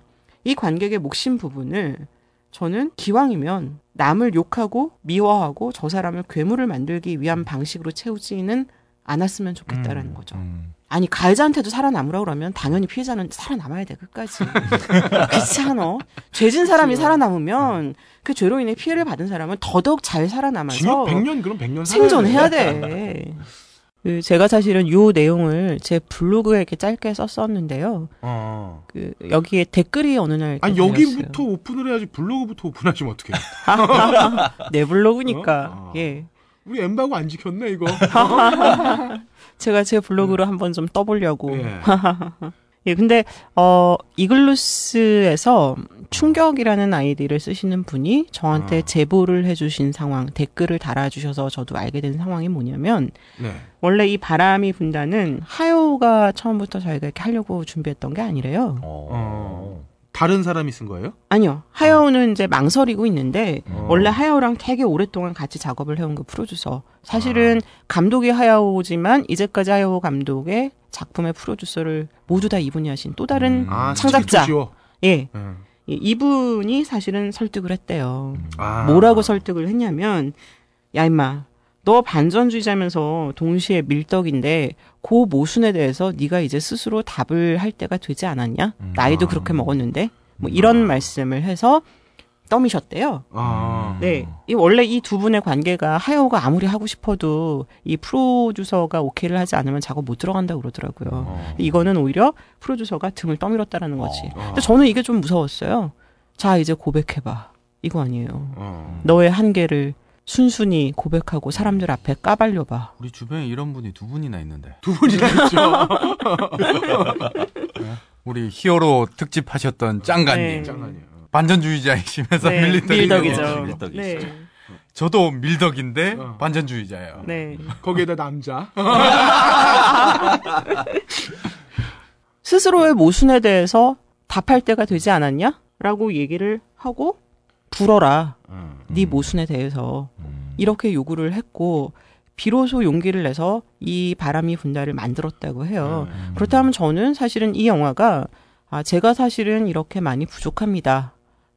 Speaker 3: 이 관객의 몫인 부분을 저는 기왕이면 남을 욕하고 미워하고 저 사람을 괴물을 만들기 위한 방식으로 채우지는 않았으면 좋겠다라는 거죠.
Speaker 2: 음.
Speaker 3: 아니 가해자한테도 살아남으라 그러면 당연히 피해자는 살아남아야 돼 끝까지. 그렇지 않아? 죄진 사람이 살아남으면 그 죄로 인해 피해를 받은 사람은 더더욱 잘 살아남아서
Speaker 1: 징역 100년 그럼 100년
Speaker 3: 생존해야 돼. 그 제가 사실은 요 내용을 제 블로그에 이렇게 짧게 썼었는데요.
Speaker 1: 어.
Speaker 3: 그 여기에 댓글이 어느 날 이렇게
Speaker 1: 아니
Speaker 3: 달렸어요.
Speaker 1: 여기부터 오픈을 해야지 블로그부터 오픈하시면 어떡해.
Speaker 3: 내 블로그니까
Speaker 1: 어? 어.
Speaker 3: 예.
Speaker 1: 우리 엠바고 안 지켰네 이거.
Speaker 3: 제가 제 블로그로 한번 좀 떠보려고.
Speaker 1: 예.
Speaker 3: 예, 근데 어 이글루스에서 충격이라는 아이디를 쓰시는 분이 저한테
Speaker 1: 아.
Speaker 3: 제보를 해주신 상황, 댓글을 달아주셔서 저도 알게 된 상황이 뭐냐면
Speaker 1: 네.
Speaker 3: 원래 이 바람이 분다는 하요가 처음부터 저희가 이렇게 하려고 준비했던 게 아니래요.
Speaker 2: 어.
Speaker 1: 어. 다른 사람이 쓴 거예요?
Speaker 3: 아니요. 하야오는 이제 망설이고 있는데
Speaker 1: 어.
Speaker 3: 원래 하야오랑 되게 오랫동안 같이 작업을 해온 그 프로듀서. 사실은 감독이 하야오지만 이제까지 하야오 감독의 작품의 프로듀서를 모두 다 이분이 하신 또 다른
Speaker 1: 아,
Speaker 3: 창작자. 예.
Speaker 1: 음.
Speaker 3: 이- 이분이 사실은 설득을 했대요.
Speaker 1: 아.
Speaker 3: 뭐라고 설득을 했냐면 야 임마 너 반전주의자면서 동시에 밀떡인데 고 모순에 대해서 네가 이제 스스로 답을 할 때가 되지 않았냐? 나이도 그렇게 먹었는데 뭐 이런 말씀을 해서 떠미셨대요.
Speaker 1: 아.
Speaker 3: 네, 이 원래 이 두 분의 관계가 하여가 아무리 하고 싶어도 이 프로듀서가 오케이를 하지 않으면 작업 못 들어간다고 그러더라고요. 이거는 오히려 프로듀서가 등을 떠밀었다라는 거지. 근데 저는 이게 좀 무서웠어요. 자 이제 고백해봐. 이거 아니에요.
Speaker 1: 어.
Speaker 3: 너의 한계를 순순히 고백하고 사람들 앞에 까발려봐.
Speaker 4: 우리 주변에 이런 분이 두 분이나 있는데.
Speaker 1: 두 분이나 있죠.
Speaker 4: 우리 히어로 특집 하셨던 짱가님.
Speaker 3: 네.
Speaker 4: 반전주의자이시면서
Speaker 3: 네,
Speaker 4: 밀리터리
Speaker 3: 밀덕이죠.
Speaker 4: 경험이.
Speaker 2: 밀덕이시죠.
Speaker 3: 네,
Speaker 4: 저도 밀덕인데
Speaker 1: 어.
Speaker 4: 반전주의자예요.
Speaker 3: 네.
Speaker 1: 거기에다 남자.
Speaker 3: 스스로의 모순에 대해서 답할 때가 되지 않았냐? 라고 얘기를 하고 불어라. 네 모순에 대해서 이렇게 요구를 했고 비로소 용기를 내서 이 바람이 분다를 만들었다고 해요. 그렇다면 저는 사실은 이 영화가 아 제가 사실은 이렇게 많이 부족합니다.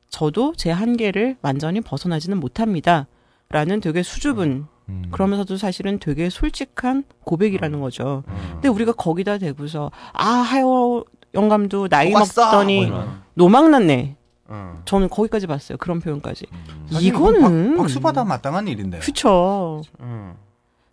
Speaker 3: 저도 제 한계를 완전히 벗어나지는 못합니다. 라는 되게 수줍은
Speaker 2: 음.
Speaker 3: 그러면서도 사실은 되게 솔직한 고백이라는 거죠. 근데 우리가 거기다 대고서 아 하여 영감도 나이
Speaker 2: 뽑았어!
Speaker 3: 먹더니
Speaker 2: 뭐.
Speaker 3: 노망났네.
Speaker 1: 어.
Speaker 3: 저는 거기까지 봤어요. 그런 표현까지.
Speaker 4: 사실
Speaker 3: 이거는
Speaker 4: 박, 박수 받아 마땅한 일인데.
Speaker 3: 그쵸.
Speaker 1: 음.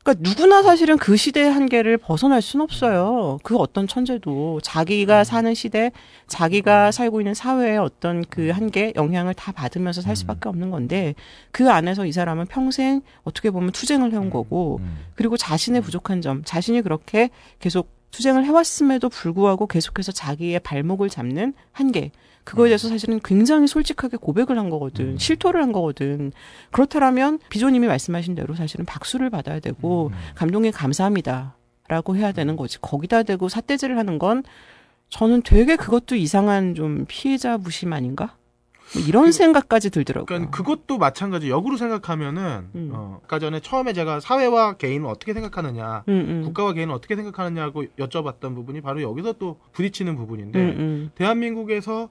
Speaker 3: 그러니까 누구나 사실은 그 시대의 한계를 벗어날 수는 없어요. 그 어떤 천재도 자기가 사는 시대, 자기가 살고 있는 사회의 어떤 그 한계, 영향을 다 받으면서 살 수밖에 없는 건데 그 안에서 이 사람은 평생 어떻게 보면 투쟁을 해온 거고
Speaker 2: 음.
Speaker 3: 그리고 자신의 부족한 점, 자신이 그렇게 계속 투쟁을 해왔음에도 불구하고 계속해서 자기의 발목을 잡는 한계. 그거에 대해서 사실은 굉장히 솔직하게 고백을 한 거거든. 실토를 한 거거든. 그렇다면 비조님이 말씀하신 대로 사실은 박수를 받아야 되고 감독님 감사합니다. 라고 해야 되는 거지. 거기다 대고 삿대질을 하는 건 저는 되게 그것도 이상한 좀 피해자 무심 아닌가? 뭐 이런 생각까지 들더라고요.
Speaker 1: 그러니까 그것도 마찬가지. 역으로 생각하면은
Speaker 3: 음.
Speaker 1: 어, 아까 전에 처음에 제가 사회와 개인을 어떻게 생각하느냐,
Speaker 3: 음, 음.
Speaker 1: 국가와 개인을 어떻게 생각하느냐고 여쭤봤던 부분이 바로 여기서 또 부딪히는 부분인데
Speaker 3: 음, 음.
Speaker 1: 대한민국에서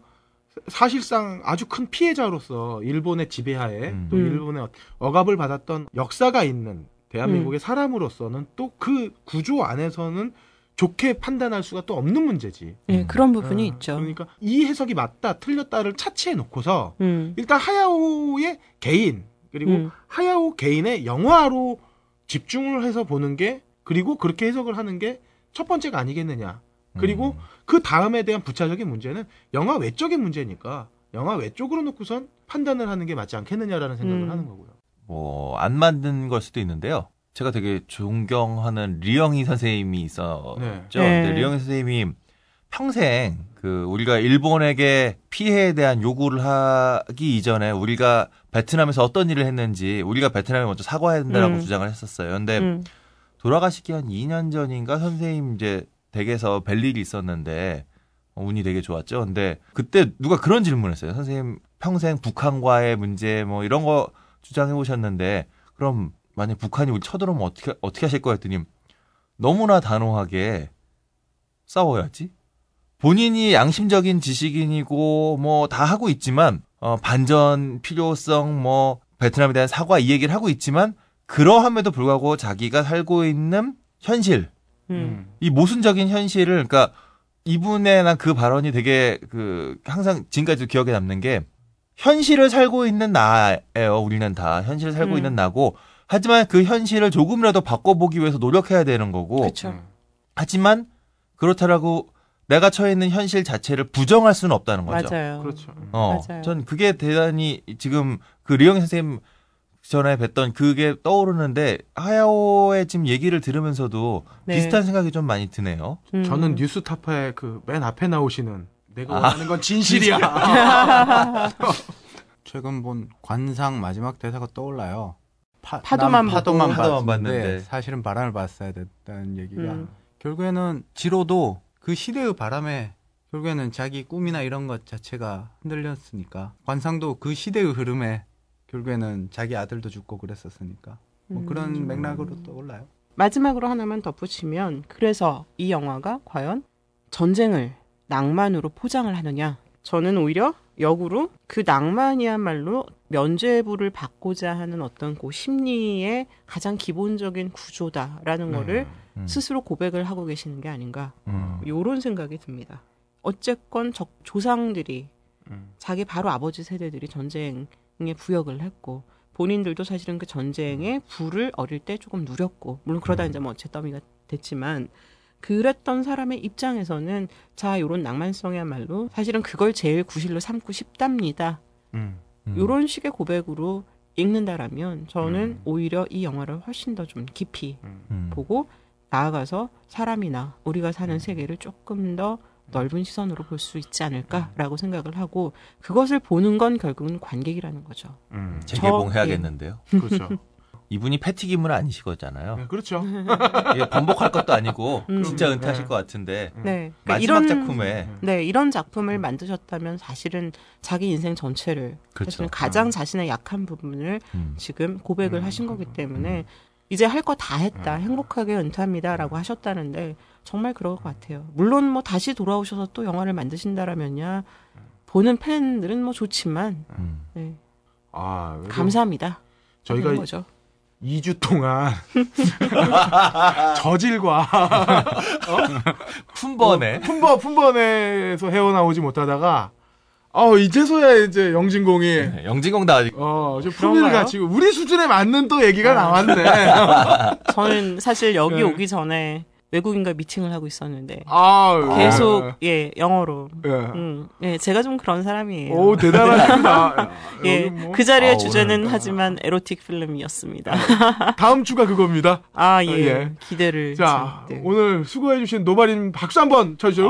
Speaker 1: 사실상 아주 큰 피해자로서 일본의 지배하에
Speaker 2: 음.
Speaker 1: 또
Speaker 3: 음.
Speaker 1: 일본의 어- 억압을 받았던 역사가 있는 대한민국의 사람으로서는 또 그 구조 안에서는 좋게 판단할 수가 또 없는 문제지.
Speaker 3: 예, 그런 부분이
Speaker 1: 어,
Speaker 3: 있죠.
Speaker 1: 그러니까 이 해석이 맞다, 틀렸다를 차치해 놓고서
Speaker 3: 음.
Speaker 1: 일단 하야오의 개인 그리고
Speaker 3: 음.
Speaker 1: 하야오 개인의 영화로 집중을 해서 보는 게 그리고 그렇게 해석을 하는 게 첫 번째가 아니겠느냐. 그리고
Speaker 2: 음.
Speaker 1: 그 다음에 대한 부차적인 문제는 영화 외적인 문제니까 영화 외쪽으로 놓고선 판단을 하는 게 맞지 않겠느냐라는 생각을
Speaker 3: 음.
Speaker 1: 하는 거고요.
Speaker 2: 뭐, 안 만든 걸 수도 있는데요. 제가 되게 존경하는 리영희 선생님이 있었죠.
Speaker 1: 네.
Speaker 3: 네.
Speaker 2: 근데 리영희 선생님이 평생 그 우리가 일본에게 피해에 대한 요구를 하기 이전에 우리가 베트남에서 어떤 일을 했는지 우리가 베트남에 먼저 사과해야 된다라고
Speaker 3: 음.
Speaker 2: 주장을 했었어요. 근데
Speaker 3: 음.
Speaker 2: 돌아가시기 한 2년 전인가 선생님 이제 댁에서 뵐 일이 있었는데 어, 운이 되게 좋았죠. 근데 그때 누가 그런 질문을 했어요. 선생님 평생 북한과의 문제 뭐 이런 거 주장해 오셨는데 그럼 만약 북한이 우리 쳐들어오면 어떻게 어떻게 하실 거야 했더니 너무나 단호하게 싸워야지. 본인이 양심적인 지식인이고 뭐 다 하고 있지만 어 반전 필요성 뭐 베트남에 대한 사과 이 얘기를 하고 있지만 그러함에도 불구하고 자기가 살고 있는 현실
Speaker 3: 음.
Speaker 2: 이 모순적인 현실을 그러니까 이분의 난 그 발언이 되게 그 항상 지금까지도 기억에 남는 게 현실을 살고 있는 나예요. 우리는 다 현실을 살고
Speaker 3: 음.
Speaker 2: 있는 나고 하지만 그 현실을 조금이라도 바꿔보기 위해서 노력해야 되는 거고
Speaker 3: 그렇죠.
Speaker 1: 음.
Speaker 2: 하지만 그렇다라고 내가 처해 있는 현실 자체를 부정할 수는 없다는 거죠.
Speaker 3: 맞아요.
Speaker 1: 그렇죠. 음.
Speaker 2: 어,
Speaker 3: 맞아요.
Speaker 2: 전 그게 대단히 지금 그 리영 선생님 전에 뵀던 그게 떠오르는데 하야오의 지금 얘기를 들으면서도
Speaker 3: 네.
Speaker 2: 비슷한 생각이 좀 많이 드네요.
Speaker 3: 음.
Speaker 1: 저는 뉴스타파의 그 맨 앞에 나오시는 내가
Speaker 2: 아.
Speaker 1: 원하는 건 진실이야.
Speaker 4: 최근 본 관상 마지막 대사가 떠올라요. 파,
Speaker 3: 파도만
Speaker 4: 난 파도만.
Speaker 2: 파도만
Speaker 4: 봤는데,
Speaker 2: 봤는데.
Speaker 4: 사실은 바람을 봤어야 됐다는 얘기가
Speaker 3: 음.
Speaker 4: 결국에는 지로도 그 시대의 바람에 결국에는 자기 꿈이나 이런 것 자체가 흔들렸으니까 관상도 그 시대의 흐름에 결국에는 자기 아들도 죽고 그랬었으니까 뭐
Speaker 3: 음.
Speaker 4: 그런 맥락으로 떠올라요.
Speaker 3: 마지막으로 하나만 덧붙이면 그래서 이 영화가 과연 전쟁을 낭만으로 포장을 하느냐? 저는 오히려 역으로 그 낭만이야말로 면죄부를 받고자 하는 어떤 그 심리의 가장 기본적인 구조다라는 거를
Speaker 2: 음.
Speaker 3: 스스로 고백을 하고 계시는 게 아닌가
Speaker 2: 음.
Speaker 3: 요런 생각이 듭니다. 어쨌건 적, 조상들이
Speaker 1: 음.
Speaker 3: 자기 바로 아버지 세대들이 전쟁에 부역을 했고 본인들도 사실은 그 전쟁의 불을 어릴 때 조금 누렸고 물론 그러다 이제 뭐 잿더미가 됐지만 그랬던 사람의 입장에서는 자 요런 낭만성이야말로 사실은 그걸 제일 구실로 삼고 싶답니다.
Speaker 1: 음.
Speaker 2: 음.
Speaker 3: 요런 식의 고백으로 읽는다라면 저는
Speaker 1: 음.
Speaker 3: 오히려 이 영화를 훨씬 더 좀 깊이
Speaker 2: 음.
Speaker 3: 보고 나아가서 사람이나 우리가 사는 세계를 조금 더 넓은 시선으로 볼 수 있지 않을까라고 생각을 하고 그것을 보는 건 결국은 관객이라는 거죠.
Speaker 1: 음.
Speaker 2: 재개봉해야겠는데요.
Speaker 1: 그렇죠.
Speaker 2: 이분이 패티 기물 아니시 거잖아요.
Speaker 1: 네, 그렇죠.
Speaker 2: 이게 번복할 것도 아니고
Speaker 3: 음.
Speaker 2: 진짜 은퇴하실
Speaker 1: 네.
Speaker 2: 것 같은데
Speaker 3: 네, 그러니까
Speaker 2: 마지막
Speaker 3: 이런
Speaker 2: 작품에
Speaker 3: 네 이런 작품을 만드셨다면 사실은 자기 인생 전체를
Speaker 2: 그렇죠.
Speaker 3: 사실은 가장 자신의 약한 부분을
Speaker 2: 음.
Speaker 3: 지금 고백을
Speaker 1: 음.
Speaker 3: 하신 거기 때문에 이제 할 거 다 했다
Speaker 1: 음.
Speaker 3: 행복하게 은퇴합니다라고 하셨다는데 정말 그럴 것 같아요. 물론 뭐 다시 돌아오셔서 또 영화를 만드신다라면야 보는 팬들은 뭐 좋지만
Speaker 2: 음.
Speaker 3: 네,
Speaker 1: 아,
Speaker 3: 감사합니다.
Speaker 1: 저희가
Speaker 3: 거죠.
Speaker 1: 2주 동안 저질과
Speaker 2: 품번에
Speaker 1: 품번 품번에서 헤어나오지 못하다가 어 이제서야 이제 영진공이
Speaker 2: 네, 영진공 다 아직
Speaker 1: 어, 좀 품위를
Speaker 3: 그런가요?
Speaker 1: 갖추고 우리 수준에 맞는 또 얘기가 나왔네.
Speaker 3: 저는 사실 여기
Speaker 1: 네.
Speaker 3: 오기 전에 외국인과 미팅을 하고 있었는데
Speaker 1: 아,
Speaker 3: 계속 예 영어로
Speaker 1: 예.
Speaker 3: 음, 예 제가 좀 그런 사람이에요.
Speaker 1: 오 대단하십니다. 야,
Speaker 3: 예,
Speaker 1: 여기
Speaker 3: 뭐그 자리의
Speaker 2: 아,
Speaker 3: 주제는
Speaker 1: 오늘-
Speaker 3: 하지만 에로틱 필름이었습니다.
Speaker 1: 다음 주가 그겁니다.
Speaker 3: 아, 예.
Speaker 1: 예.
Speaker 3: 기대를.
Speaker 1: 자
Speaker 3: 참, 네.
Speaker 1: 오늘 수고해주신 노바린 박수 한번 쳐주세요.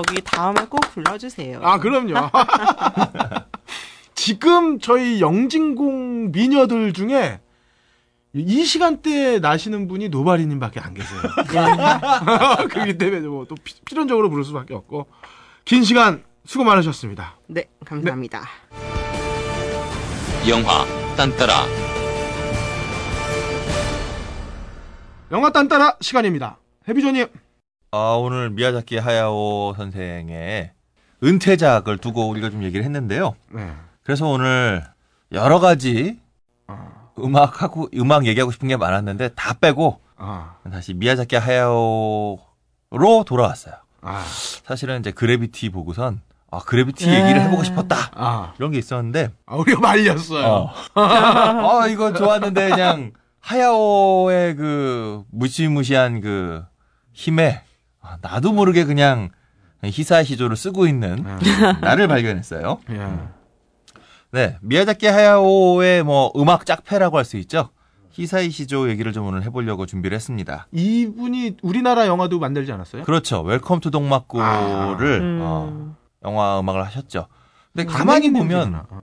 Speaker 1: 우!
Speaker 3: 저기 다음에 꼭 불러주세요.
Speaker 1: 아 그럼요. 지금 저희 영진공 미녀들 중에 이 시간대에 나시는 분이 노바리님밖에 안 계세요. 그렇기 때문에 뭐 또 필연적으로 부를 수밖에 없고 긴 시간 수고 많으셨습니다.
Speaker 3: 네, 감사합니다.
Speaker 7: 영화 딴따라
Speaker 1: 영화 딴따라 시간입니다. 해비조님.
Speaker 2: 아, 오늘 미야자키 하야오 선생의 은퇴작을 두고 우리가 좀 얘기를 했는데요.
Speaker 1: 네.
Speaker 2: 그래서 오늘 여러 가지 음악하고 음악 얘기하고 싶은 게 많았는데 다 빼고
Speaker 1: 아,
Speaker 2: 다시 미야자키 하야오로 돌아왔어요.
Speaker 1: 아,
Speaker 2: 사실은 이제 그래비티 보고선 아 그래비티 얘기를 해보고 싶었다
Speaker 1: 아,
Speaker 2: 이런 게 있었는데
Speaker 1: 아, 우리가 말렸어요.
Speaker 2: 어. 아 이거 좋았는데 그냥 하야오의 그 무시무시한 그 힘에 아, 나도 모르게 그냥 히사이시 조를 쓰고 있는 나를 발견했어요.
Speaker 1: 예.
Speaker 2: 네, 미야자키 하야오의 뭐 음악 짝패라고 할 수 있죠. 히사이시 조 얘기를 좀 오늘 해보려고 준비를 했습니다.
Speaker 1: 이분이 우리나라 영화도 만들지 않았어요?
Speaker 2: 그렇죠. 웰컴 투 동막골을
Speaker 3: 음.
Speaker 2: 어, 영화 음악을 하셨죠. 근데 가만히 보면
Speaker 1: 아, 어.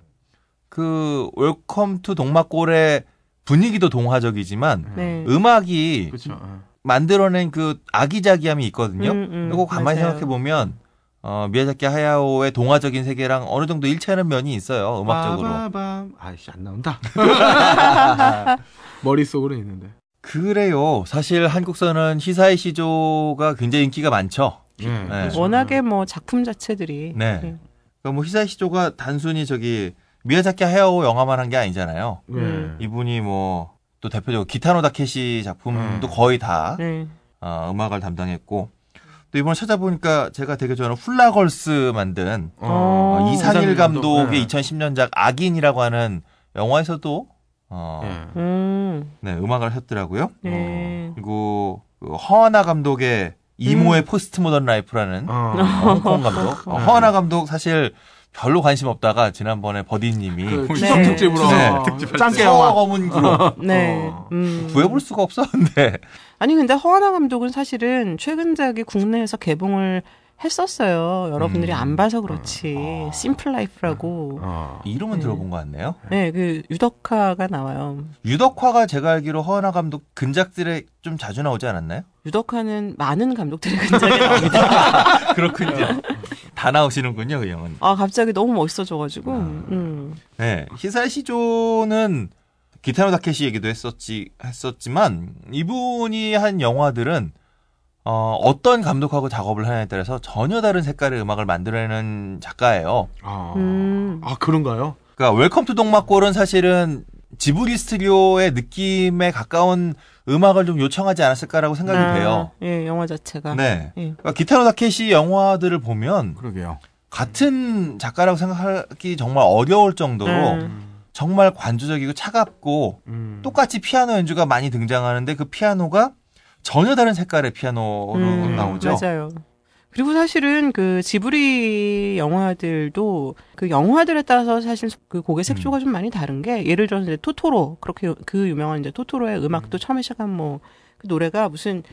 Speaker 2: 그 웰컴 투 동막골의 분위기도 동화적이지만
Speaker 3: 네.
Speaker 2: 음악이
Speaker 1: 그렇죠. 어.
Speaker 2: 만들어낸 그 아기자기함이 있거든요.
Speaker 3: 음, 음,
Speaker 2: 그리고 가만히
Speaker 3: 맞아요.
Speaker 2: 생각해 보면 어, 미야자키 하야오의 동화적인 세계랑 어느 정도 일치하는 면이 있어요. 음악적으로.
Speaker 1: 빠바밤. 아이씨 안 나온다. 머릿속으로 있는데.
Speaker 2: 그래요. 사실 한국서는 히사이 시조가 굉장히 인기가 많죠.
Speaker 1: 예.
Speaker 2: 네.
Speaker 3: 워낙에 뭐 작품 자체들이.
Speaker 2: 네.
Speaker 3: 네.
Speaker 2: 그러니까 뭐 히사이 시조가 단순히 저기 미야자키 하야오 영화만 한 게 아니잖아요.
Speaker 1: 네.
Speaker 3: 음.
Speaker 2: 이분이 뭐 또 대표적으로 기타노 다케시 작품도
Speaker 1: 음.
Speaker 2: 거의 다
Speaker 3: 네.
Speaker 2: 어, 음악을 담당했고 또 이번에 찾아보니까 제가 되게 좋아하는 훌라걸스 만든
Speaker 1: 어.
Speaker 2: 어, 이상일
Speaker 1: 이상일 감독,
Speaker 2: 감독의
Speaker 1: 네.
Speaker 2: 2010년작 악인이라고 하는 영화에서도 어,
Speaker 1: 예.
Speaker 3: 음.
Speaker 2: 네, 음악을 하셨더라고요.
Speaker 3: 네.
Speaker 2: 그리고 그 허안화 감독의 이모의 포스트 모던 라이프라는
Speaker 1: 어.
Speaker 2: 어, 홍콩 감독. 어, 허안화 감독 사실 별로 관심 없다가 지난번에 버디님이
Speaker 1: 그
Speaker 3: 네.
Speaker 1: 추석 특집으로
Speaker 2: 네.
Speaker 1: 어, 짱깨 영화.
Speaker 2: 검은 그룹
Speaker 3: 네.
Speaker 1: 어.
Speaker 3: 음.
Speaker 2: 구해볼 수가 없었는데
Speaker 3: 아니 근데 허안화 감독은 사실은 최근작이 국내에서 개봉을 했었어요. 여러분들이
Speaker 1: 음.
Speaker 3: 안 봐서 그렇지. Simple Life라고.
Speaker 1: 어.
Speaker 2: 이름은
Speaker 3: 네.
Speaker 2: 들어본 것 같네요.
Speaker 3: 네, 그 유덕화가 나와요.
Speaker 2: 유덕화가 제가 알기로 허안화 감독 근작들에 좀 자주 나오지 않았나요?
Speaker 3: 유덕화는 많은 감독들의 근작에 나옵니다.
Speaker 2: 그렇군요. 다 나오시는군요, 그 형은.
Speaker 3: 아, 갑자기 너무 멋있어져가지고. 음.
Speaker 2: 네. 히사이시 조는 기타노 다케시 얘기도 했었지, 했었지만, 이분이 한 영화들은, 어, 어떤 감독하고 작업을 하냐에 따라서 전혀 다른 색깔의 음악을 만들어내는 작가예요.
Speaker 1: 아.
Speaker 3: 음.
Speaker 1: 아, 그런가요?
Speaker 2: 그러니까 Welcome to 동막골은 사실은 지브리 스튜디오의 느낌에 가까운 음악을 좀 요청하지 않았을까라고 생각이
Speaker 3: 아,
Speaker 2: 돼요.
Speaker 3: 예, 영화 자체가.
Speaker 2: 네.
Speaker 3: 예.
Speaker 2: 그러니까 기타노 다케시 영화들을 보면
Speaker 4: 그러게요.
Speaker 2: 같은 작가라고 생각하기 정말 어려울 정도로
Speaker 3: 음.
Speaker 2: 정말 관조적이고 차갑고
Speaker 1: 음.
Speaker 2: 똑같이 피아노 연주가 많이 등장하는데 그 피아노가 전혀 다른 색깔의 피아노로
Speaker 3: 음,
Speaker 2: 나오죠.
Speaker 3: 맞아요. 그리고 사실은 그 지브리 영화들도 그 영화들에 따라서 사실 그 곡의 색조가 좀 많이 다른 게 예를 들어서 이제 토토로 그렇게 그 유명한 이제 토토로의 음악도 처음에 시작한 뭐 그 노래가 무슨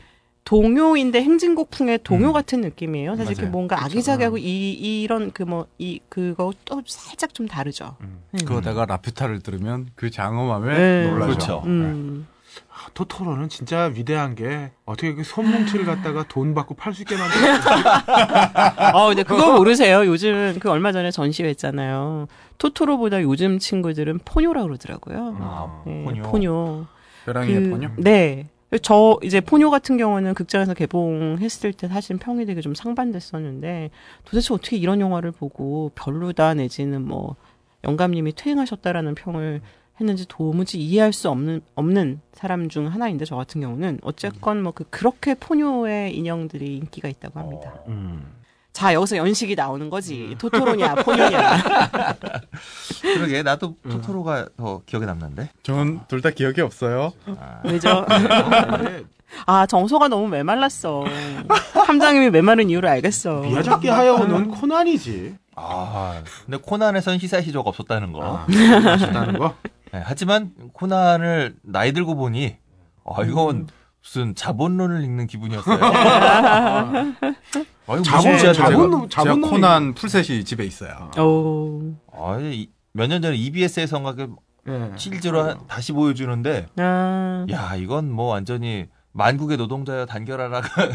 Speaker 3: 동요인데 행진곡풍의 동요
Speaker 2: 음.
Speaker 3: 같은 느낌이에요. 사실 그
Speaker 4: 맞아요.
Speaker 3: 뭔가 아기자기하고 이 이런 그 뭐 이 그거 또 살짝 좀 다르죠.
Speaker 1: 음.
Speaker 3: 음.
Speaker 4: 그러다가 라퓨타를 들으면 그 장엄함에
Speaker 3: 네.
Speaker 4: 놀라죠.
Speaker 2: 그렇죠.
Speaker 3: 음.
Speaker 1: 토토로는 진짜 위대한 게 어떻게 그 손뭉치를 갖다가 돈 받고 팔 수 있게 만들었어.
Speaker 3: 어, 근데 그거 모르세요? 요즘 그 얼마 전에 전시회했잖아요. 토토로보다 요즘 친구들은 포뇨라 그러더라고요.
Speaker 2: 아,
Speaker 3: 네,
Speaker 2: 포뇨.
Speaker 3: 포뇨.
Speaker 4: 벼랑이의
Speaker 3: 그-
Speaker 4: 포뇨?
Speaker 3: 네. 저 이제 포뇨 같은 경우는 극장에서 개봉했을 때 사실 평이 되게 좀 상반됐었는데 도대체 어떻게 이런 영화를 보고 별로다 내지는 뭐 영감님이 퇴행하셨다라는 평을 했는지 도무지 이해할 수 없는 없는 사람 중 하나인데 저 같은 경우는 어쨌건 뭐 그 그렇게 포뇨의 인형들이 인기가 있다고 합니다.
Speaker 1: 음.
Speaker 3: 자 여기서 연식이 나오는 거지 토토로냐 포뇨냐
Speaker 2: 그러게 나도 토토로가 더 기억에 남는데.
Speaker 4: 저는 둘다 기억이 없어요.
Speaker 3: 왜죠?
Speaker 1: 근데
Speaker 3: 아 정서가 너무 메말랐어. 함장님이 메마른 이유를 알겠어.
Speaker 1: 미야자키 하야오는 코난이지.
Speaker 2: 아, 근데 코난에선 히사시조가 없었다는 거.
Speaker 1: 아, 맛있다는 거.
Speaker 2: 네, 하지만 코난을 나이 들고 보니 아 이건 무슨 자본론을 읽는 기분이었어요. 아유,
Speaker 1: 자본- 자본-
Speaker 2: 자본
Speaker 1: 자본
Speaker 4: 코난 풀셋이 집에 있어요.
Speaker 3: 오.
Speaker 2: 몇년 전에 EBS에서 그
Speaker 1: 예.
Speaker 2: 실제로 다시 보여주는데
Speaker 3: 아.
Speaker 2: 야 이건 뭐 완전히 만국의 노동자여 단결하라가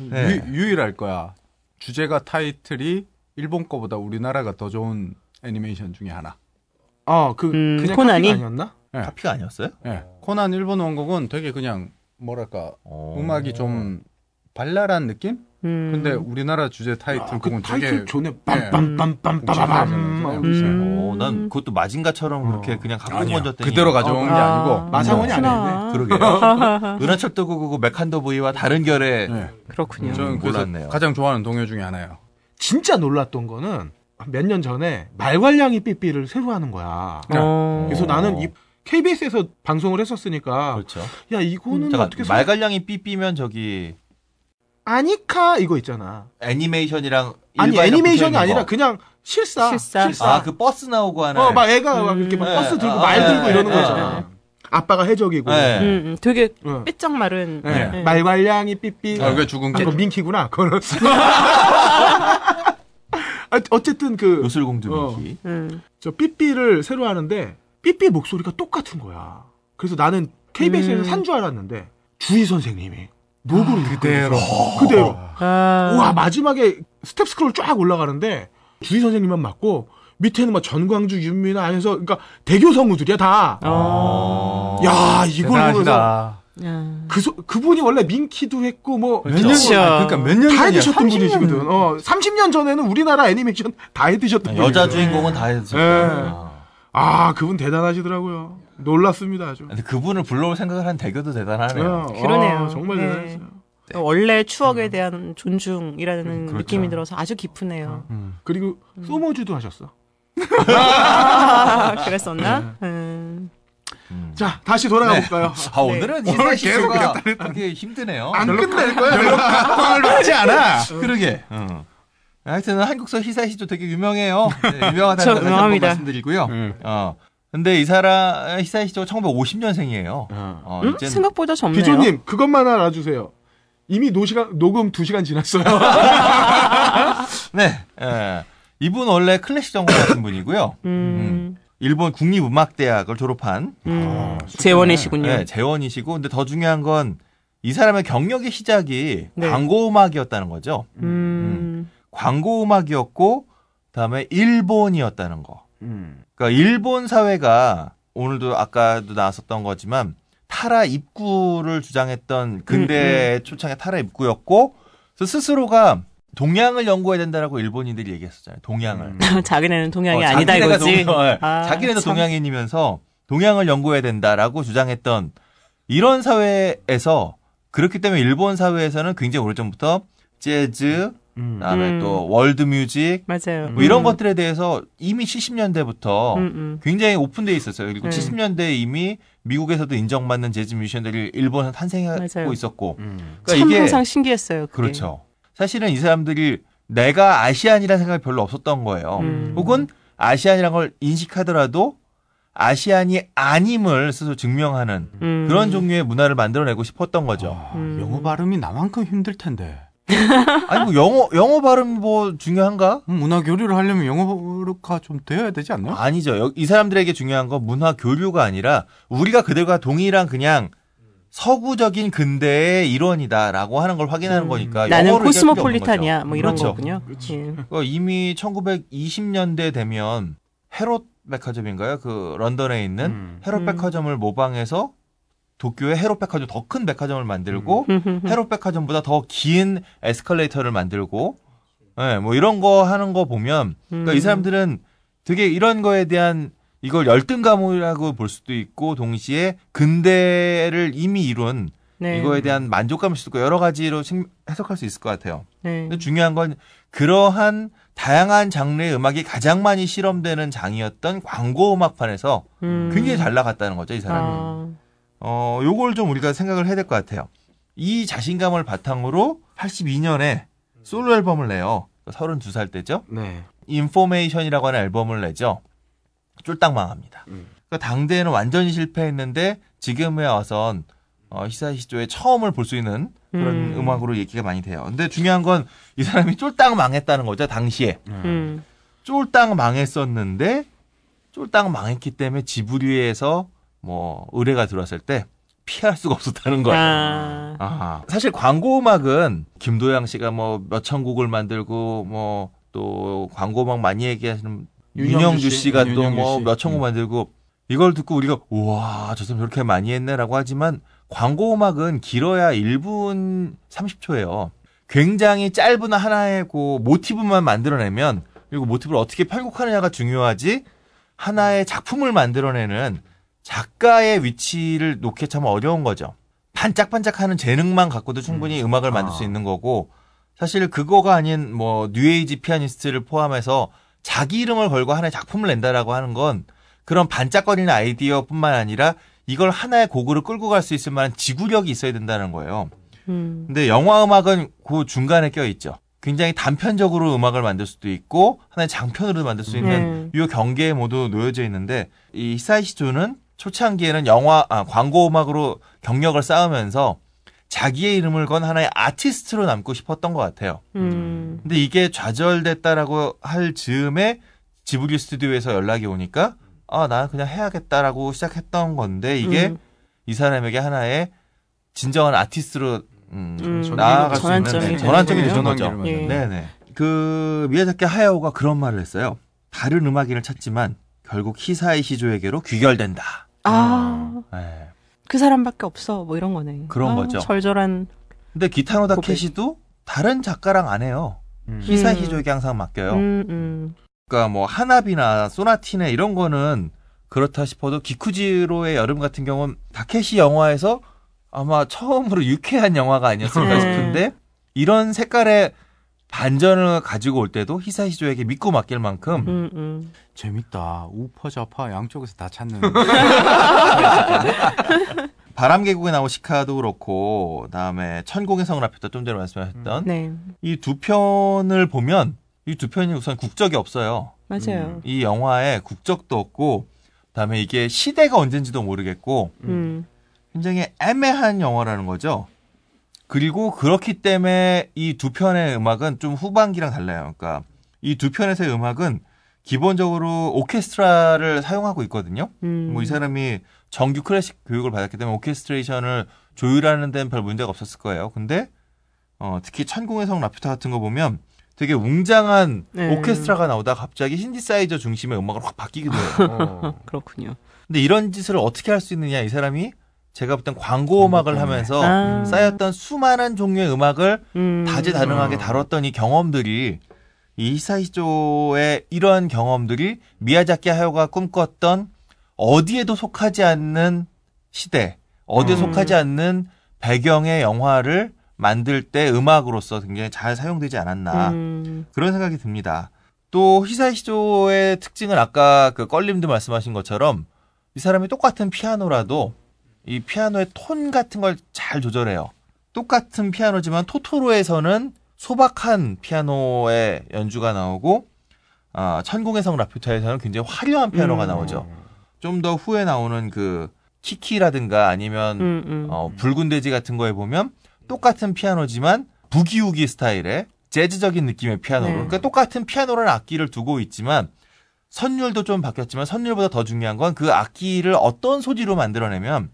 Speaker 2: 네.
Speaker 4: 유, 유일할 거야. 주제가 타이틀이 일본 거보다 우리나라가 더 좋은 애니메이션 중에 하나.
Speaker 1: 어, 그
Speaker 3: 음,
Speaker 1: 그냥
Speaker 3: 코난이?
Speaker 1: 카피가 아니었나?
Speaker 4: 예.
Speaker 2: 카피가 아니었어요?
Speaker 4: 예. 코난 일본 원곡은 되게 그냥 뭐랄까
Speaker 2: 어.
Speaker 4: 음악이 좀 발랄한 느낌?
Speaker 3: 음.
Speaker 4: 근데 우리나라 주제 타이틀
Speaker 1: 아, 그
Speaker 4: 곡은
Speaker 1: 타이틀
Speaker 4: 되게
Speaker 1: 좋네.
Speaker 4: 예.
Speaker 1: 빰빰빰빰빰빰.
Speaker 3: 음.
Speaker 2: 어, 난 그것도 마징가처럼 그렇게
Speaker 1: 어.
Speaker 2: 그냥 갖고. 건졌더니
Speaker 4: 그대로 가져온 게
Speaker 3: 아.
Speaker 4: 아니고
Speaker 1: 마상원이 안
Speaker 3: 그렇구나.
Speaker 2: 그러게요. 은하철도 999 메칸더 V와 다른 결의
Speaker 4: 예.
Speaker 3: 그렇군요.
Speaker 4: 저는
Speaker 2: 몰랐네요.
Speaker 4: 가장 좋아하는 동요 중에 하나예요.
Speaker 1: 진짜 놀랐던 거는 몇 년 전에 말괄량이 삐삐를 새로 하는 거야.
Speaker 3: 어.
Speaker 1: 그래서 나는 이 KBS에서 방송을 했었으니까
Speaker 2: 그렇죠.
Speaker 1: 야 이거는
Speaker 2: 잠깐
Speaker 1: 어떻게
Speaker 2: 말갈량이 삐삐면 저기
Speaker 1: 아니카 이거 있잖아.
Speaker 2: 애니메이션이랑
Speaker 1: 아니 애니메이션이 아니라
Speaker 2: 거.
Speaker 1: 그냥 실사.
Speaker 3: 실사.
Speaker 2: 아, 그 버스 나오고 하는.
Speaker 1: 어, 막 애가 막
Speaker 3: 음.
Speaker 1: 이렇게 막
Speaker 2: 네.
Speaker 1: 버스 들고
Speaker 2: 아,
Speaker 1: 말
Speaker 2: 아,
Speaker 1: 들고
Speaker 2: 네.
Speaker 1: 이러는
Speaker 2: 네.
Speaker 1: 거잖아. 아빠가 해적이고.
Speaker 2: 네.
Speaker 3: 음, 음, 되게
Speaker 1: 어.
Speaker 3: 삐쩍 마른.
Speaker 1: 네.
Speaker 3: 네.
Speaker 1: 말괄량이 삐삐.
Speaker 4: 아, 그게 죽은
Speaker 1: 아,
Speaker 4: 게
Speaker 1: 그거 밍키구나. 그거는. 아, 어쨌든 그
Speaker 2: 요술공주
Speaker 1: 어.
Speaker 2: 밍키.
Speaker 3: 음.
Speaker 1: 저 삐삐를 새로 하는데 삐삐 목소리가 똑같은 거야. 그래서 나는 KBS에서
Speaker 3: 음.
Speaker 1: 산줄 알았는데 주희 선생님이 녹음을
Speaker 4: 그대로
Speaker 1: 그대로.
Speaker 3: 아.
Speaker 1: 와 마지막에 스태프 스크롤 쫙 올라가는데 주희 선생님만 맞고 밑에는 막 전광주 윤미나 안에서 그러니까 대교 성우들이야 다.
Speaker 3: 어.
Speaker 1: 야 이걸 보면서. 그 소- 그분이 원래 밍키도 했고 뭐
Speaker 4: 몇. 년, 그러니까
Speaker 1: 몇년다
Speaker 4: 전이야.
Speaker 1: 해드셨던
Speaker 4: 30년.
Speaker 1: 분이시거든. 어, 30년 전에는 우리나라 애니메이션 다 해드셨던 분이거든.
Speaker 2: 여자 주인공은 다.
Speaker 1: 네.
Speaker 2: 아.
Speaker 1: 아 그분 대단하시더라고요. 놀랐습니다 아주.
Speaker 2: 근데 그분을 불러올 생각을 한 대교도 대단하네요.
Speaker 1: 어,
Speaker 3: 그러네요.
Speaker 1: 아, 정말
Speaker 3: 네.
Speaker 1: 대단했어요.
Speaker 3: 원래 추억에 대한 존중이라는
Speaker 2: 그렇죠.
Speaker 3: 느낌이 들어서 아주 깊으네요.
Speaker 1: 그리고 소모주도 하셨어.
Speaker 3: 아, 그랬었나? 음.
Speaker 2: 음.
Speaker 1: 자 다시 돌아가 볼까요?
Speaker 2: 아, 오늘은
Speaker 1: 네.
Speaker 2: 이사 시가 되게 힘드네요.
Speaker 1: 안 끝낼 거야.
Speaker 4: 꽝을 받지 않아.
Speaker 2: 그러게. 어. 하여튼 한국서 히사시도 되게 유명해요. 네, 유명하다는. 말씀드리고요.
Speaker 4: 음.
Speaker 2: 어. 근데 이 사람 히사시도 1950년생이에요. 어,
Speaker 3: 음?
Speaker 2: 이젠
Speaker 3: 생각보다 젊네요.
Speaker 1: 비조님 그것만 알아주세요. 이미 노시간, 녹음 2시간 지났어요.
Speaker 2: 네. 예. 이분 원래 클래식 전공 하신 분이고요.
Speaker 3: 음,
Speaker 2: 일본 국립음악대학을 졸업한
Speaker 3: 음. 재원이시군요.
Speaker 2: 네, 재원이시고 근데 더 중요한 건 이 사람의 경력의 시작이
Speaker 3: 네.
Speaker 2: 광고 음악이었다는 거죠.
Speaker 3: 음,
Speaker 2: 광고 음악이었고 그다음에 일본이었다는 거.
Speaker 1: 음.
Speaker 2: 그러니까 일본 사회가 오늘도 아까도 나왔었던 거지만 탈아입구를 주장했던 근대 초창의 탈아입구였고 그래서 스스로가 동양을 연구해야 된다라고 일본인들이 얘기했었잖아요. 동양을.
Speaker 3: 자기네는 동양이
Speaker 2: 어,
Speaker 3: 아니다 이거지.
Speaker 2: 동양- 예,
Speaker 3: 아,
Speaker 2: 자기네도
Speaker 3: 참.
Speaker 2: 동양인이면서 동양을 연구해야 된다라고 주장했던 이런 사회에서 그렇기 때문에 일본 사회에서는 굉장히 오래전부터 재즈,
Speaker 1: 음.
Speaker 2: 그다음에
Speaker 3: 음.
Speaker 2: 또 월드 뮤직
Speaker 3: 맞아요.
Speaker 2: 뭐 이런
Speaker 3: 음.
Speaker 2: 것들에 대해서 이미 70년대부터
Speaker 3: 음, 음.
Speaker 2: 굉장히 오픈돼 있었어요. 그리고
Speaker 3: 음.
Speaker 2: 70년대에 이미 미국에서도 인정받는 재즈 뮤지션들이 일본에서 탄생하고
Speaker 3: 맞아요.
Speaker 2: 있었고
Speaker 1: 음.
Speaker 2: 그러니까
Speaker 3: 참
Speaker 2: 이게
Speaker 3: 항상 신기했어요. 그게.
Speaker 2: 그렇죠. 사실은 이 사람들이 내가 아시안이라는 생각이 별로 없었던 거예요.
Speaker 3: 음.
Speaker 2: 혹은 아시안이라는 걸 인식하더라도 아시안이 아님을 스스로 증명하는
Speaker 3: 음.
Speaker 2: 그런 종류의 문화를 만들어내고 싶었던 거죠.
Speaker 4: 아,
Speaker 3: 음.
Speaker 4: 영어 발음이 나만큼 힘들 텐데.
Speaker 2: 아니 뭐 영어 영어 발음 뭐 중요한가?
Speaker 4: 음, 문화 교류를 하려면 영어가 좀 되어야 되지 않나요?
Speaker 2: 아니죠. 여- 이 사람들에게 중요한 건 문화 교류가 아니라 우리가 그들과 동일한 그냥 서구적인 근대의 일원이다라고 하는 걸 확인하는
Speaker 3: 음.
Speaker 2: 거니까
Speaker 3: 나는
Speaker 2: 영어로 얘기할 필요 없는
Speaker 3: 코스모폴리탄이야.
Speaker 2: 거죠.
Speaker 3: 뭐 이런
Speaker 2: 그렇죠.
Speaker 3: 거군요. 예.
Speaker 2: 그러니까 이미 1920년대 되면 헤롯 백화점인가요? 그 런던에 있는
Speaker 1: 음.
Speaker 2: 헤롯
Speaker 3: 음.
Speaker 2: 백화점을 모방해서 도쿄의 헤롯 백화점 더 큰 백화점을 만들고
Speaker 3: 음.
Speaker 2: 헤롯 백화점보다 더 긴 에스컬레이터를 만들고 예, 뭐 이런 거 하는 거 보면 그러니까 이
Speaker 3: 음.
Speaker 2: 사람들은 되게 이런 거에 대한 이걸 열등감이라고 볼 수도 있고 동시에 근대를 이미 이룬
Speaker 3: 네.
Speaker 2: 이거에 대한 만족감일 수도 있고 여러 가지로 생- 해석할 수 있을 것 같아요.
Speaker 3: 네.
Speaker 2: 근데 중요한 건 그러한 다양한 장르의 음악이 가장 많이 실험되는 장이었던 광고 음악판에서
Speaker 3: 음.
Speaker 2: 굉장히 잘 나갔다는 거죠, 이 사람이.
Speaker 3: 아.
Speaker 2: 어, 요걸 좀 우리가 생각을 해야 될 것 같아요. 이 자신감을 바탕으로 82년에 솔로 앨범을 내요. 32살 때죠.
Speaker 1: 네.
Speaker 2: 인포메이션이라고 하는 앨범을 내죠. 쫄딱 망합니다.
Speaker 1: 음.
Speaker 2: 그러니까 당대에는 완전히 실패했는데 지금에 와선 어, 히사히시조의 처음을 볼 수 있는 그런
Speaker 3: 음.
Speaker 2: 음. 악으로 얘기가 많이 돼요. 근데 중요한 건 이 사람이 쫄딱 망했다는 거죠, 당시에.
Speaker 3: 음.
Speaker 2: 쫄딱 망했었는데 쫄딱 망했기 때문에 지브리에서 뭐 의뢰가 들어왔을 때 피할 수가 없었다는 거예요.
Speaker 3: 아.
Speaker 2: 아, 사실 광고 음악은 김도영 씨가 뭐 몇천 곡을 만들고 뭐 또 광고 음악 많이 얘기하시는
Speaker 1: 윤영주
Speaker 2: 윤영주
Speaker 1: 씨.
Speaker 2: 씨가 또뭐
Speaker 4: 씨.
Speaker 2: 몇천 곡
Speaker 4: 음.
Speaker 2: 만들고 이걸 듣고 우리가 우와 저 사람 저렇게 많이 했네라고 하지만 광고 음악은 길어야 1분 30초예요. 굉장히 짧은 하나의 그 모티브만 만들어내면 그리고 모티브를 어떻게 편곡하느냐가 중요하지 하나의 작품을 만들어내는 작가의 위치를 놓기 참 어려운 거죠. 반짝반짝하는 재능만 갖고도 충분히 음. 악을 만들 수
Speaker 1: 아.
Speaker 2: 있는 거고 사실 그거가 아닌 뭐 뉴에이지 피아니스트를 포함해서 자기 이름을 걸고 하나의 작품을 낸다라고 하는 건 그런 반짝거리는 아이디어뿐만 아니라 이걸 하나의 곡으로 끌고 갈 수 있을 만한 지구력이 있어야 된다는 거예요.
Speaker 3: 음.
Speaker 2: 근데 영화 음악은 그 중간에 껴 있죠. 굉장히 단편적으로 음악을 만들 수도 있고 하나의 장편으로 만들 수 있는 이 경계에 모두 놓여져 있는데 이 히사이시조는 초창기에는 영화 아, 광고 음악으로 경력을 쌓으면서 자기의 이름을 건 하나의 아티스트로 남고 싶었던 것 같아요.
Speaker 3: 음.
Speaker 2: 근데 이게 좌절됐다라고 할 즈음에 지브리 스튜디오에서 연락이 오니까 아, 나 그냥 해야겠다라고 시작했던 건데 이게
Speaker 3: 음.
Speaker 2: 이 사람에게 하나의 진정한 아티스트로 음,
Speaker 3: 음.
Speaker 2: 나아갈 수 있는
Speaker 3: 전환점이
Speaker 2: 네,
Speaker 3: 되는
Speaker 2: 전환점이
Speaker 3: 거예요?
Speaker 2: 되는 거죠.
Speaker 3: 예.
Speaker 2: 네네. 그 미야자키 하야오가 그런 말을 했어요. 다른 음악인을 찾지만 결국 히사이 시조에게로 귀결된다.
Speaker 3: 아.
Speaker 2: 네.
Speaker 3: 그 사람밖에 없어. 뭐 이런 거네.
Speaker 2: 그런
Speaker 3: 아,
Speaker 2: 거죠.
Speaker 3: 절절한.
Speaker 2: 근데 기타노다
Speaker 3: 고백.
Speaker 2: 케시도 다른 작가랑 안 해요.
Speaker 1: 음.
Speaker 2: 히사이
Speaker 3: 음.
Speaker 2: 항상 맡겨요.
Speaker 3: 음, 음.
Speaker 2: 그러니까 뭐 하나비나 소나티네 이런 거는 그렇다 싶어도 기쿠지로의 여름 같은 경우는 다케시 영화에서 아마 처음으로 유쾌한 영화가 아니었을까
Speaker 3: 네.
Speaker 2: 싶은데 이런 색깔의 반전을 가지고 올 때도 히사시조에게 믿고 맡길 만큼
Speaker 3: 음, 음.
Speaker 4: 재밌다. 우파 좌파 양쪽에서 다 찾는.
Speaker 2: 바람계곡에 나온 시카도 그렇고 그다음에 천공의 성을 앞에서 좀 전에 말씀하셨던
Speaker 3: 네.
Speaker 2: 이두 편을 보면 이 두 편이 우선 국적이 없어요.
Speaker 3: 맞아요.
Speaker 2: 이 영화에 국적도 없고 그다음에 이게 시대가 언젠지도 모르겠고
Speaker 3: 음.
Speaker 2: 굉장히 애매한 영화라는 거죠. 그리고 그렇기 때문에 이 두 편의 음악은 좀 후반기랑 달라요. 그러니까 이 두 편에서의 음악은 기본적으로 오케스트라를 사용하고 있거든요.
Speaker 3: 음.
Speaker 2: 뭐이 사람이 정규 클래식 교육을 받았기 때문에 오케스트레이션을 조율하는 데는 별 문제가 없었을 거예요. 근데 어, 특히 천궁의 성 라퓨타 같은 거 보면 되게 웅장한
Speaker 3: 네.
Speaker 2: 오케스트라가 나오다 가 갑자기 신디사이저 중심의 음악으로 확 바뀌기도 해요.
Speaker 1: 어.
Speaker 3: 그렇군요.
Speaker 2: 근데 이런 짓을 어떻게 할 수 있느냐 이 사람이 제가 볼땐 광고 음악을 하면서
Speaker 3: 아.
Speaker 2: 쌓였던 수많은 종류의 음악을
Speaker 3: 음.
Speaker 2: 다재다능하게 다뤘던 이 경험들이 이 히사이조의 이런 경험들이 미야자키 하요가 꿈꿨던 어디에도 속하지 않는 시대, 어디에
Speaker 3: 음.
Speaker 2: 속하지 않는 배경의 영화를 만들 때 음악으로서 굉장히 잘 사용되지 않았나
Speaker 3: 음.
Speaker 2: 그런 생각이 듭니다. 또 히사이시조의 특징은 아까 그 껄림도 말씀하신 것처럼 이 사람이 똑같은 피아노라도 이 피아노의 톤 같은 걸 잘 조절해요. 똑같은 피아노지만 토토로에서는 소박한 피아노의 연주가 나오고 아, 천공의 성 라퓨타에서는 굉장히 화려한 피아노가
Speaker 3: 음.
Speaker 2: 나오죠. 좀 더 후에 나오는 그 키키라든가 아니면
Speaker 3: 음, 음.
Speaker 2: 어, 붉은 돼지 같은 거에 보면 똑같은 피아노지만 부기우기 스타일의 재즈적인 느낌의 피아노로.
Speaker 3: 네.
Speaker 2: 그러니까 똑같은 피아노라는 악기를 두고 있지만 선율도 좀 바뀌었지만 선율보다 더 중요한 건 그 악기를 어떤 소리로 만들어내면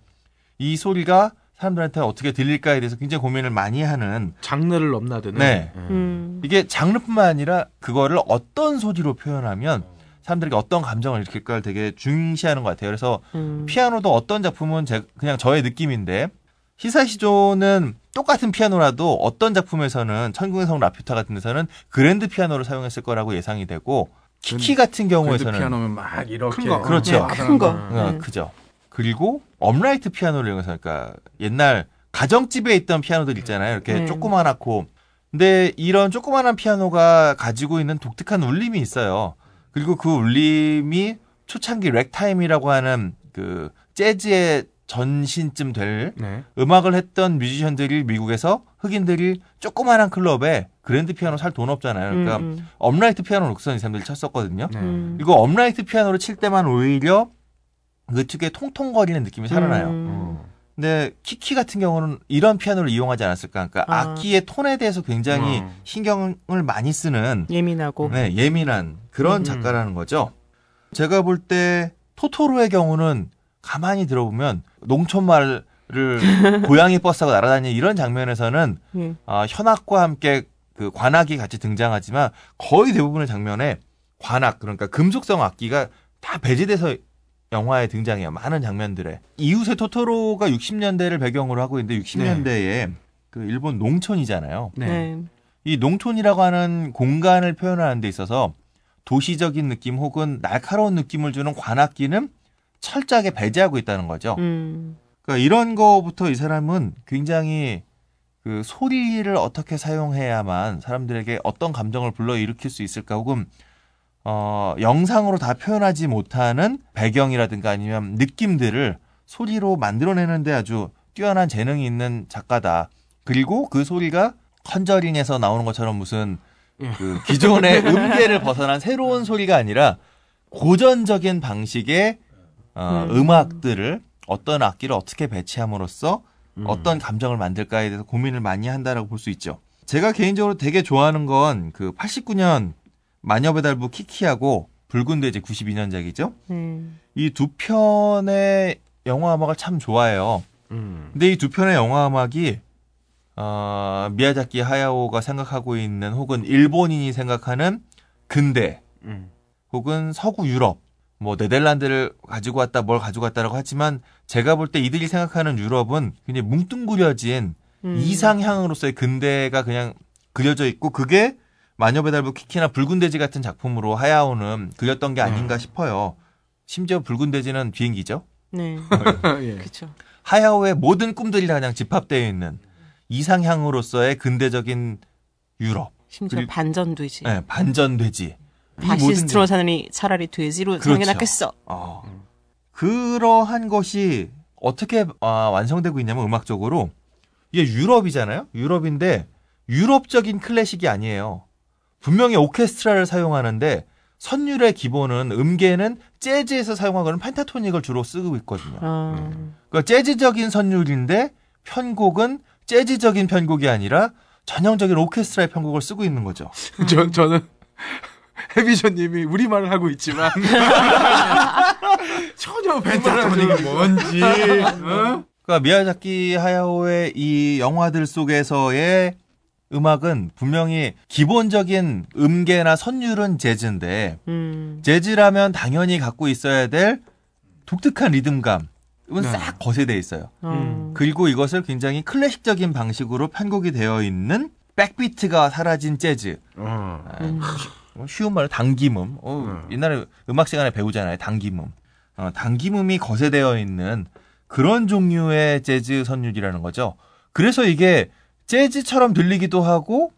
Speaker 2: 이 소리가 사람들한테 어떻게 들릴까에 대해서 굉장히 고민을 많이 하는
Speaker 1: 장르를 넘나드는.
Speaker 2: 네.
Speaker 3: 음.
Speaker 2: 이게 장르뿐만 아니라 그거를 어떤 소리로 표현하면 사람들에게 어떤 감정을 일으킬까를 되게 중시하는 것 같아요. 그래서
Speaker 3: 음.
Speaker 2: 피아노도 어떤 작품은 제, 그냥 저의 느낌인데 히사이시 조는 똑같은 피아노라도 어떤 작품에서는 천공의 성 라퓨타 같은 데서는 그랜드 피아노를 사용했을 거라고 예상이 되고 키키 같은 경우에서는
Speaker 4: 피아노면 막 이렇게
Speaker 1: 큰 거.
Speaker 2: 그렇죠.
Speaker 3: 네, 큰 거.
Speaker 2: 어,
Speaker 3: 네.
Speaker 2: 그죠. 그리고 업라이트 피아노를 이용해서 그러니까 옛날 가정집에 있던 피아노들 있잖아요. 이렇게
Speaker 3: 네.
Speaker 2: 조그만하고 근데 이런 조그만한 피아노가 가지고 있는 독특한 울림이 있어요. 그리고 그 울림이 초창기 래그타임이라고 하는 그 재즈의 전신쯤 될
Speaker 1: 네.
Speaker 2: 음악을 했던 뮤지션들이 미국에서 흑인들이 조그만한 클럽에 그랜드 피아노 살 돈 없잖아요. 그러니까
Speaker 3: 음, 음.
Speaker 2: 업라이트 피아노 녹슨 이 사람들이 쳤었거든요.
Speaker 1: 네.
Speaker 3: 음.
Speaker 2: 이거 업라이트 피아노를 칠 때만 오히려 그 특유의 통통거리는 느낌이 살아나요.
Speaker 3: 음.
Speaker 1: 어.
Speaker 2: 근데 키키 같은 경우는 이런 피아노를 이용하지 않았을까? 그러니까
Speaker 3: 아.
Speaker 2: 악기의 톤에 대해서 굉장히
Speaker 1: 음.
Speaker 2: 신경을 많이 쓰는
Speaker 3: 예민하고.
Speaker 2: 네, 예민한 그런
Speaker 1: 음.
Speaker 2: 작가라는 거죠. 제가 볼 때 토토로의 경우는 가만히 들어보면 농촌 말을 고양이 버스하고 날아다니는 이런 장면에서는
Speaker 3: 예.
Speaker 2: 아, 현악과 함께 그 관악이 같이 등장하지만 거의 대부분의 장면에 관악 그러니까 금속성 악기가 다 배제돼서 영화에 등장해요. 많은 장면들에. 이웃의 토토로가 60년대를 배경으로 하고 있는데 60년대에 그 일본 농촌이잖아요.
Speaker 1: 네.
Speaker 3: 네.
Speaker 2: 이 농촌이라고 하는 공간을 표현하는 데 있어서 도시적인 느낌 혹은 날카로운 느낌을 주는 관악기는 철저하게 배제하고 있다는 거죠.
Speaker 3: 음.
Speaker 2: 그러니까 이런 거부터 이 사람은 굉장히 그 소리를 어떻게 사용해야만 사람들에게 어떤 감정을 불러일으킬 수 있을까 혹은 어, 영상으로 다 표현하지 못하는 배경이라든가 아니면 느낌들을 소리로 만들어내는데 아주 뛰어난 재능이 있는 작가다. 그리고 그 소리가 컨저링에서 나오는 것처럼 무슨 그 기존의 음계를 벗어난 새로운 소리가 아니라 고전적인 방식의 어,
Speaker 3: 음.
Speaker 2: 음악들을 어떤 악기를 어떻게 배치함으로써 어떤 감정을 만들까에 대해서 고민을 많이 한다라고 볼 수 있죠. 제가 개인적으로 되게 좋아하는 건 그 89년 마녀배달부 키키하고 붉은 돼지 92년작이죠.
Speaker 3: 네.
Speaker 2: 이두 편의 영화 음악을 참 좋아해요.
Speaker 1: 음.
Speaker 2: 근데 이 두 편의 영화 음악이 어, 미야자키 하야오가 생각하고 있는 혹은 일본인이 생각하는 근대
Speaker 1: 음.
Speaker 2: 혹은 서구 유럽 뭐 네덜란드를 가지고 왔다 뭘 가지고 왔다라고 하지만 제가 볼 때 이들이 생각하는 유럽은 굉장히 뭉뚱그려진
Speaker 3: 음.
Speaker 2: 이상향으로서의 근대가 그냥 그려져 있고 그게 마녀배달부 키키나 붉은 돼지 같은 작품으로 하야오는 그렸던 게 아닌가 싶어요. 심지어 붉은 돼지는 비행기죠.
Speaker 3: 네.
Speaker 1: 예.
Speaker 3: 그렇죠.
Speaker 2: 하야오의 모든 꿈들이 다 그냥 집합되어 있는 이상향으로서의 근대적인 유럽,
Speaker 3: 심지어
Speaker 2: 그리고-
Speaker 3: 반전돼지.
Speaker 2: 네, 반전 돼지. 이 모든
Speaker 3: 바시스트로
Speaker 2: 게-
Speaker 3: 사느니 차라리 돼지로
Speaker 2: 그렇죠.
Speaker 3: 게 낫겠어.
Speaker 2: 어. 그러한 것이 어떻게 아, 완성되고 있냐면 음악적으로 이게 유럽이잖아요. 유럽인데 유럽적인 클래식이 아니에요. 분명히 오케스트라를 사용하는데 선율의 기본은 음계는 재즈에서 사용하고는 펜타토닉을 주로 쓰고 있거든요.
Speaker 3: 아,
Speaker 2: 그러니까 재즈적인 선율인데 편곡은 재즈적인 편곡이 아니라 전형적인 오케스트라의 편곡을 쓰고 있는 거죠.
Speaker 1: 저, 저는 해비전님이 우리말을 하고 있지만 전혀 분위기 뭔지 어?
Speaker 2: 그러니까 미야자키 하야오의 이 영화들 속에서의 음악은 분명히 기본적인 음계나 선율은 재즈인데
Speaker 3: 음.
Speaker 2: 재즈라면 당연히 갖고 있어야 될 독특한 리듬감은
Speaker 1: 네.
Speaker 2: 싹 거세돼 있어요.
Speaker 3: 어.
Speaker 2: 그리고 이것을 굉장히 클래식적인 방식으로 편곡이 되어 있는 백비트가 사라진 재즈.
Speaker 1: 어.
Speaker 3: 음.
Speaker 2: 뭐 쉬운 말로 당김음. 어,
Speaker 1: 음.
Speaker 2: 옛날에 음악 시간에 배우잖아요. 당김음. 어, 당김음이 거세되어 있는 그런 종류의 재즈 선율이라는 거죠. 그래서 이게 재즈처럼 들리기도 하고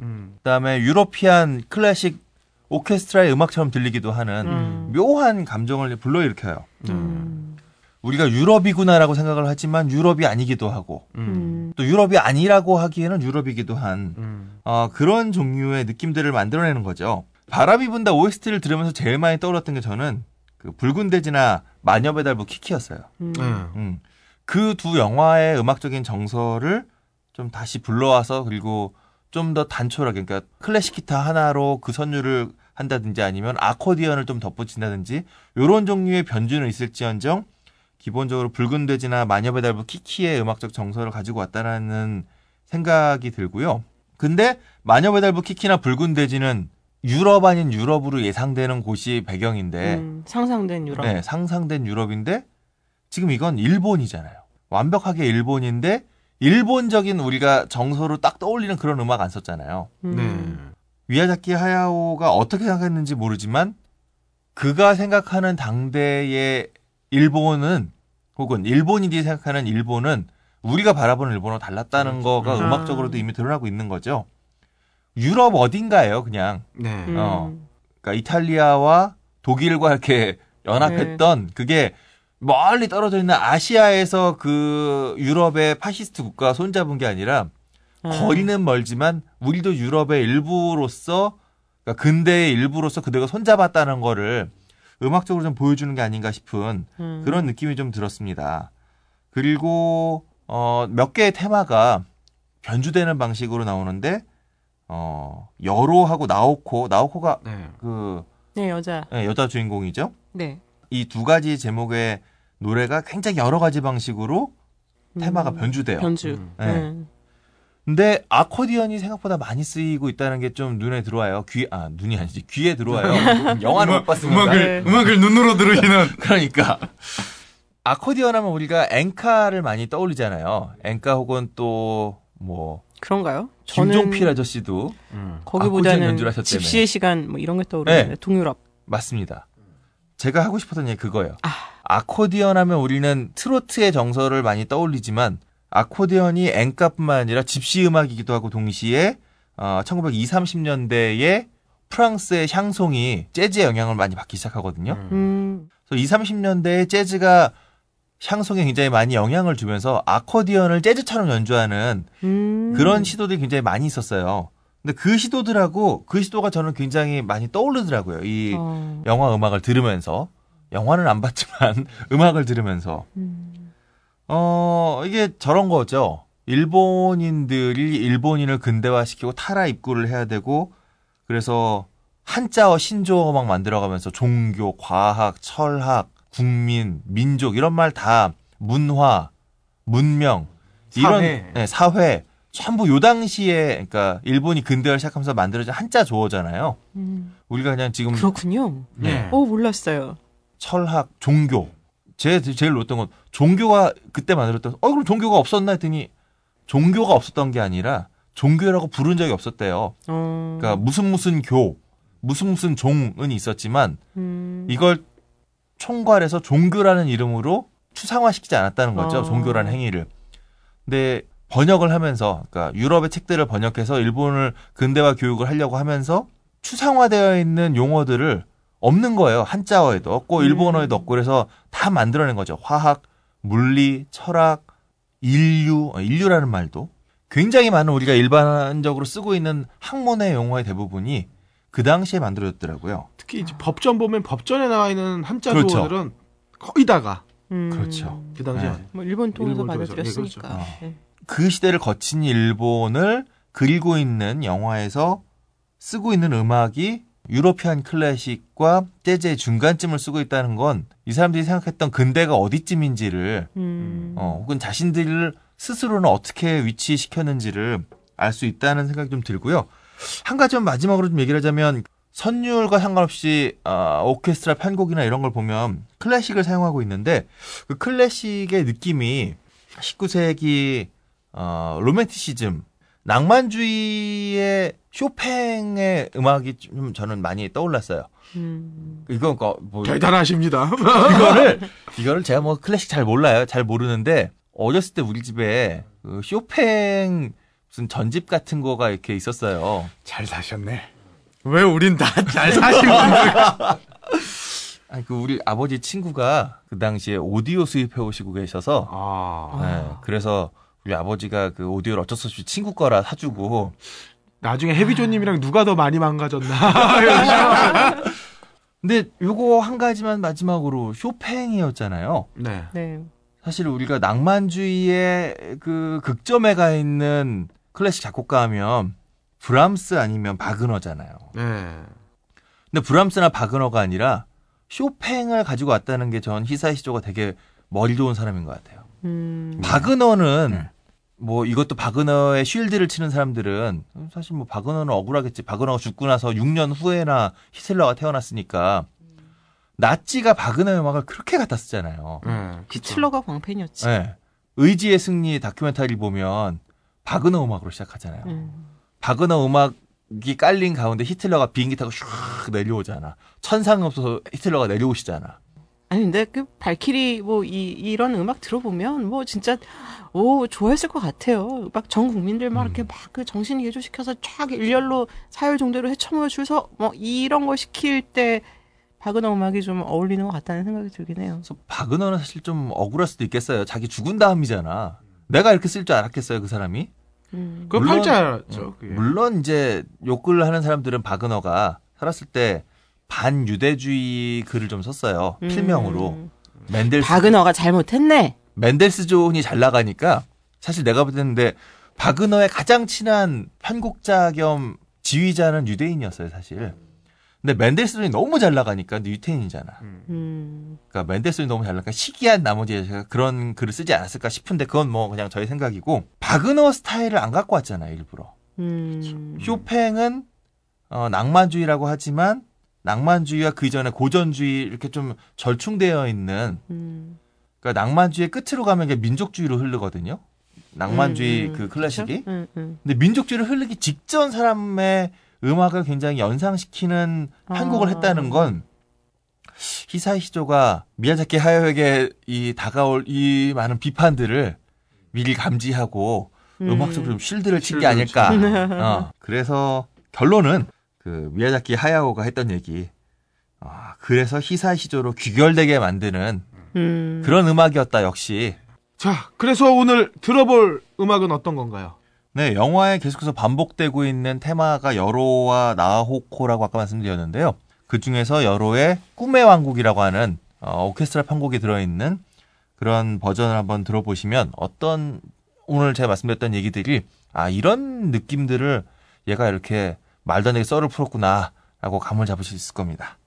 Speaker 1: 음.
Speaker 2: 그다음에 유러피안 클래식 오케스트라의 음악처럼 들리기도 하는
Speaker 3: 음.
Speaker 2: 묘한 감정을 불러일으켜요.
Speaker 3: 음.
Speaker 2: 우리가 유럽이구나라고 생각을 하지만 유럽이 아니기도 하고
Speaker 3: 음.
Speaker 2: 또 유럽이 아니라고 하기에는 유럽이기도 한
Speaker 1: 음.
Speaker 2: 어, 그런 종류의 느낌들을 만들어내는 거죠. 바람이 분다 OST를 들으면서 제일 많이 떠올랐던 게 저는 그 붉은 돼지나 마녀배달부 키키였어요.
Speaker 3: 음.
Speaker 1: 네.
Speaker 2: 음. 그두 영화의 음악적인 정서를 좀 다시 불러와서 그리고 좀 더 단촐하게 그러니까 클래식 기타 하나로 그 선율을 한다든지 아니면 아코디언을 좀 덧붙인다든지 요런 종류의 변주는 있을지언정 기본적으로 붉은 돼지나 마녀배달부 키키의 음악적 정서를 가지고 왔다라는 생각이 들고요. 근데 마녀배달부 키키나 붉은 돼지는 유럽 아닌 유럽으로 예상되는 곳이 배경인데
Speaker 3: 음. 상상된 유럽.
Speaker 2: 네, 상상된 유럽인데 지금 이건 일본이잖아요. 완벽하게 일본인데 일본적인 우리가 정서로 딱 떠올리는 그런 음악 안 썼잖아요.
Speaker 3: 음.
Speaker 1: 네.
Speaker 2: 위아자키 하야오가 어떻게 생각했는지 모르지만 그가 생각하는 당대의 일본은 혹은 일본인들이 생각하는 일본은 우리가 바라보는 일본과 달랐다는 거가
Speaker 3: 음.
Speaker 2: 음악적으로도 이미 드러나고 있는 거죠. 유럽 어딘가예요, 그냥.
Speaker 1: 네.
Speaker 3: 음.
Speaker 2: 어. 그러니까 이탈리아와 독일과 이렇게 연합했던 그게 멀리 떨어져 있는 아시아에서 그 유럽의 파시스트 국가와 손잡은 게 아니라
Speaker 3: 음.
Speaker 2: 거리는 멀지만 우리도 유럽의 일부로서 그러니까 근대의 일부로서 그대가 손잡았다는 거를 음악적으로 좀 보여주는 게 아닌가 싶은
Speaker 3: 음.
Speaker 2: 그런 느낌이 좀 들었습니다. 그리고 어, 몇 개의 테마가 변주되는 방식으로 나오는데 어, 여로하고 나오코, 나오코가
Speaker 1: 네.
Speaker 2: 그
Speaker 3: 네 여자.
Speaker 2: 예, 여자 주인공이죠.
Speaker 3: 네.
Speaker 2: 이 두 가지 제목의 노래가 굉장히 여러 가지 방식으로 테마가
Speaker 3: 음.
Speaker 2: 변주돼요.
Speaker 3: 변주.
Speaker 1: 음.
Speaker 2: 네.
Speaker 3: 음.
Speaker 2: 근데 아코디언이 생각보다 많이 쓰이고 있다는 게 좀 눈에 들어와요. 귀, 아, 눈이 아니지. 귀에 들어와요. 영화는 못 봤으니까.
Speaker 1: 음악을 음악을 눈으로 들으시는
Speaker 2: 그러니까. 아코디언 하면 우리가 앵카를 많이 떠올리잖아요. 앵카 혹은 또, 뭐,
Speaker 3: 그런가요?
Speaker 2: 김종필 아저씨도
Speaker 1: 음.
Speaker 3: 거기보다는. 집시의 시간 뭐 이런 게 떠오르는데
Speaker 2: 네.
Speaker 3: 동유럽.
Speaker 2: 맞습니다. 제가 하고 싶었던 얘기 그거예요.
Speaker 3: 아.
Speaker 2: 아코디언 하면 우리는 트로트의 정서를 많이 떠올리지만 아코디언이 앵카뿐만 아니라 집시 음악이기도 하고 동시에 어, 1920, 30년대에 프랑스의 샹송이 재즈의 영향을 많이 받기 시작하거든요.
Speaker 3: 음.
Speaker 2: 그래서 20, 30년대에 재즈가 샹송에 굉장히 많이 영향을 주면서 아코디언을 재즈처럼 연주하는
Speaker 3: 음.
Speaker 2: 그런 시도들이 굉장히 많이 있었어요. 근데 그 시도들하고 그 시도가 저는 굉장히 많이 떠오르더라고요. 이
Speaker 3: 어.
Speaker 2: 영화 음악을 들으면서 영화는 안 봤지만 음악을 들으면서
Speaker 3: 음.
Speaker 2: 어 이게 저런 거죠. 일본인들이 일본인을 근대화시키고 타라 입구를 해야 되고 그래서 한자어 신조어 막 만들어가면서 종교, 과학, 철학, 국민, 민족 이런 말 다 문화, 문명 이런
Speaker 1: 사회.
Speaker 2: 네, 사회 전부 요 당시에 그러니까 일본이 근대화를 시작하면서 만들어진 한자 조어잖아요.
Speaker 3: 음.
Speaker 2: 우리가 그냥 지금
Speaker 3: 그렇군요.
Speaker 2: 네.
Speaker 3: 어 몰랐어요.
Speaker 2: 철학, 종교. 제 제일 놀랐던 건 종교가 그때 만들었던. 어 그럼 종교가 없었나 했더니 종교가 없었던 게 아니라 종교라고 부른 적이 없었대요.
Speaker 3: 어.
Speaker 2: 그러니까 무슨 무슨 교, 무슨 무슨 종은 있었지만
Speaker 3: 음.
Speaker 2: 이걸 총괄해서 종교라는 이름으로 추상화시키지 않았다는 거죠.
Speaker 3: 어.
Speaker 2: 종교라는 행위를. 근데 번역을 하면서 그러니까 유럽의 책들을 번역해서 일본을 근대화 교육을 하려고 하면서 추상화되어 있는 용어들을 없는 거예요. 한자어에도 없고
Speaker 3: 음.
Speaker 2: 일본어에도 없고 그래서 다 만들어낸 거죠. 화학, 물리, 철학, 인류, 어, 인류라는 말도 굉장히 많은 우리가 일반적으로 쓰고 있는 학문의 용어의 대부분이 그 당시에 만들어졌더라고요.
Speaker 1: 특히 이제 법전 보면 법전에 나와 있는 한자
Speaker 2: 그렇죠.
Speaker 1: 조어들은 거의 다가
Speaker 3: 음.
Speaker 2: 그렇죠.
Speaker 1: 그 당시에.
Speaker 2: 네.
Speaker 3: 뭐 일본 통해서
Speaker 1: 통해서.
Speaker 3: 받아들였으니까.
Speaker 2: 예, 그렇죠.
Speaker 3: 예.
Speaker 2: 그 시대를 거친 일본을 그리고 있는 영화에서 쓰고 있는 음악이 유로피안 클래식과 재즈의 중간쯤을 쓰고 있다는 건 이 사람들이 생각했던 근대가 어디쯤인지를
Speaker 3: 음.
Speaker 2: 어, 혹은 자신들 스스로는 어떻게 위치시켰는지를 알 수 있다는 생각이 좀 들고요. 한 가지만 마지막으로 좀 얘기를 하자면 선율과 상관없이 아, 오케스트라 편곡이나 이런 걸 보면 클래식을 사용하고 있는데 그 클래식의 느낌이 19세기 어, 로맨티시즘 낭만주의의 쇼팽의 음악이 좀 저는 많이 떠올랐어요.
Speaker 3: 음.
Speaker 2: 이건 거- 뭐
Speaker 1: 대단하십니다.
Speaker 2: 이거를 이거를 제가 뭐 클래식 잘 몰라요. 잘 모르는데 어렸을 때 우리 집에 그 쇼팽 무슨 전집 같은 거가 이렇게 있었어요.
Speaker 1: 잘 사셨네. 왜 우린 다 잘 사시는 분들.
Speaker 2: 아니 그 우리 아버지 친구가 그 당시에 오디오 수입해 오시고 계셔서
Speaker 1: 아,
Speaker 2: 네, 그래서 우리 아버지가 그 오디오를 어쩔 수 없이 친구 거라 사주고
Speaker 1: 나중에 해비조님이랑 누가 더 많이 망가졌나.
Speaker 2: 근데 요거 한 가지만 마지막으로 쇼팽이었잖아요.
Speaker 1: 네.
Speaker 3: 네.
Speaker 2: 사실 우리가 낭만주의의 그 극점에 가 있는 클래식 작곡가 하면 브람스 아니면 바그너잖아요.
Speaker 1: 네.
Speaker 2: 근데 브람스나 바그너가 아니라 쇼팽을 가지고 왔다는 게 전 히사이시조가 되게 머리 좋은 사람인 것 같아요.
Speaker 3: 음.
Speaker 2: 바그너는
Speaker 4: 네.
Speaker 2: 뭐 이것도 바그너의 쉴드를 치는 사람들은 사실 뭐 바그너는 억울하겠지. 바그너가 죽고 나서 6년 후에나 히틀러가 태어났으니까 나치가 바그너의 음악을 그렇게 갖다 쓰잖아요.
Speaker 1: 네.
Speaker 3: 히틀러가 광팬이었지.
Speaker 2: 네. 의지의 승리 다큐멘터리 보면 바그너 음악으로 시작하잖아요.
Speaker 3: 음.
Speaker 2: 바그너 음악이 깔린 가운데 히틀러가 비행기 타고 슉 내려오잖아. 천상 없어서 히틀러가 내려오시잖아.
Speaker 3: 아니 근데 그 발키리 뭐 이 이런 음악 들어보면 뭐 진짜 오 좋아했을 것 같아요. 막 전 국민들 막 이렇게 막 그 정신 예조시켜서 쫙 일렬로 사흘 정도로 헤쳐모여 줄서 뭐 이런 걸 시킬 때 바그너 음악이 좀 어울리는 것 같다는 생각이 들긴 해요.
Speaker 2: 그래서 바그너는 사실 좀 억울할 수도 있겠어요. 자기 죽은 다음이잖아. 내가 이렇게 쓸 줄 알았겠어요, 그 사람이?
Speaker 3: 음.
Speaker 1: 팔줄 알았죠. 그게.
Speaker 2: 물론 이제 욕을 하는 사람들은 바그너가 살았을 때 반유대주의 글을 좀 썼어요. 필명으로.
Speaker 3: 음.
Speaker 2: 맨델스
Speaker 3: 바그너가 잘못했네.
Speaker 2: 맨델스존이 잘 나가니까 사실 내가 볼 때는 근데 바그너의 가장 친한 편곡자 겸 지휘자는 유대인이었어요, 사실. 근데 맨델스존이 너무 잘 나가니까 유태인이잖아.
Speaker 3: 음.
Speaker 2: 그러니까 맨델스존이 너무 잘 나가니까 시기한 나머지 제가 그런 글을 쓰지 않았을까 싶은데 그건 뭐 그냥 저의 생각이고 바그너 스타일을 안 갖고 왔잖아요, 일부러.
Speaker 3: 음.
Speaker 2: 쇼팽은 어, 낭만주의라고 하지만 낭만주의와 그 이전에 고전주의 이렇게 좀 절충되어 있는
Speaker 3: 음.
Speaker 2: 그러니까 낭만주의 끝으로 가면 이게 민족주의로 흐르거든요. 낭만주의
Speaker 3: 음, 음.
Speaker 2: 그 클래식이.
Speaker 3: 음, 음.
Speaker 2: 근데 민족주의를 흐르기 직전 사람의 음악을 굉장히 연상시키는 편곡을
Speaker 3: 아.
Speaker 2: 했다는 건 히사이 시조가 미야자키 하야오에게 이 다가올 이 많은 비판들을 미리 감지하고 음. 악적으로좀 쉴드를 친 게 아닐까. 어, 그래서 결론은 그 미야자키 하야오가 했던 얘기. 아, 그래서 히사이 시조로 귀결되게 만드는
Speaker 3: 음.
Speaker 2: 그런 음악이었다 역시.
Speaker 1: 자, 그래서 오늘 들어볼 음악은 어떤 건가요?
Speaker 2: 네, 영화에 계속해서 반복되고 있는 테마가 여로와 나호코라고 아까 말씀드렸는데요. 그 중에서 여로의 꿈의 왕국이라고 하는 어, 오케스트라 편곡이 들어있는 그런 버전을 한번 들어보시면 어떤 오늘 제가 말씀드렸던 얘기들이 아 이런 느낌들을 얘가 이렇게 말도 안 되게 썰을 풀었구나 라고 감을 잡으실 수 있을 겁니다.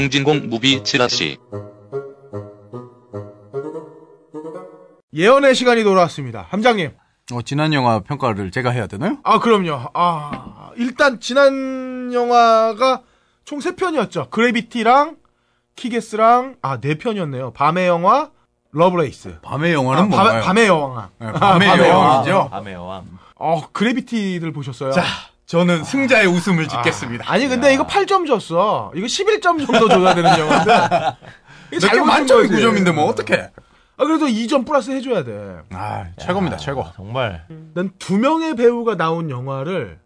Speaker 7: 영진공 movie 찌라시
Speaker 1: 예언의 시간이 돌아왔습니다. 함장님.
Speaker 4: 어, 지난 영화 평가를 제가 해야 되나요?
Speaker 1: 아, 그럼요. 아, 일단 지난 영화가 총 3편이었죠. 그래비티랑 키게스랑 아, 4편이었네요. 밤의 영화, 러브레이스.
Speaker 4: 밤의 영화는
Speaker 1: 아,
Speaker 4: 뭔가요?
Speaker 1: 밤, 밤의 여왕.
Speaker 4: 네, 밤의
Speaker 1: 밤의
Speaker 4: 여왕이죠.
Speaker 2: 밤의 여왕.
Speaker 1: 어, 그래비티들 보셨어요?
Speaker 4: 자, 저는 승자의 웃음을 짓겠습니다.
Speaker 1: 아니 근데 이거 8점 줬어. 이거 11점 정도 줘야 되는 영화인데. 이게
Speaker 4: 만점이
Speaker 1: 거지.
Speaker 4: 9점인데 뭐 어떡해.
Speaker 1: 아 그래도 2점 플러스 해줘야 돼.
Speaker 4: 아, 최고입니다, 최고.
Speaker 2: 정말
Speaker 1: 난 두 명의 배우가 나온 영화를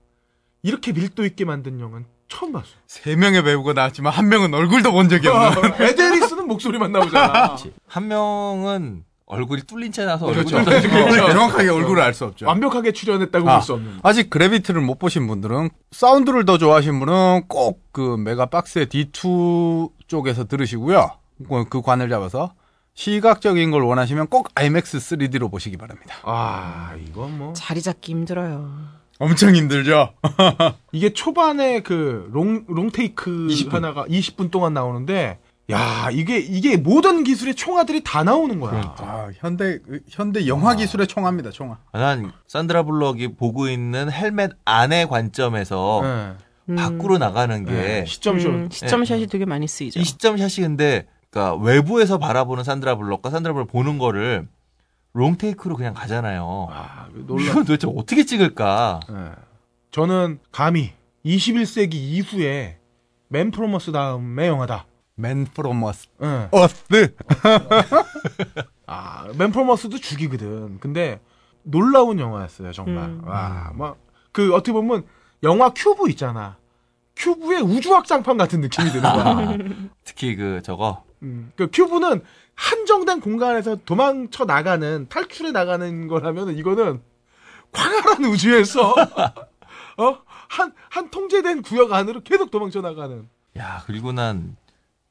Speaker 1: 이렇게 밀도 있게 만든 영화는 처음 봤어.
Speaker 4: 세 명의 배우가 나왔지만 한 명은 얼굴도 본 적이 없는.
Speaker 1: 에데리스는 목소리만 나오잖아.
Speaker 2: 한 명은 얼굴이 뚫린 채 나서
Speaker 4: 그렇죠.
Speaker 2: 없어지고
Speaker 4: 정확하게 얼굴을 알 수 없죠.
Speaker 1: 완벽하게 출연했다고
Speaker 4: 아,
Speaker 1: 볼수 없는.
Speaker 4: 아직 그래비티를 못 보신 분들은 사운드를 더 좋아하시는 분은 꼭 그 메가박스의 M2 쪽에서 들으시고요. 그- 그 관을 잡아서 시각적인 걸 원하시면 꼭 IMAX 3D로 보시기 바랍니다.
Speaker 1: 아 이건 뭐
Speaker 3: 자리 잡기 힘들어요.
Speaker 4: 엄청 힘들죠?
Speaker 1: 이게 초반에 그 롱 롱테이크
Speaker 4: 20분.
Speaker 1: 하나가 20분 동안 나오는데 야 이게 이게 모든 기술의 총알들이 다 나오는 거야.
Speaker 4: 아, 현대 현대 영화 기술의 총합니다, 총화.
Speaker 2: 난 산드라 블럭이 보고 있는 헬멧 안의 관점에서
Speaker 1: 네.
Speaker 3: 음,
Speaker 2: 밖으로 나가는 게
Speaker 1: 네. 시점쇼.
Speaker 3: 음, 시점샷이 되게 많이 쓰이죠.
Speaker 2: 이 시점 샷이 근데 그러니까 외부에서 바라보는 산드라 블럭과 산드라 블럭 보는 거를 롱테이크로 그냥 가잖아요.
Speaker 1: 아, 놀라.
Speaker 2: 이건 도대체 어떻게 찍을까?
Speaker 1: 네. 저는 감히 21세기 이후에 Man from Earth 다음의 영화다.
Speaker 4: Man from Earth.
Speaker 1: 네.
Speaker 4: 어스.
Speaker 1: 아, Man from Earth도 죽이거든. 근데 놀라운 영화였어요, 정말.
Speaker 3: 음.
Speaker 1: 와, 막 그 어떻게 보면 영화 큐브 있잖아. 큐브의 우주 확장판 같은 느낌이 드는 거야.
Speaker 2: 특히 그 저거
Speaker 1: 음, 그 큐브는 한정된 공간에서 도망쳐 나가는 탈출해 나가는 거라면 이거는 광활한 우주에서 어한 한 통제된 구역 안으로 계속 도망쳐 나가는.
Speaker 2: 야 그리고 난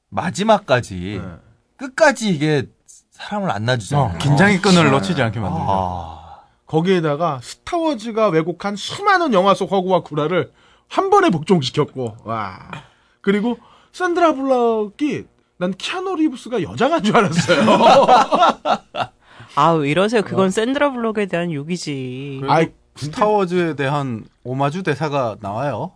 Speaker 2: 마지막까지
Speaker 1: 네.
Speaker 2: 끝까지 이게 사람을 안 놔주잖아.
Speaker 4: 어, 긴장의 끈을 놓치지 않게 만들죠.
Speaker 2: 아,
Speaker 1: 거기에다가 스타워즈가 왜곡한 수많은 영화 속 허구와 구라를 한 번에 복종시켰고, 와. 그리고 샌드라 블럭이 난 키아노 리브스가 여장한 줄 알았어요.
Speaker 3: 아우 이러세요. 그건 샌드라 블록에 대한 욕이지.
Speaker 1: 아이,
Speaker 4: 스타워즈에 대한 오마주 대사가 나와요.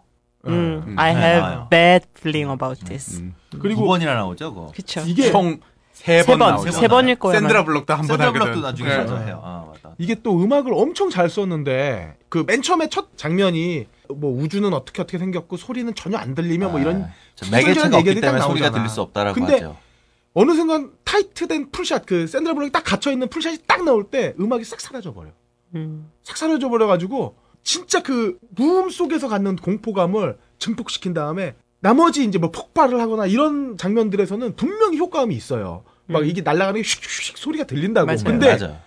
Speaker 3: 음,
Speaker 4: 음,
Speaker 3: I
Speaker 2: 네,
Speaker 3: have
Speaker 2: 나와요.
Speaker 3: bad feeling about this.
Speaker 4: 음.
Speaker 2: 두
Speaker 1: 그리고
Speaker 2: 번이나 나오죠, 그거.
Speaker 3: 그쵸.
Speaker 1: 이게
Speaker 4: 총세세번
Speaker 3: 번,
Speaker 4: 나오죠.
Speaker 3: 세 번일 거예요.
Speaker 4: 샌드라 블록도 한번
Speaker 2: 샌드라
Speaker 4: 하거든.
Speaker 2: 블럭도 나중에
Speaker 1: 네.
Speaker 2: 해요. 아, 맞다.
Speaker 1: 이게 또 음악을 엄청 잘 썼는데 그 맨 처음에 첫 장면이 뭐 우주는 어떻게 어떻게 생겼고 소리는 전혀 안 들리며 뭐 이런
Speaker 2: 아, 저 매개체가 없기
Speaker 1: 얘기들이 딱
Speaker 2: 때문에 소리가
Speaker 1: 나오잖아.
Speaker 2: 들릴 수 없다라고
Speaker 1: 근데
Speaker 2: 하죠.
Speaker 1: 어느 순간 tight된 full shot 그 샌드라 블록이 딱 갇혀 있는 full shot이 딱 나올 때 음악이 싹 사라져 버려.
Speaker 3: 음.
Speaker 1: 싹 사라져 버려 가지고 진짜 그 무음 속에서 갖는 공포감을 증폭시킨 다음에 나머지 이제 뭐 폭발을 하거나 이런 장면들에서는 분명히 효과음이 있어요. 막
Speaker 3: 음.
Speaker 1: 이게 날아가는 게 슉슉슉 소리가 들린다고.
Speaker 3: 맞아요.
Speaker 1: 근데
Speaker 2: 맞아.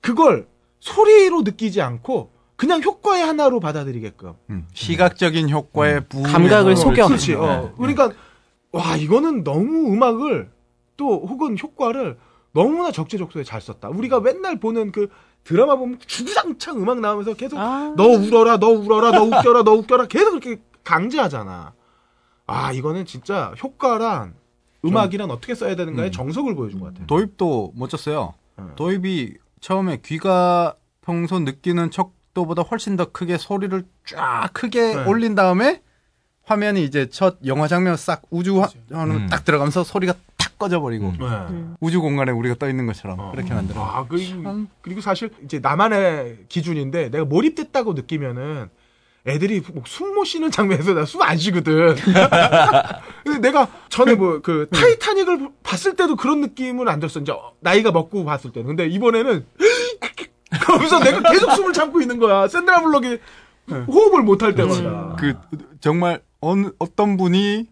Speaker 1: 그걸 소리로 느끼지 않고 그냥 효과의 하나로 받아들이게끔.
Speaker 4: 음, 시각적인 효과에 부
Speaker 3: 감각을 속여.
Speaker 1: 그렇지. 어. 그러니까 와 이거는 너무 음악을 또 혹은 효과를 너무나 적재적소에 잘 썼다. 우리가 맨날 보는 그 드라마 보면 주구장창 음악 나오면서 계속
Speaker 3: 아.
Speaker 1: 너 울어라, 너 울어라, 너 웃겨라, 너 웃겨라 계속 그렇게 강제하잖아. 아 이거는 진짜 효과란 음악이란 어떻게 써야 되는가의
Speaker 4: 음.
Speaker 1: 정석을 보여준 것 같아요.
Speaker 4: 도입도 멋졌어요.
Speaker 1: 음.
Speaker 4: 도입이 처음에 귀가 평소 느끼는 척도보다 훨씬 더 크게 소리를 쫙 크게
Speaker 1: 네.
Speaker 4: 올린 다음에 화면이 이제 첫 영화 장면 싹 우주 화- 화면
Speaker 2: 음.
Speaker 4: 딱 들어가면서 소리가 탁 꺼져버리고
Speaker 1: 네.
Speaker 3: 음.
Speaker 4: 우주 공간에 우리가 떠 있는 것처럼
Speaker 1: 어.
Speaker 4: 그렇게 만들어.
Speaker 1: 아, 그리고,
Speaker 4: 참.
Speaker 1: 그리고 사실 이제 나만의 기준인데 내가 몰입됐다고 느끼면은 애들이 뭐숨 못 쉬는 장면에서 나 숨 안 쉬거든. 근데 내가 전에 뭐 그 타이타닉을 봤을 때도 그런 느낌은 안 들었어. 이제 나이가 먹고 봤을 때는. 근데 이번에는 그러면서 내가 계속 숨을 참고 있는 거야. 샌드라 블럭이 호흡을 못 할 때마다.
Speaker 4: 그 정말 어느 어떤 분이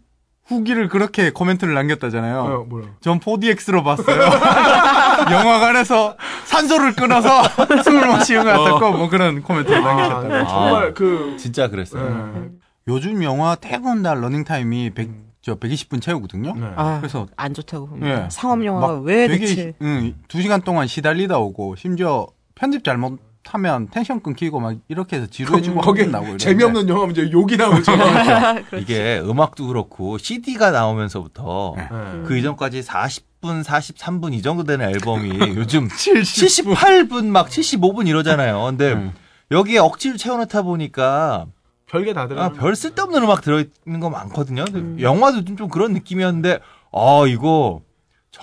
Speaker 4: 후기를 그렇게 코멘트를 남겼다잖아요.
Speaker 1: 어.
Speaker 4: 전 4DX로 봤어요. 영화관에서 산소를 끊어서 숨을 못 쉬는 것 같았고 뭐 그런 코멘트를 남기셨다고.
Speaker 1: 아, 정말 그
Speaker 2: 진짜 그랬어요.
Speaker 1: 네.
Speaker 4: 요즘 영화 태건 날 러닝 타임이 100, 저 120분 채우거든요.
Speaker 1: 네.
Speaker 3: 아,
Speaker 4: 그래서
Speaker 3: 안 좋다고 봅니다.
Speaker 4: 예.
Speaker 3: 상업 영화가 막왜
Speaker 4: 되게
Speaker 3: 대체
Speaker 4: 응, 두 시간 동안 시달리다 오고 심지어 편집 잘못 타면 텐션 끊기고 막 이렇게 해서 지루해지고
Speaker 1: 거기에
Speaker 4: 거기 나오고 이러는데
Speaker 1: 재미없는 영화 문제 욕이 나오죠.
Speaker 2: 이게 음악도 그렇고 CD가 나오면서부터
Speaker 1: 네.
Speaker 2: 그 이전까지 40분, 43분 이 정도 되는 앨범이 요즘 78분 막 75분 이러잖아요. 근데
Speaker 4: 음.
Speaker 2: 여기에 억지로 채워넣다 보니까
Speaker 1: 별게 다 들어.
Speaker 2: 아, 별 쓸데없는 음악 들어있는 거 많거든요. 근데 영화도 좀, 좀 그런 느낌이었는데 아 이거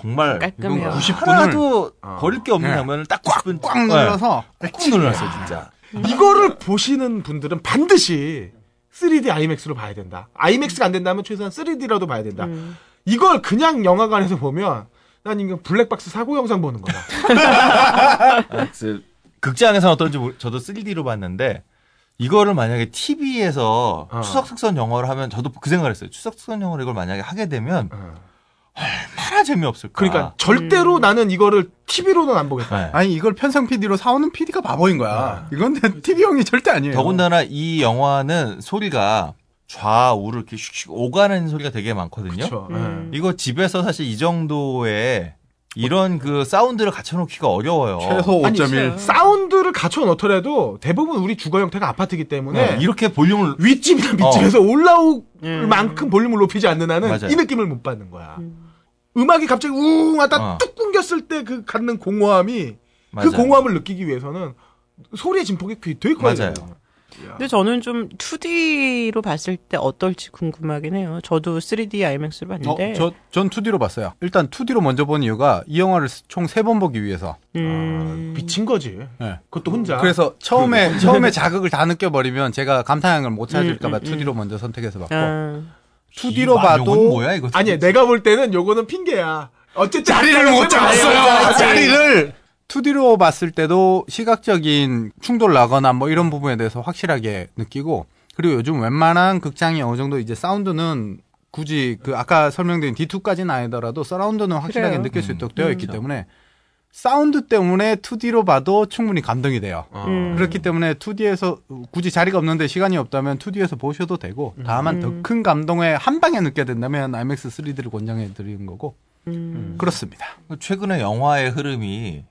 Speaker 2: 정말
Speaker 3: 깔끔해요.
Speaker 4: 90
Speaker 2: 하나도
Speaker 1: 어.
Speaker 2: 버릴 게 없는
Speaker 4: 네.
Speaker 2: 장면을 딱 90분
Speaker 4: 꽉 눌러서
Speaker 2: 꾹 눌렀어요 진짜.
Speaker 1: 이거를 보시는 분들은 반드시 3D 아이맥스로 봐야 된다. 아이맥스가 안 된다면 최소한 3D라도 봐야 된다.
Speaker 3: 음.
Speaker 1: 이걸 그냥 영화관에서 보면 난 이거 블랙박스 사고 영상 보는 거다.
Speaker 2: 그 극장에서는 어떤지 모르- 저도 3D로 봤는데 이거를 만약에 TV에서
Speaker 1: 어.
Speaker 2: 추석 특선 영화를 하면 저도 그 생각을 했어요. 추석 특선 영화를 이걸 만약에 하게 되면
Speaker 1: 어.
Speaker 2: 얼마나 재미없을까.
Speaker 1: 그러니까 절대로 나는 이거를 TV로는 안 보겠다.
Speaker 2: 네.
Speaker 4: 아니 이걸 편성 PD로 사오는 PD가 바보인 거야. 이건 TV형이 절대 아니에요.
Speaker 2: 더군다나 이 영화는 소리가 좌우를 이렇게 슉슉 오가는 소리가 되게 많거든요.
Speaker 1: 그렇죠.
Speaker 3: 음.
Speaker 2: 이거 집에서 사실 이 정도의 이런 그 사운드를 갖춰놓기가 어려워요.
Speaker 4: 최소
Speaker 1: 아니,
Speaker 4: 5.1.
Speaker 1: 사운드를 갖춰 놓더라도 대부분 우리 주거 형태가 아파트이기 때문에
Speaker 2: 네, 이렇게 볼륨을
Speaker 1: 윗집이나 밑집에서 올라올
Speaker 3: 음.
Speaker 1: 만큼 볼륨을 높이지 않는 한은
Speaker 2: 맞아요.
Speaker 1: 이 느낌을 못 받는 거야. 음 악이 갑자기 우웅 하다
Speaker 2: 어.
Speaker 1: 뚝 끊겼을 때 그 갖는 공허함이
Speaker 2: 맞아요.
Speaker 1: 그 공허함을 느끼기 위해서는 소리의 진폭이 되게 커야
Speaker 2: 맞아요.
Speaker 1: 돼요.
Speaker 3: 근데 저는 좀 2D로 봤을 때 어떨지 궁금하긴 해요. 저도 3D 아이맥스로
Speaker 4: 어,
Speaker 3: 봤는데.
Speaker 4: 저, 전 2D로 봤어요. 일단 2D로 먼저 본 이유가 이 영화를 총 세 번 보기 위해서.
Speaker 3: 음.
Speaker 1: 아, 미친 거지.
Speaker 4: 네.
Speaker 1: 그것도 혼자.
Speaker 4: 그래서 처음에 처음에 자극을 다 느껴버리면 제가 감탄을 못 찾을까봐
Speaker 3: 음, 음,
Speaker 4: 2D로 먼저 선택해서 봤고
Speaker 3: 아,
Speaker 4: 2D로
Speaker 2: 이
Speaker 4: 봐도
Speaker 2: 뭐야 이거?
Speaker 1: 아니 내가 볼 때는 요거는 핑계야. 어쨌든
Speaker 4: 자리를 못 잡았어요.
Speaker 1: 자리를.
Speaker 4: 자리를 2D로 봤을 때도 시각적인 충돌 나거나 뭐 이런 부분에 대해서 확실하게 느끼고 그리고 요즘 웬만한 극장이 어느 정도 이제 사운드는 굳이 그 아까 설명드린 D2까지는 아니더라도 서라운드는 확실하게
Speaker 3: 그래요.
Speaker 4: 느낄 수
Speaker 2: 음,
Speaker 4: 있도록 되어 있기
Speaker 2: 그렇죠.
Speaker 4: 때문에 사운드 때문에 2D로 봐도 충분히 감동이 돼요.
Speaker 3: 음.
Speaker 4: 그렇기 때문에 2D에서 굳이 자리가 없는데 시간이 없다면 2D에서 보셔도 되고 다만 더 큰 감동에 한 방에 느껴야 된다면 IMAX 3D를 권장해 드리는 거고
Speaker 3: 음.
Speaker 4: 그렇습니다.
Speaker 2: 최근에 영화의 흐름이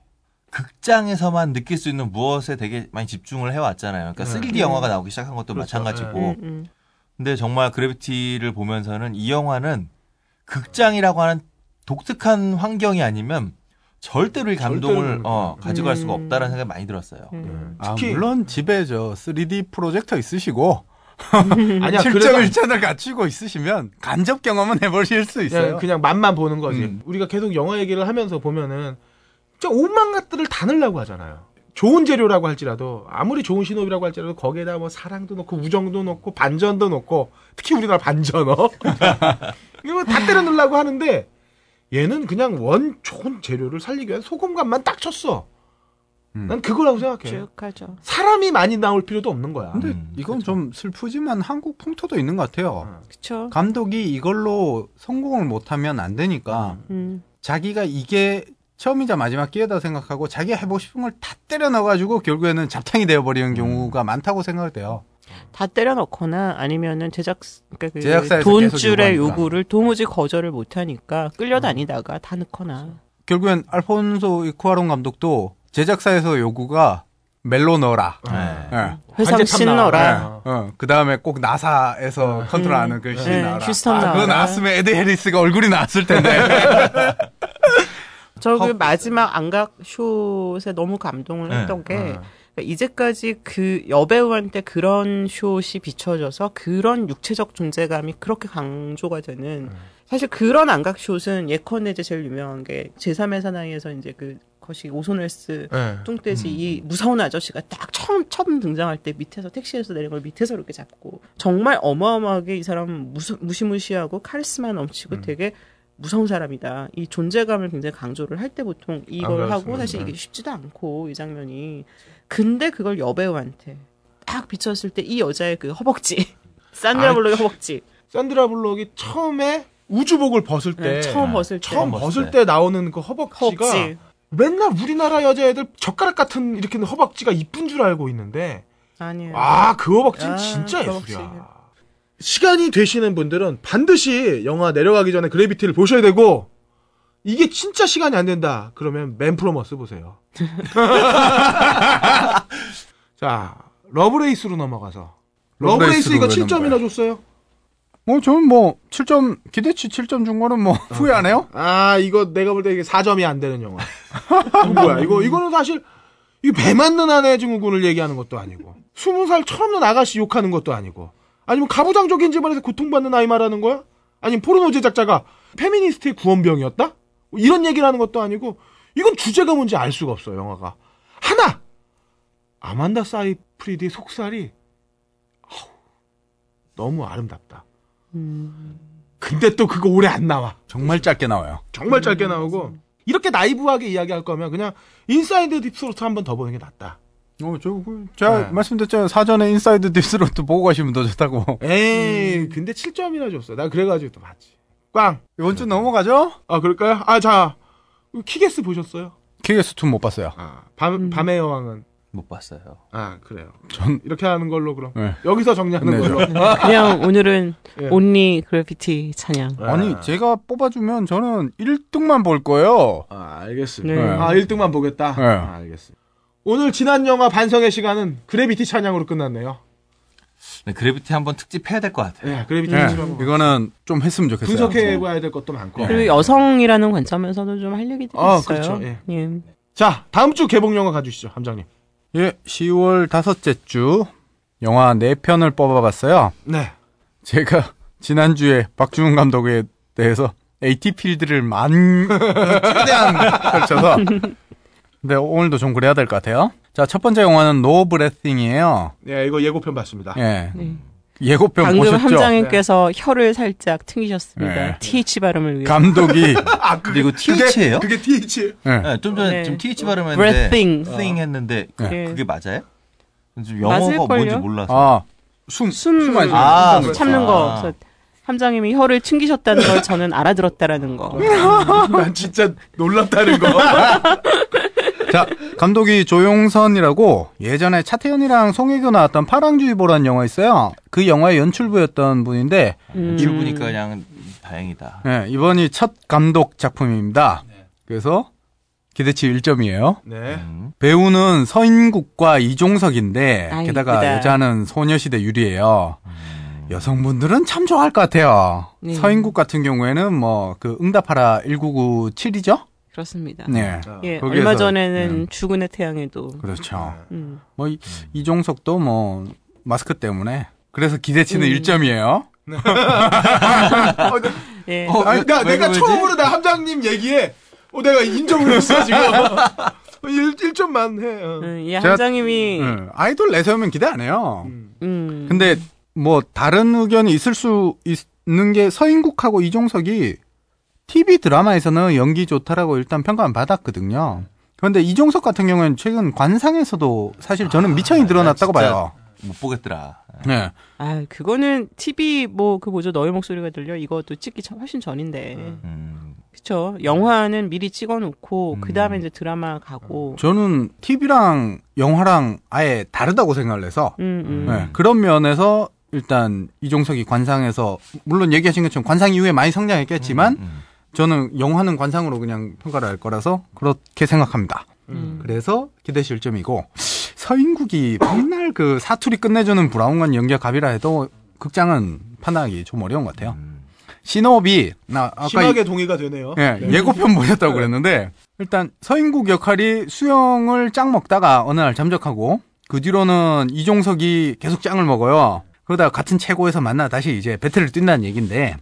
Speaker 2: 극장에서만 느낄 수 있는 무엇에 되게 많이 집중을 해왔잖아요. 그러니까 3D 영화가 나오기 시작한 것도
Speaker 1: 그렇죠.
Speaker 2: 마찬가지고.
Speaker 3: 음, 음.
Speaker 2: 근데 정말 그래비티를 보면서는 이 영화는 극장이라고 하는 독특한 환경이 아니면 절대로 이 감동을
Speaker 1: 절대로
Speaker 2: 어, 가져갈 수가
Speaker 3: 음.
Speaker 2: 없다라는 생각이 많이 들었어요.
Speaker 3: 음.
Speaker 4: 아,
Speaker 1: 특히-
Speaker 4: 물론 집에 저 3D 프로젝터 있으시고
Speaker 1: 아니야
Speaker 4: 실적 일천을 갖추고 있으시면 간접 경험은 해보실 수 있어요.
Speaker 1: 그냥, 그냥 맛만 보는 거지.
Speaker 4: 음.
Speaker 1: 우리가 계속 영화 얘기를 하면서 보면은 진짜 온갖 것들을 다 넣으려고 하잖아요. 좋은 재료라고 할지라도 아무리 좋은 신호비라고 할지라도 거기에다 뭐 사랑도 넣고 우정도 넣고 반전도 넣고 특히 우리나라 반전 어 이거 다 때려 넣으려고 하는데 얘는 그냥 원 좋은 재료를 살리기 위한 소금간만 딱 쳤어.
Speaker 4: 음.
Speaker 1: 난 그거라고 생각해.
Speaker 3: 쭉 하죠.
Speaker 1: 사람이 많이 나올 필요도 없는 거야.
Speaker 4: 근데
Speaker 2: 음,
Speaker 4: 이건 좀 슬프지만 한국 풍토도 있는 것 같아요.
Speaker 3: 그쵸.
Speaker 4: 감독이 이걸로 성공을 못하면 안 되니까
Speaker 3: 음.
Speaker 4: 자기가 이게 처음이자 마지막 기회다 생각하고 자기가 해보고 싶은 걸 다 때려 넣어가지고 결국에는 잡탕이 되어버리는 경우가 많다고 생각을 돼요.
Speaker 3: 다 때려 넣거나 아니면은 제작 그러니까 그
Speaker 4: 제작사에서
Speaker 3: 돈줄의. 요구를 도무지 거절을 못 하니까 끌려다니다가 다 넣거나.
Speaker 4: 결국엔 알폰소 쿠아론 감독도 제작사에서 요구가 멜로 넣어라.
Speaker 2: 네.
Speaker 4: 예.
Speaker 3: 회상
Speaker 1: 관제탑
Speaker 3: 씬
Speaker 1: 나와라.
Speaker 3: 넣어라.
Speaker 4: 어, 그 다음에 꼭 나사에서 컨트롤하는 그씬
Speaker 3: 네,
Speaker 4: 나와라.
Speaker 3: 휴스턴
Speaker 4: 아, 그거. 나왔으면 에드 해리스가 얼굴이 나왔을 텐데.
Speaker 3: 저 그 마지막 앙각 숏에 너무 감동을
Speaker 2: 네.
Speaker 3: 했던 게
Speaker 1: 어.
Speaker 3: 그러니까 이제까지 그 여배우한테 그런 숏이 비춰져서 그런 육체적 존재감이 그렇게 강조가 되는 사실 그런 안각 숏은 예컨대 이제 제일 유명한 게 제3의 사나이에서 이제 그 거시 오소넬스
Speaker 1: 네.
Speaker 3: 뚱돼지 이 무서운 아저씨가 딱 처음 처음 등장할 때 밑에서 택시에서 내린 걸 밑에서 이렇게 잡고 정말 어마어마하게 이 사람 무수, 무시무시하고 카리스마 넘치고 되게 무서운 사람이다. 이 존재감을 굉장히 강조를 할 때 보통 이걸
Speaker 1: 아,
Speaker 3: 하고. 사실 이게 쉽지도 않고 이 장면이 근데 그걸 여배우한테 딱 비쳤을 때 이 여자의 그 허벅지 산드라
Speaker 1: 아,
Speaker 3: 블록의 허벅지
Speaker 1: 산드라 블록이 처음에 우주복을 벗을 때
Speaker 3: 네, 처음 벗을 때
Speaker 1: 처음
Speaker 2: 벗을 때.
Speaker 1: 때 나오는 그 허벅지가
Speaker 3: 허벅지
Speaker 1: 맨날 우리나라 여자애들 젓가락 같은 이렇게 허벅지가 이쁜 줄 알고 있는데
Speaker 3: 아니에요.
Speaker 1: 아 그 허벅지는
Speaker 3: 아,
Speaker 1: 진짜
Speaker 3: 그
Speaker 1: 예술이야. 시간이 되시는 분들은 반드시 영화 내려가기 전에 그래비티를 보셔야 되고 이게 진짜 시간이 안 된다. 그러면 맨프로머스 보세요. 자, 러브레이스로 넘어가서. 러브레이스 이거
Speaker 4: 러브레이스로
Speaker 1: 7점이나
Speaker 4: 왜는
Speaker 1: 줬어요?
Speaker 4: 뭐 저는 뭐 7점 기대치 7점 준 거는 뭐 후회 안 해요?
Speaker 1: 아, 이거 내가 볼 때 이게 4점이 안 되는 영화. 뭐야, 이거, 이거는 사실, 이 매 맞는 아내 증후군을 얘기하는 것도 아니고, 20살 철없는 아가씨 욕하는 것도 아니고, 아니면 가부장적인 집안에서 고통받는 아이 말하는 거야? 아니면 포르노 제작자가 페미니스트의 구원병이었다? 뭐 이런 얘기를 하는 것도 아니고, 이건 주제가 뭔지 알 수가 없어, 영화가. 하나! 아만다 사이프리드의 속살이, 아우, 너무 아름답다. 근데 또 그거 오래 안 나와.
Speaker 4: 정말 짧게 나와요.
Speaker 1: 정말 짧게 나오고 이렇게 나이브하게 이야기할 거면 그냥 인사이드 딥스로트 한 번 더 보는 게 낫다.
Speaker 4: 어, 저, 그, 제가
Speaker 1: 네.
Speaker 4: 말씀드렸잖아요. 사전에 인사이드 딥스로트 보고 가시면 더 좋다고.
Speaker 1: 에이, 근데 7점이나 줬어. 나 그래가지고 또 봤지. 꽝.
Speaker 4: 이번 주 넘어가죠?
Speaker 1: 아 그럴까요? 아 자, 킥애스 보셨어요?
Speaker 4: 킥애스 2못 봤어요.
Speaker 1: 아, 밤 밤의 여왕은
Speaker 2: 못 봤어요.
Speaker 1: 아 그래요.
Speaker 4: 전,
Speaker 1: 이렇게 하는 걸로 그럼
Speaker 4: 네.
Speaker 1: 여기서 정리하는
Speaker 4: 네,
Speaker 1: 걸로.
Speaker 3: 그냥 오늘은
Speaker 1: 예.
Speaker 3: only 그래비티 찬양.
Speaker 4: 아니, 제가 뽑아주면 저는 1등만 볼 거예요.
Speaker 1: 아 알겠습니다.
Speaker 3: 네.
Speaker 1: 아 1등만 보겠다.
Speaker 4: 네.
Speaker 1: 아, 알겠습니다. 오늘 지난 영화 반성의 시간은 그래비티 찬양으로 끝났네요.
Speaker 2: 네, 그래비티 한번 특집 해야 될 것 같아요.
Speaker 1: 예, 그래비티
Speaker 4: 네, 이거는 좀 했으면 좋겠어요.
Speaker 1: 분석해봐야 될 것도 많고.
Speaker 3: 그리고 여성이라는 관점에서도 좀 할 얘기들이
Speaker 1: 아,
Speaker 3: 있어요.
Speaker 1: 그렇죠. 예.
Speaker 3: 예.
Speaker 1: 자, 다음 주 개봉 영화 가주시죠, 함장님.
Speaker 4: 예, 10월 다섯째 주 영화 4편을 뽑아봤어요.
Speaker 1: 네.
Speaker 4: 제가 지난주에 박주훈 감독에 대해서 AT 필드를 만 최대한 펼쳐서 근데 오늘도 좀 그래야 될 것 같아요. 자, 첫 번째 영화는 노 브레싱이에요.
Speaker 1: 네, 이거 예고편 봤습니다.
Speaker 4: 예.
Speaker 3: 네.
Speaker 4: 예고편
Speaker 3: 방금
Speaker 4: 보셨죠?
Speaker 3: 함장님께서 혀를 살짝 튕기셨습니다.
Speaker 4: 네.
Speaker 3: TH 발음을 위해.
Speaker 4: 감독이
Speaker 1: 아,
Speaker 2: 근데 이거 TH예요?
Speaker 1: 그게 TH.
Speaker 4: 예.
Speaker 2: 네, 좀 전에
Speaker 3: 네.
Speaker 2: 지금 TH 발음했는데
Speaker 3: Breathing.
Speaker 2: thing 했는데 그,
Speaker 3: 네.
Speaker 2: 그게 맞아요? 지금 영어가? 뭔지 몰라서.
Speaker 4: 아, 숨,
Speaker 3: 숨,
Speaker 4: 숨.
Speaker 2: 아,
Speaker 3: 참는
Speaker 2: 아.
Speaker 3: 거. 그래서 함장님이 혀를 튕기셨다는 걸 저는 알아들었다라는 거.
Speaker 1: 난 진짜 놀랍다는 거.
Speaker 4: 자, 감독이 조용선이라고 예전에 차태현이랑 송혜교 나왔던 파랑주의보라는 영화 있어요. 그 영화의 연출부였던 분인데
Speaker 3: 음.
Speaker 2: 출구니까 그냥 다행이다.
Speaker 4: 예, 이번이 첫 감독 작품입니다. 그래서 기대치 1점이에요.
Speaker 1: 네.
Speaker 2: 음.
Speaker 4: 배우는 서인국과 이종석인데
Speaker 3: 아,
Speaker 4: 게다가
Speaker 3: 이쁘다.
Speaker 4: 여자는 소녀시대 유리예요. 여성분들은 참 좋아할 것 같아요.
Speaker 3: 네.
Speaker 4: 서인국 같은 경우에는 뭐 그 응답하라 1997이죠?
Speaker 3: 그렇습니다.
Speaker 4: 네.
Speaker 3: 예,
Speaker 4: 거기에서,
Speaker 3: 얼마 전에는
Speaker 4: 네.
Speaker 3: 죽은의 태양에도.
Speaker 4: 그렇죠.
Speaker 3: 음.
Speaker 4: 뭐 이, 이종석도 뭐 마스크 때문에 그래서 기대치는
Speaker 3: 음.
Speaker 4: 1점이에요.
Speaker 3: 예.
Speaker 2: 어,
Speaker 1: 아니, 나,
Speaker 2: 왜
Speaker 1: 내가
Speaker 2: 그러지?
Speaker 1: 처음으로 나 함장님 얘기에, 어, 내가 인정을 했어, 지금. 1, 1점만 해. 어.
Speaker 3: 음, 예, 함장님이
Speaker 4: 예, 아이돌 내세우면 기대 안 해요.
Speaker 3: 음.
Speaker 4: 근데 뭐 다른 의견이 있을 수 있는 게 서인국하고 이종석이 TV 드라마에서는 연기 좋다라고 일단 평가는 받았거든요. 그런데 이종석 같은 경우는 최근 관상에서도 사실 저는 미천이 드러났다고
Speaker 2: 진짜
Speaker 4: 봐요.
Speaker 2: 못 보겠더라.
Speaker 4: 네.
Speaker 3: 아, 그거는 TV 뭐 그 뭐죠 너의 목소리가 들려 이것도 찍기 전- 훨씬 전인데.
Speaker 2: 음.
Speaker 3: 그쵸. 영화는 미리 찍어놓고
Speaker 2: 음.
Speaker 3: 그 다음에 이제 드라마 가고.
Speaker 4: 저는 TV랑 영화랑 아예 다르다고 생각을 해서
Speaker 3: 음, 음.
Speaker 4: 네, 그런 면에서 일단 이종석이 관상에서 물론 얘기하신 것처럼 관상 이후에 많이 성장했겠지만
Speaker 2: 음.
Speaker 4: 저는 영화는 관상으로 그냥 평가를 할 거라서 그렇게 생각합니다.
Speaker 3: 음.
Speaker 4: 그래서 기대시 1점이고 서인국이 맨날 그 사투리 끝내주는 브라운관 연기가 갑이라 해도 극장은 판단하기 좀 어려운 것 같아요.
Speaker 2: 음.
Speaker 4: 신업이 나 아까
Speaker 1: 심하게 동의가 되네요.
Speaker 4: 예, 예고편 보셨다고 그랬는데 일단 서인국 역할이 수영을 짱 먹다가 어느 날 잠적하고 그 뒤로는 이종석이 계속 짱을 먹어요. 그러다가 같은 체고에서 만나 다시 이제 배틀을 뛴다는 얘기인데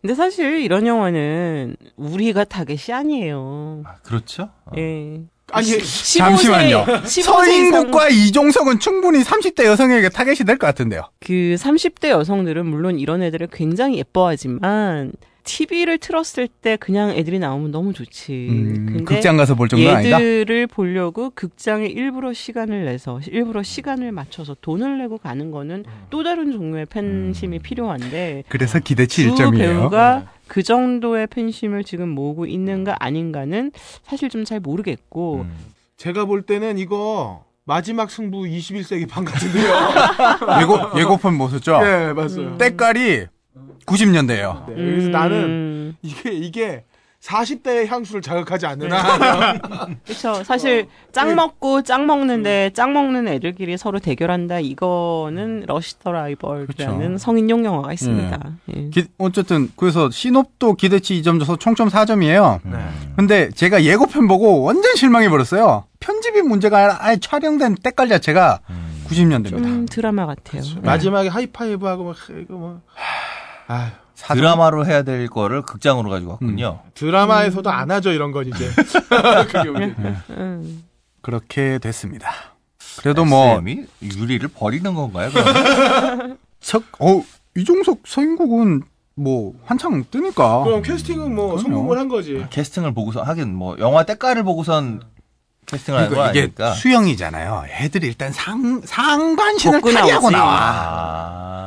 Speaker 3: 근데 사실 이런 영화는 우리가 타겟이 아니에요.
Speaker 2: 아, 그렇죠? 어.
Speaker 3: 예.
Speaker 1: 아니,
Speaker 3: 15세,
Speaker 4: 잠시만요.
Speaker 3: 15세
Speaker 4: 서인국과 이종석은 충분히 30대 여성에게 타겟이 될 것 같은데요.
Speaker 3: 그 30대 여성들은 물론 이런 애들을 굉장히 예뻐하지만 TV를 틀었을 때 그냥 애들이 나오면 너무 좋지.
Speaker 4: 음,
Speaker 3: 근데
Speaker 4: 극장 가서 볼 정도는 아니다.
Speaker 3: 얘들을 보려고 극장에 일부러 시간을 내서 일부러 시간을 맞춰서 돈을 내고 가는 거는 또 다른 종류의 팬심이 필요한데
Speaker 4: 그래서 기대치
Speaker 3: 주
Speaker 4: 1점이에요.
Speaker 3: 배우가 그 정도의 팬심을 지금 모으고 있는가 아닌가는 사실 좀 잘 모르겠고
Speaker 2: 음.
Speaker 1: 제가 볼 때는 이거 마지막 승부 21세기 판 같은데요.
Speaker 4: 예고 예고편 보셨죠?
Speaker 1: 예, 맞아요.
Speaker 4: 때깔이 90년대예요.
Speaker 1: 네, 그래서
Speaker 3: 음,
Speaker 1: 나는 이게 이게 40대의 향수를 자극하지 않는 한.
Speaker 3: 그렇죠. 사실 짱 먹고 짱 먹는데 짱 먹는 애들끼리 서로 대결한다. 이거는 러시터 라이벌이라는
Speaker 4: 그렇죠.
Speaker 3: 성인용 영화가 있습니다. 예.
Speaker 4: 기- 어쨌든 그래서 신업도 기대치 2점 줘서 총점 4점이에요.
Speaker 1: 네.
Speaker 4: 근데 제가 예고편 보고 완전 실망해 버렸어요. 편집이 문제가 아니라 아예 촬영된 때깔 자체가 90년대입니다.
Speaker 3: 좀 드라마 같아요.
Speaker 1: 마지막에 하이파이브하고 막 이거 뭐. 아휴.
Speaker 2: 드라마로 해야 될 거를 극장으로 가지고 왔군요.
Speaker 1: 드라마에서도 안 하죠 이런 건 이제. 그게 우리.
Speaker 3: 음.
Speaker 4: 그렇게 됐습니다. 그래도 뭐
Speaker 2: SM이 유리를 버리는 건가요?
Speaker 4: 석, 어, 이종석 서인국은 뭐 한창 뜨니까.
Speaker 1: 그럼 캐스팅은 뭐
Speaker 4: 그럼요.
Speaker 1: 성공을 한 거지.
Speaker 2: 캐스팅을 보고서 하긴 뭐 영화 때깔을 보고선 캐스팅을 하는 건
Speaker 4: 그러니까 이게
Speaker 2: 아니니까.
Speaker 4: 수영이잖아요. 애들이 일단 상 상반신을
Speaker 3: 나오지.
Speaker 4: 나와.
Speaker 2: 아.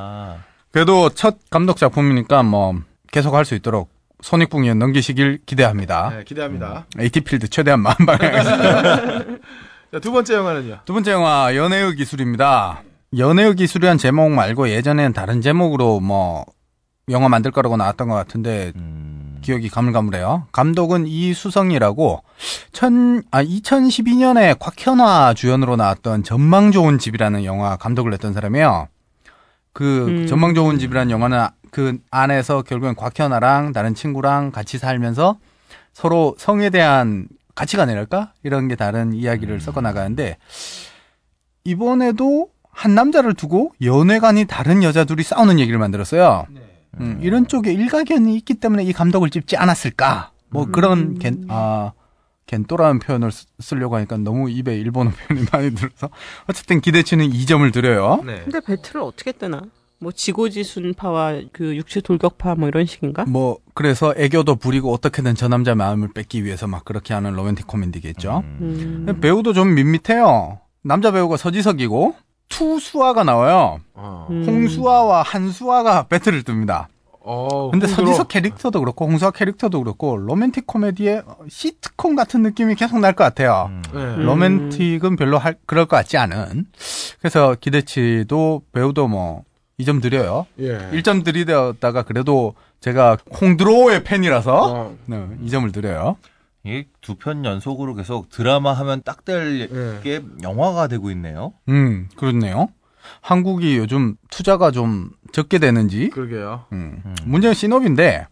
Speaker 4: 그래도 첫 감독 작품이니까 뭐 계속 할 수 있도록 손익붕에 넘기시길 기대합니다.
Speaker 1: 네, 기대합니다.
Speaker 4: 에이티필드 최대한 만방하겠습니다.
Speaker 1: 자, 두 번째 영화는요.
Speaker 4: 두 번째 영화 연애의 기술입니다. 연애의 기술이란 제목 말고 예전엔 다른 제목으로 뭐 영화 만들 거라고 나왔던 것 같은데
Speaker 2: 음.
Speaker 4: 기억이 가물가물해요. 감독은 이수성이라고 천, 아, 2012년에 곽현화 주연으로 나왔던 전망 좋은 집이라는 영화 감독을 했던 사람이에요. 그
Speaker 3: 음.
Speaker 4: 전망 좋은 집이라는 영화는 그 안에서 결국엔 곽현화랑 다른 친구랑 같이 살면서 서로 성에 대한 가치관이랄까? 이런 게 다른 이야기를 섞어 나가는데 이번에도 한 남자를 두고 연애관이 다른 여자 둘이 싸우는 얘기를 만들었어요. 음, 이런 쪽에 일가견이 있기 때문에 이 감독을 찍지 않았을까? 뭐 그런 겐, 아, 겐또라는 표현을 쓰- 쓰려고 하니까 너무 입에 일본어 표현이 많이 들어서 어쨌든 기대치는 2점을 드려요.
Speaker 1: 네.
Speaker 3: 근데 배틀을 어떻게 뜨나? 뭐 지고지순파와 그 육체 돌격파 뭐 이런 식인가?
Speaker 4: 뭐 그래서 애교도 부리고 어떻게든 저 남자 마음을 뺏기 위해서 막 그렇게 하는 로맨틱 코미디겠죠.
Speaker 3: 음.
Speaker 4: 배우도 좀 밋밋해요. 남자 배우가 서지석이고 투수아가 나와요.
Speaker 1: 어.
Speaker 3: 음.
Speaker 4: 홍수아와 한수아가 배틀을 뜹니다.
Speaker 1: 어,
Speaker 4: 근데
Speaker 1: 홍수로.
Speaker 4: 서지석 캐릭터도 그렇고 홍수아 캐릭터도 그렇고 로맨틱 코미디의 시트콤 같은 느낌이 계속 날 것 같아요.
Speaker 1: 네.
Speaker 3: 음.
Speaker 4: 로맨틱은 별로 할 그럴 것 같지 않은. 그래서 기대치도 배우도 뭐 2점 드려요.
Speaker 1: 예.
Speaker 4: 1점 드리다가 그래도 제가 홍드로의 팬이라서
Speaker 1: 어.
Speaker 4: 네, 2점을 드려요.
Speaker 2: 이두편 연속으로 계속 드라마 하면 딱될
Speaker 1: 예.
Speaker 2: 게 영화가 되고 있네요.
Speaker 4: 음, 그렇네요. 한국이 요즘 투자가 좀 적게 되는지.
Speaker 1: 그러게요.
Speaker 4: 음. 문제는 신업인데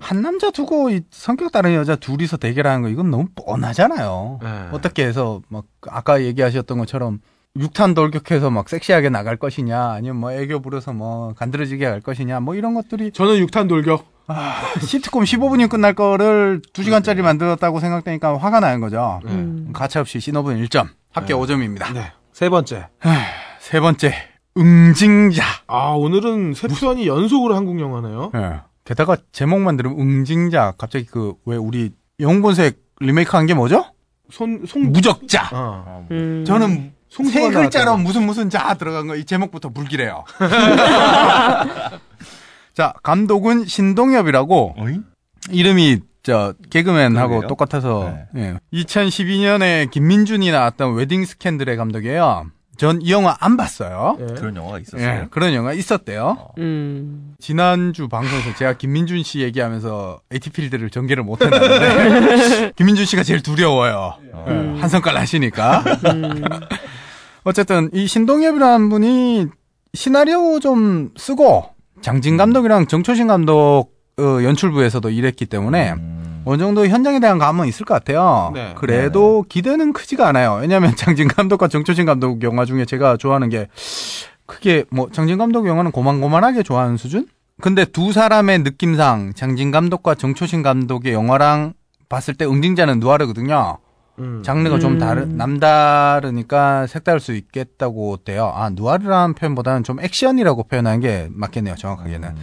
Speaker 4: 한 남자 두고 이 성격 다른 여자 둘이서 대결하는 거 이건 너무 뻔하잖아요.
Speaker 1: 네.
Speaker 4: 어떻게 해서 막 아까 얘기하셨던 것처럼 육탄 돌격해서 막 섹시하게 나갈 것이냐 아니면 뭐 애교 부려서 뭐 간드러지게 할 것이냐 뭐 이런 것들이
Speaker 1: 저는 육탄 돌격.
Speaker 4: 시트콤 15분이 끝날 거를 2시간짜리 만들었다고 생각되니까 화가 나는 거죠.
Speaker 1: 네.
Speaker 3: 음.
Speaker 4: 가차없이 신업은 1점, 합계 5점입니다.
Speaker 1: 네. 세 번째.
Speaker 4: 세 번째, 응징자.
Speaker 1: 아, 오늘은 세 편이 연속으로 한국 영화네요.
Speaker 4: 예. 게다가 제목만 들으면 응징자. 갑자기 그 왜 우리 영본색 리메이크 한 게 뭐죠?
Speaker 1: 손, 송,
Speaker 4: 무적자.
Speaker 1: 어.
Speaker 3: 음.
Speaker 4: 저는 세 글자로. 무슨 무슨 자 들어간 거 이 제목부터 불길해요. 자, 감독은 신동엽이라고
Speaker 2: 어이?
Speaker 4: 이름이 저 개그맨하고. 똑같아서 예. 2012년에 김민준이 나왔던 웨딩 스캔들의 감독이에요. 전 이 영화 안 봤어요.
Speaker 1: 예.
Speaker 2: 그런 영화가 있었어요.
Speaker 4: 예, 그런 영화 있었대요.
Speaker 3: 음.
Speaker 4: 지난주 방송에서 제가 김민준 씨 얘기하면서 에이티필드를 전개를 못 했는데 김민준 씨가 제일 두려워요. 예, 한 성깔 나시니까.
Speaker 3: 음.
Speaker 4: 어쨌든 이 신동엽이라는 분이 시나리오 좀 쓰고 장진 감독이랑 정초신 감독 어, 연출부에서도 일했기 때문에
Speaker 2: 음.
Speaker 4: 어느 정도 현장에 대한 감은 있을 것 같아요.
Speaker 1: 네.
Speaker 4: 그래도 기대는 크지가 않아요. 왜냐하면 장진 감독과 정초신 감독 영화 중에 제가 좋아하는 게 크게 뭐 장진 감독 영화는 고만고만하게 좋아하는 수준? 근데 두 사람의 느낌상 장진 감독과 정초신 감독의 영화랑 봤을 때 응징자는 누아르거든요.
Speaker 1: 음.
Speaker 4: 장르가 좀
Speaker 3: 음.
Speaker 4: 다른 남다르니까 색다를 수 있겠다고 돼요. 아 누아르라는 표현보다는 좀 액션이라고 표현하는 게 맞겠네요. 정확하게는.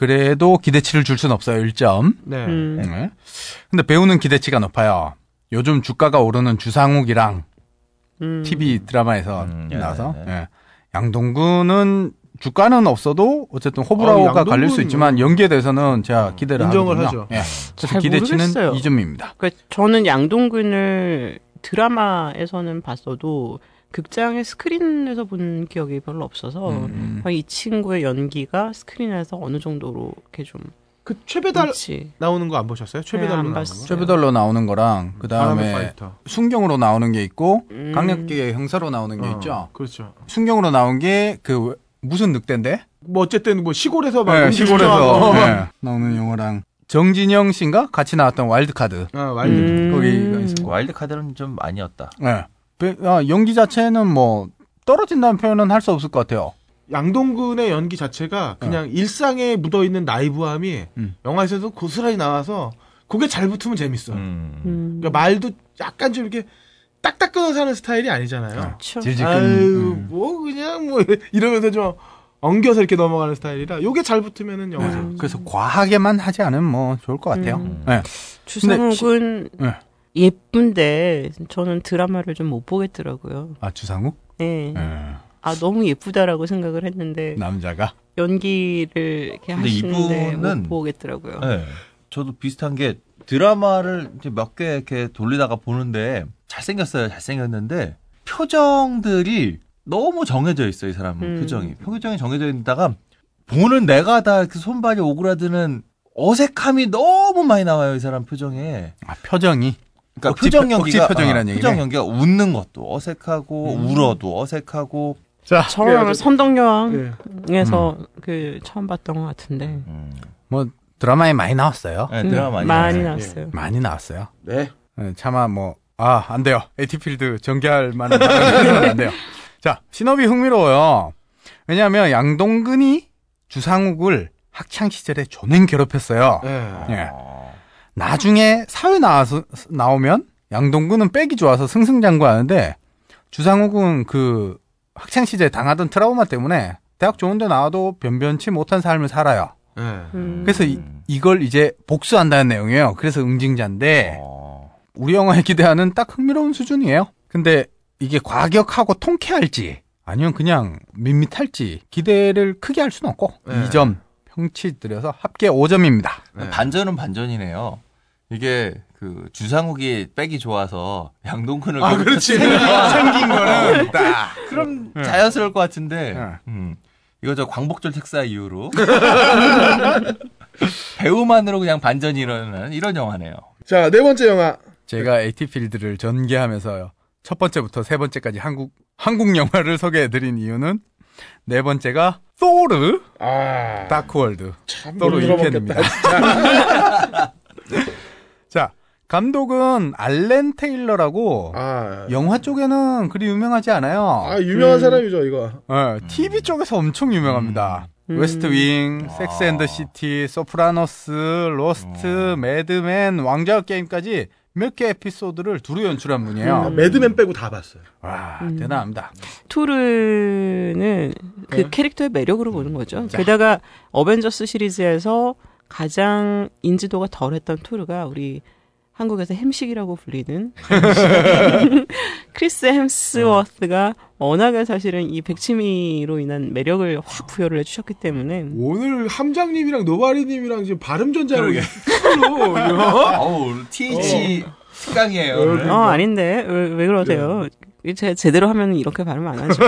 Speaker 4: 그래도 기대치를 줄 순 없어요. 1점.
Speaker 1: 네.
Speaker 3: 음.
Speaker 4: 네. 근데 배우는 기대치가 높아요. 요즘 주가가 오르는 주상욱이랑
Speaker 3: 음.
Speaker 4: TV 드라마에서
Speaker 2: 음,
Speaker 4: 나와서
Speaker 2: 네, 네.
Speaker 4: 예. 양동근은 주가는 없어도 어쨌든 호불호가
Speaker 1: 어,
Speaker 4: 갈릴 수 있지만 연기에 대해서는 제가 기대를
Speaker 1: 인정을
Speaker 4: 하거든요.
Speaker 1: 하죠.
Speaker 4: 예. 그래서
Speaker 3: 잘
Speaker 4: 기대치는
Speaker 3: 모르겠어요.
Speaker 4: 2점입니다.
Speaker 3: 그 저는 양동근을 드라마에서는 봤어도 극장의 스크린에서 본 기억이 별로 없어서
Speaker 4: 음.
Speaker 3: 이 친구의 연기가 스크린에서 어느 정도로 이렇게 좀
Speaker 1: 그 최배달
Speaker 3: 그렇지.
Speaker 1: 나오는 거 안 보셨어요? 최배달로
Speaker 3: 네, 안
Speaker 1: 나오는. 거.
Speaker 4: 최배달로 나오는 거랑 그
Speaker 1: 바람의
Speaker 4: 다음에. 순경으로 나오는 게 있고
Speaker 3: 음.
Speaker 4: 강력계 형사로 나오는 게
Speaker 1: 어,
Speaker 4: 있죠.
Speaker 1: 그렇죠.
Speaker 4: 순경으로 나온 게 그 무슨 늑대인데?
Speaker 1: 뭐 어쨌든 뭐 시골에서 막
Speaker 4: 네, 시골에서. 네, 나오는 영화랑 정진영 씨인가 같이 나왔던 와일드카드.
Speaker 1: 어, 와일드.
Speaker 3: 음.
Speaker 4: 거기가 있어.
Speaker 2: 와일드 카드는 좀 아니었다.
Speaker 4: 네. 배- 아, 연기 자체는 뭐 떨어진다는 표현은 할 수 없을 것 같아요.
Speaker 1: 양동근의 연기 자체가 그냥 일상에 묻어 있는 나이브함이
Speaker 4: 음.
Speaker 1: 영화에서도 고스란히 나와서 그게 잘 붙으면 재밌어.
Speaker 2: 음.
Speaker 3: 음.
Speaker 1: 그러니까 말도 약간 좀 이렇게 딱딱 끊어서 하는 스타일이 아니잖아요.
Speaker 3: 그렇죠.
Speaker 1: 아유
Speaker 4: 음.
Speaker 1: 뭐 그냥 뭐 이러면서 좀 엉겨서 이렇게 넘어가는 스타일이라 요게 잘 붙으면은 영화 재밌어.
Speaker 4: 그래서 과하게만 하지 않으면 뭐 좋을 것 같아요.
Speaker 3: 음.
Speaker 4: 네.
Speaker 3: 주상욱은
Speaker 4: 네.
Speaker 3: 예쁜데 저는 드라마를 좀 못 보겠더라고요.
Speaker 4: 아 주상욱?
Speaker 3: 네.
Speaker 4: 네.
Speaker 3: 아 너무 예쁘다라고 생각을 했는데
Speaker 4: 남자가.
Speaker 3: 연기를 이렇게
Speaker 2: 근데
Speaker 3: 하시는데
Speaker 2: 이분은-
Speaker 3: 못 보겠더라고요.
Speaker 2: 네. 저도 비슷한 게 드라마를 이제 몇개 이렇게 돌리다가 보는데 잘생겼어요. 잘생겼는데 표정들이 너무 정해져 있어요. 이 사람은
Speaker 3: 음.
Speaker 2: 표정이. 표정이 정해져 있다가 보는 내가 다 그 손발이 오그라드는 어색함이 너무 많이 나와요. 이 사람 표정에.
Speaker 4: 아, 표정이.
Speaker 2: 그러니까
Speaker 4: 억지
Speaker 2: 표정
Speaker 4: 표-
Speaker 2: 연기가
Speaker 4: 억지 표정이라는
Speaker 2: 어,
Speaker 4: 얘기네.
Speaker 2: 표정 연기가 웃는 것도 어색하고
Speaker 3: 음.
Speaker 2: 울어도 어색하고
Speaker 4: 자,
Speaker 3: 저는 선덕여왕에서
Speaker 1: 예.
Speaker 3: 그 처음 봤던 것 같은데
Speaker 2: 음.
Speaker 4: 뭐 드라마에 많이 나왔어요.
Speaker 2: 네,
Speaker 3: 음,
Speaker 2: 드라마 많이,
Speaker 3: 많이
Speaker 2: 나와요.
Speaker 3: 나왔어요.
Speaker 4: 많이 나왔어요.
Speaker 1: 네.
Speaker 4: 네, 차마 뭐, 아, 안 돼요. 에티필드 전개할 만한 안 돼요. 자, 신업이 흥미로워요. 왜냐하면 양동근이 주상욱을 학창 시절에 조낸 괴롭혔어요.
Speaker 1: 네.
Speaker 4: 예.
Speaker 2: 어.
Speaker 4: 나중에 사회 나와서, 나오면 양동근은 빼기 좋아서 승승장구하는데 주상욱은 그 학창 시절에 당하던 트라우마 때문에 대학 좋은데 나와도 변변치 못한 삶을 살아요.
Speaker 1: 네.
Speaker 3: 음.
Speaker 4: 그래서 이, 이걸 이제 복수한다는 내용이에요. 그래서 응징자인데
Speaker 2: 어.
Speaker 4: 우리 영화에 기대하는 딱 흥미로운 수준이에요. 근데 이게 과격하고 통쾌할지 아니면 그냥 밋밋할지 기대를 크게 할 수는 없고
Speaker 1: 네.
Speaker 4: 2점 평치 들여서 합계 5점입니다.
Speaker 1: 네.
Speaker 2: 반전은 반전이네요. 이게 그 주상욱이 백이 좋아서 양동근을
Speaker 1: 아, 그렇지.
Speaker 4: 생긴 거는 딱
Speaker 2: 그럼
Speaker 4: 네.
Speaker 2: 자연스러울 것 같은데
Speaker 4: 네.
Speaker 2: 음. 이거 저 광복절 특사 이후로 배우만으로 그냥 반전이 일어나는 이런 영화네요.
Speaker 1: 자, 네 번째 영화.
Speaker 4: 제가 AT field를 전개하면서요. 첫 번째부터 세 번째까지 한국 한국 영화를 소개해 드린 이유는 네 번째가 토르
Speaker 1: 아.
Speaker 4: 다크월드
Speaker 1: 들어먹겠다.
Speaker 4: 2편입니다. 자, 감독은 알렌 테일러라고
Speaker 1: 아.
Speaker 4: 영화 쪽에는 그리 유명하지 않아요.
Speaker 1: 아, 유명한
Speaker 3: 음.
Speaker 1: 사람이죠, 이거.
Speaker 4: 어, TV 쪽에서 엄청 유명합니다.
Speaker 3: 음.
Speaker 4: 웨스트 윙, 섹스 앤더 시티, 소프라노스, 로스트, 매드맨, 왕좌 게임까지 몇 개 에피소드를 두루 연출한 분이에요.
Speaker 1: 아, 매드맨 빼고 다 봤어요.
Speaker 4: 와,
Speaker 3: 음.
Speaker 4: 대단합니다.
Speaker 3: 토르는 그
Speaker 1: 네.
Speaker 3: 캐릭터의 매력으로 보는 거죠. 게다가 어벤져스 시리즈에서 가장 인지도가 덜했던 토르가 우리 한국에서 햄식이라고 불리는 크리스 햄스워스가 워낙에 사실은 이 백치미로 인한 매력을 확 부여를 해주셨기 때문에
Speaker 1: 오늘 함장님이랑 노바리님이랑 지금 발음 전자로
Speaker 2: 어우 TH 특강이에요. 오늘.
Speaker 3: 어 아닌데 왜, 왜 그러세요? 제 제대로 하면 이렇게 발음 안 하죠.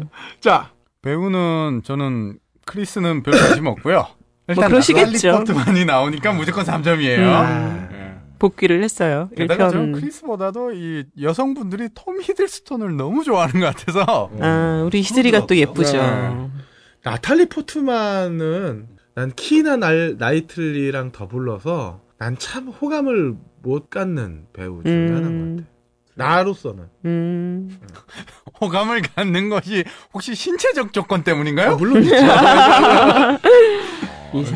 Speaker 1: 자,
Speaker 4: 배우는 저는 크리스는 별 관심 없고요. 일단
Speaker 3: 뭐 그러시겠죠.
Speaker 4: 나탈리 포트만이 나오니까 무조건 3점이에요.
Speaker 1: 아.
Speaker 3: 복귀를 했어요.
Speaker 4: 게다가 저는
Speaker 3: 1편.
Speaker 4: 크리스보다도 이 여성분들이 톰 히들스톤을 너무 좋아하는 것 같아서
Speaker 3: 아, 우리 희슬이가 또 예쁘죠.
Speaker 1: 네. 나탈리 포트만은 난 키나 날, 나이틀리랑 더불어서 난 참 호감을 못 갖는 배우 중에
Speaker 3: 음.
Speaker 1: 하나인 것 같아. 나로서는.
Speaker 3: 음.
Speaker 4: 호감을 갖는 것이 혹시 신체적 조건 때문인가요?
Speaker 1: 아, 물론 있지.
Speaker 3: 이 사람이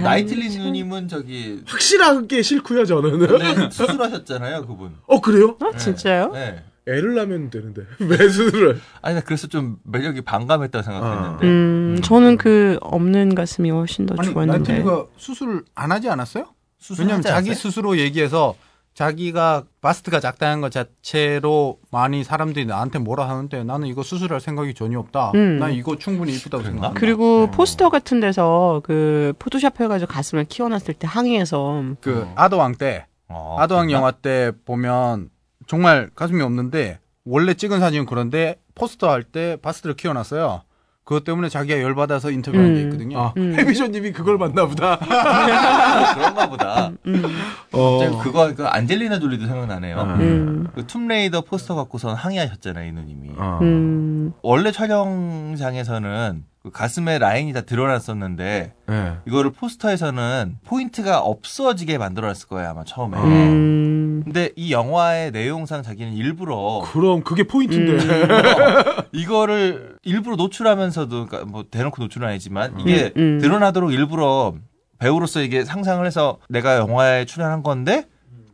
Speaker 2: 나이틀리
Speaker 3: 참-
Speaker 2: 누님은 저기
Speaker 1: 확실하게 싫고요, 저는.
Speaker 2: 수술하셨잖아요, 그분.
Speaker 1: 어, 그래요?
Speaker 3: 아, 진짜요?
Speaker 2: 네.
Speaker 1: 애를 낳으면 되는데. 왜 수술을?
Speaker 2: 아니 나 그래서 좀 매력이 반감했다고 생각했는데.
Speaker 3: 음, 저는 그 없는 가슴이 훨씬 더
Speaker 4: 아니
Speaker 3: 좋았는데.
Speaker 4: 나탈리가 수술 안 하지 않았어요?
Speaker 2: 수술하지
Speaker 4: 왜냐면 자기
Speaker 2: 않았어요?
Speaker 4: 스스로 얘기해서 자기가 바스트가 작다는 것 자체로 많이 사람들이 나한테 뭐라 하는데 나는 이거 수술할 생각이 전혀 없다.
Speaker 3: 음.
Speaker 4: 난 이거 충분히 이쁘다고? 생각한다.
Speaker 3: 그리고 포스터 같은 데서 그 포토샵 해가지고 가슴을 키워놨을 때 항의해서
Speaker 4: 그 아더왕 때
Speaker 2: 어,
Speaker 4: 아더왕
Speaker 2: 그랬나?
Speaker 4: 영화 때 보면 정말 가슴이 없는데 원래 찍은 사진은 그런데 포스터 할 때 바스트를 키워놨어요. 그것 때문에 자기가 열받아서 인터뷰한 게
Speaker 3: 음.
Speaker 4: 있거든요.
Speaker 1: 아,
Speaker 3: 음.
Speaker 1: 해비조님이 그걸 봤나 보다.
Speaker 2: 그런가 보다.
Speaker 3: 음.
Speaker 1: 어.
Speaker 2: 갑자기 그거 그 안젤리나 졸리도 생각나네요.
Speaker 3: 음.
Speaker 2: 그 툼레이더 포스터 갖고선 항의하셨잖아요, 이 누님이.
Speaker 1: 어.
Speaker 3: 음.
Speaker 2: 원래 촬영장에서는 그 가슴에 라인이 다 드러났었는데
Speaker 1: 네.
Speaker 2: 이거를 포스터에서는 포인트가 없어지게 만들어놨을 거예요 아마 처음에.
Speaker 3: 음.
Speaker 2: 근데 이 영화의 내용상 자기는 일부러
Speaker 1: 그럼 그게 포인트인데.
Speaker 2: 이거를 일부러 노출하면서도 그러니까 뭐 대놓고 노출은 아니지만 이게
Speaker 3: 음, 음.
Speaker 2: 드러나도록 일부러 배우로서 이게 상상을 해서 내가 영화에 출연한 건데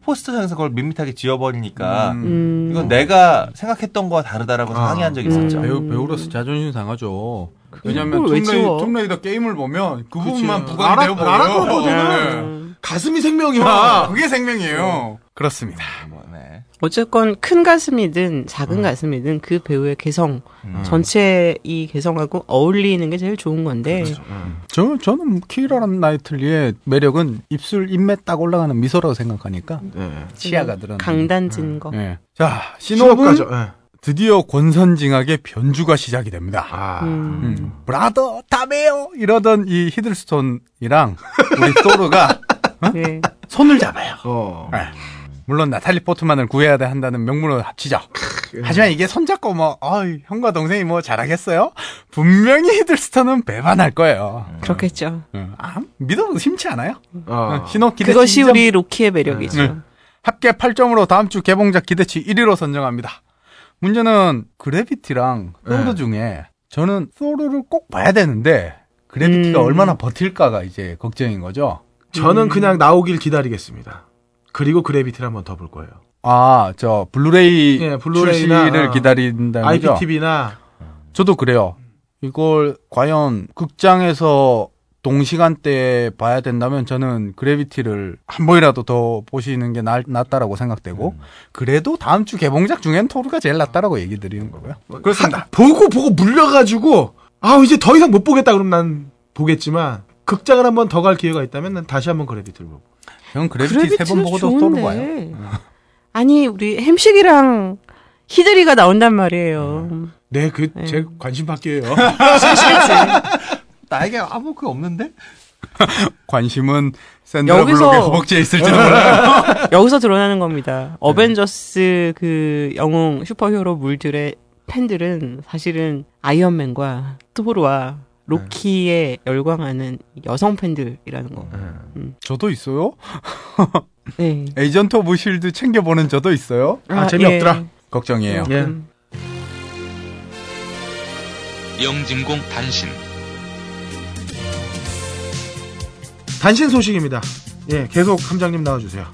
Speaker 2: 포스터상에서 그걸 밋밋하게 지워버리니까
Speaker 3: 음.
Speaker 2: 이건 내가 생각했던 거와 다르다라고
Speaker 1: 아.
Speaker 2: 항의한 적이
Speaker 3: 음.
Speaker 2: 있었죠.
Speaker 4: 배우 배우로서 자존심 상하죠. 왜냐면
Speaker 3: 그걸 왜
Speaker 4: 툼레이, tum레이 더 게임을 보면 그
Speaker 1: 그치.
Speaker 4: 부분만 부각되어 보여요. 네.
Speaker 3: 음.
Speaker 1: 가슴이 생명이야.
Speaker 4: 아, 그게 생명이에요. 그렇습니다.
Speaker 2: 뭐, 네.
Speaker 3: 어쨌건 큰 가슴이든 작은 가슴이든 그 배우의 개성
Speaker 2: 음.
Speaker 3: 전체 이 개성하고 어울리는 게 제일 좋은 건데
Speaker 4: 저 저는 키라 나이틀리의 매력은 입술 입매 딱 올라가는 미소라고 생각하니까
Speaker 1: 네.
Speaker 4: 치아가 드러나.
Speaker 3: 강단진 거.
Speaker 4: 네. 자 신호분.
Speaker 1: 네.
Speaker 4: 드디어 권선징악의 변주가 시작이 됩니다.
Speaker 1: 아.
Speaker 3: 음.
Speaker 4: 음, 브라더 다메요 이러던 이 히들스톤이랑 우리 소르가
Speaker 3: 네.
Speaker 4: 손을 잡아요.
Speaker 1: 어.
Speaker 4: 네. 물론 나탈리 포트만을 구해야 돼 한다는 명분으로 합치죠. 하지만 이게 손잡고 뭐, 어이, 형과 동생이 뭐 잘하겠어요? 분명히 히들스톤은 배반할 거예요.
Speaker 3: 그렇겠죠.
Speaker 4: 어, 아, 믿어도 심치 않아요?
Speaker 1: 어.
Speaker 4: 신호 기대치
Speaker 3: 그것이
Speaker 4: 2점.
Speaker 3: 우리 로키의 매력이죠.
Speaker 4: 네. 합계 8점으로 다음 주 개봉작 기대치 1위로 선정합니다. 문제는 그래비티랑 소르
Speaker 1: 네.
Speaker 4: 중에 저는 소르를 꼭 봐야 되는데 그래비티가
Speaker 3: 음.
Speaker 4: 얼마나 버틸까가 이제 걱정인 거죠.
Speaker 1: 저는 그냥 나오길 기다리겠습니다. 그리고 그래비티를 한번 더 볼 거예요.
Speaker 4: 아, 저 블루레이
Speaker 1: 예, 블루레이나,
Speaker 4: 출시를
Speaker 1: 어,
Speaker 4: 기다린다는 거죠.
Speaker 1: IPTV나
Speaker 4: 저도 그래요. 이걸 과연 극장에서 동시간대에 봐야 된다면 저는 그래비티를 한 번이라도 더 보시는 게 낫, 낫다라고 생각되고 그래도 다음 주 개봉작 중엔 토르가 제일 낫다라고 얘기 드리는 거고요. 그렇습니다.
Speaker 1: 보고 보고 물려가지고 아 이제 더 이상 못 보겠다 그럼 난 보겠지만 극장을 한번 더 갈 기회가 있다면 난 다시 한번 그래비티를 보고.
Speaker 4: 전 그래비티 세 번 보고도 토르 봐요.
Speaker 3: 아니 우리 햄식이랑 히들이가 나온단 말이에요.
Speaker 1: 네, 그
Speaker 3: 네.
Speaker 1: 제 관심 밖이에요.
Speaker 2: 나에게 아무 그 없는데?
Speaker 4: 관심은 샌드라 블록의 허벅지에 있을지도 몰라요.
Speaker 3: 여기서 드러나는 겁니다. 어벤져스 그 영웅 슈퍼히어로 물들의 팬들은 사실은 아이언맨과 토르와 로키에 열광하는 여성 팬들이라는 거.
Speaker 4: 저도 있어요.
Speaker 3: 네.
Speaker 4: 에이전트 오브 실드 챙겨보는 저도 있어요.
Speaker 1: 아, 재미없더라.
Speaker 4: 걱정이에요.
Speaker 1: 예.
Speaker 3: 음.
Speaker 7: 영진공 단신
Speaker 1: 단신 소식입니다. 예, 계속 함장님 나와주세요.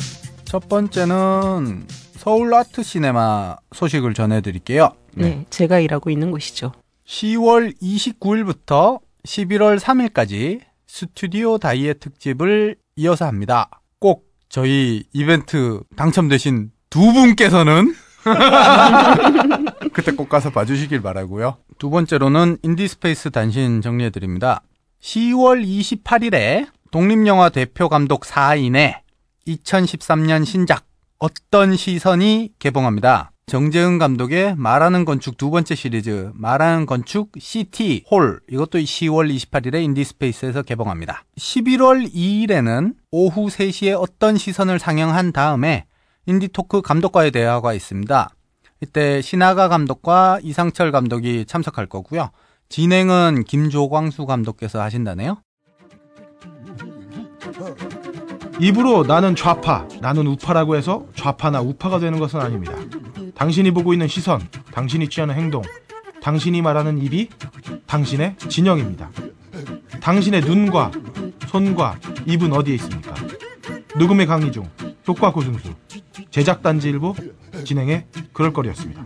Speaker 4: 첫 번째는 서울 아트 시네마 소식을 전해드릴게요.
Speaker 3: 네, 제가 일하고 있는 곳이죠.
Speaker 4: 10월 29일부터 11월 3일까지 스튜디오 다이에이 특집을 이어서 합니다. 꼭 저희 이벤트 당첨되신 두 분께서는 그때 꼭 가서 봐주시길 바라고요. 두 번째로는 인디스페이스 단신 정리해드립니다. 10월 28일에 독립영화 대표 감독 4인의 2013년 신작 어떤 시선이 개봉합니다. 정재은 감독의 말하는 건축 두 번째 시리즈 말하는 건축 City Hall 이것도 10월 28일에 인디스페이스에서 개봉합니다. 11월 2일에는 오후 3시에 어떤 시선을 상영한 다음에 인디토크 감독과의 대화가 있습니다. 이때 신아가 감독과 이상철 감독이 참석할 거고요. 진행은 김조광수 감독께서 하신다네요.
Speaker 1: 입으로 나는 좌파, 나는 우파라고 해서 좌파나 우파가 되는 것은 아닙니다. 당신이 보고 있는 시선, 당신이 취하는 행동, 당신이 말하는 입이 당신의 진영입니다. 당신의 눈과 손과 입은 어디에 있습니까? 녹음의 강의 중, 효과 고승수, 제작단지 일보, 진행의 그럴 거리였습니다.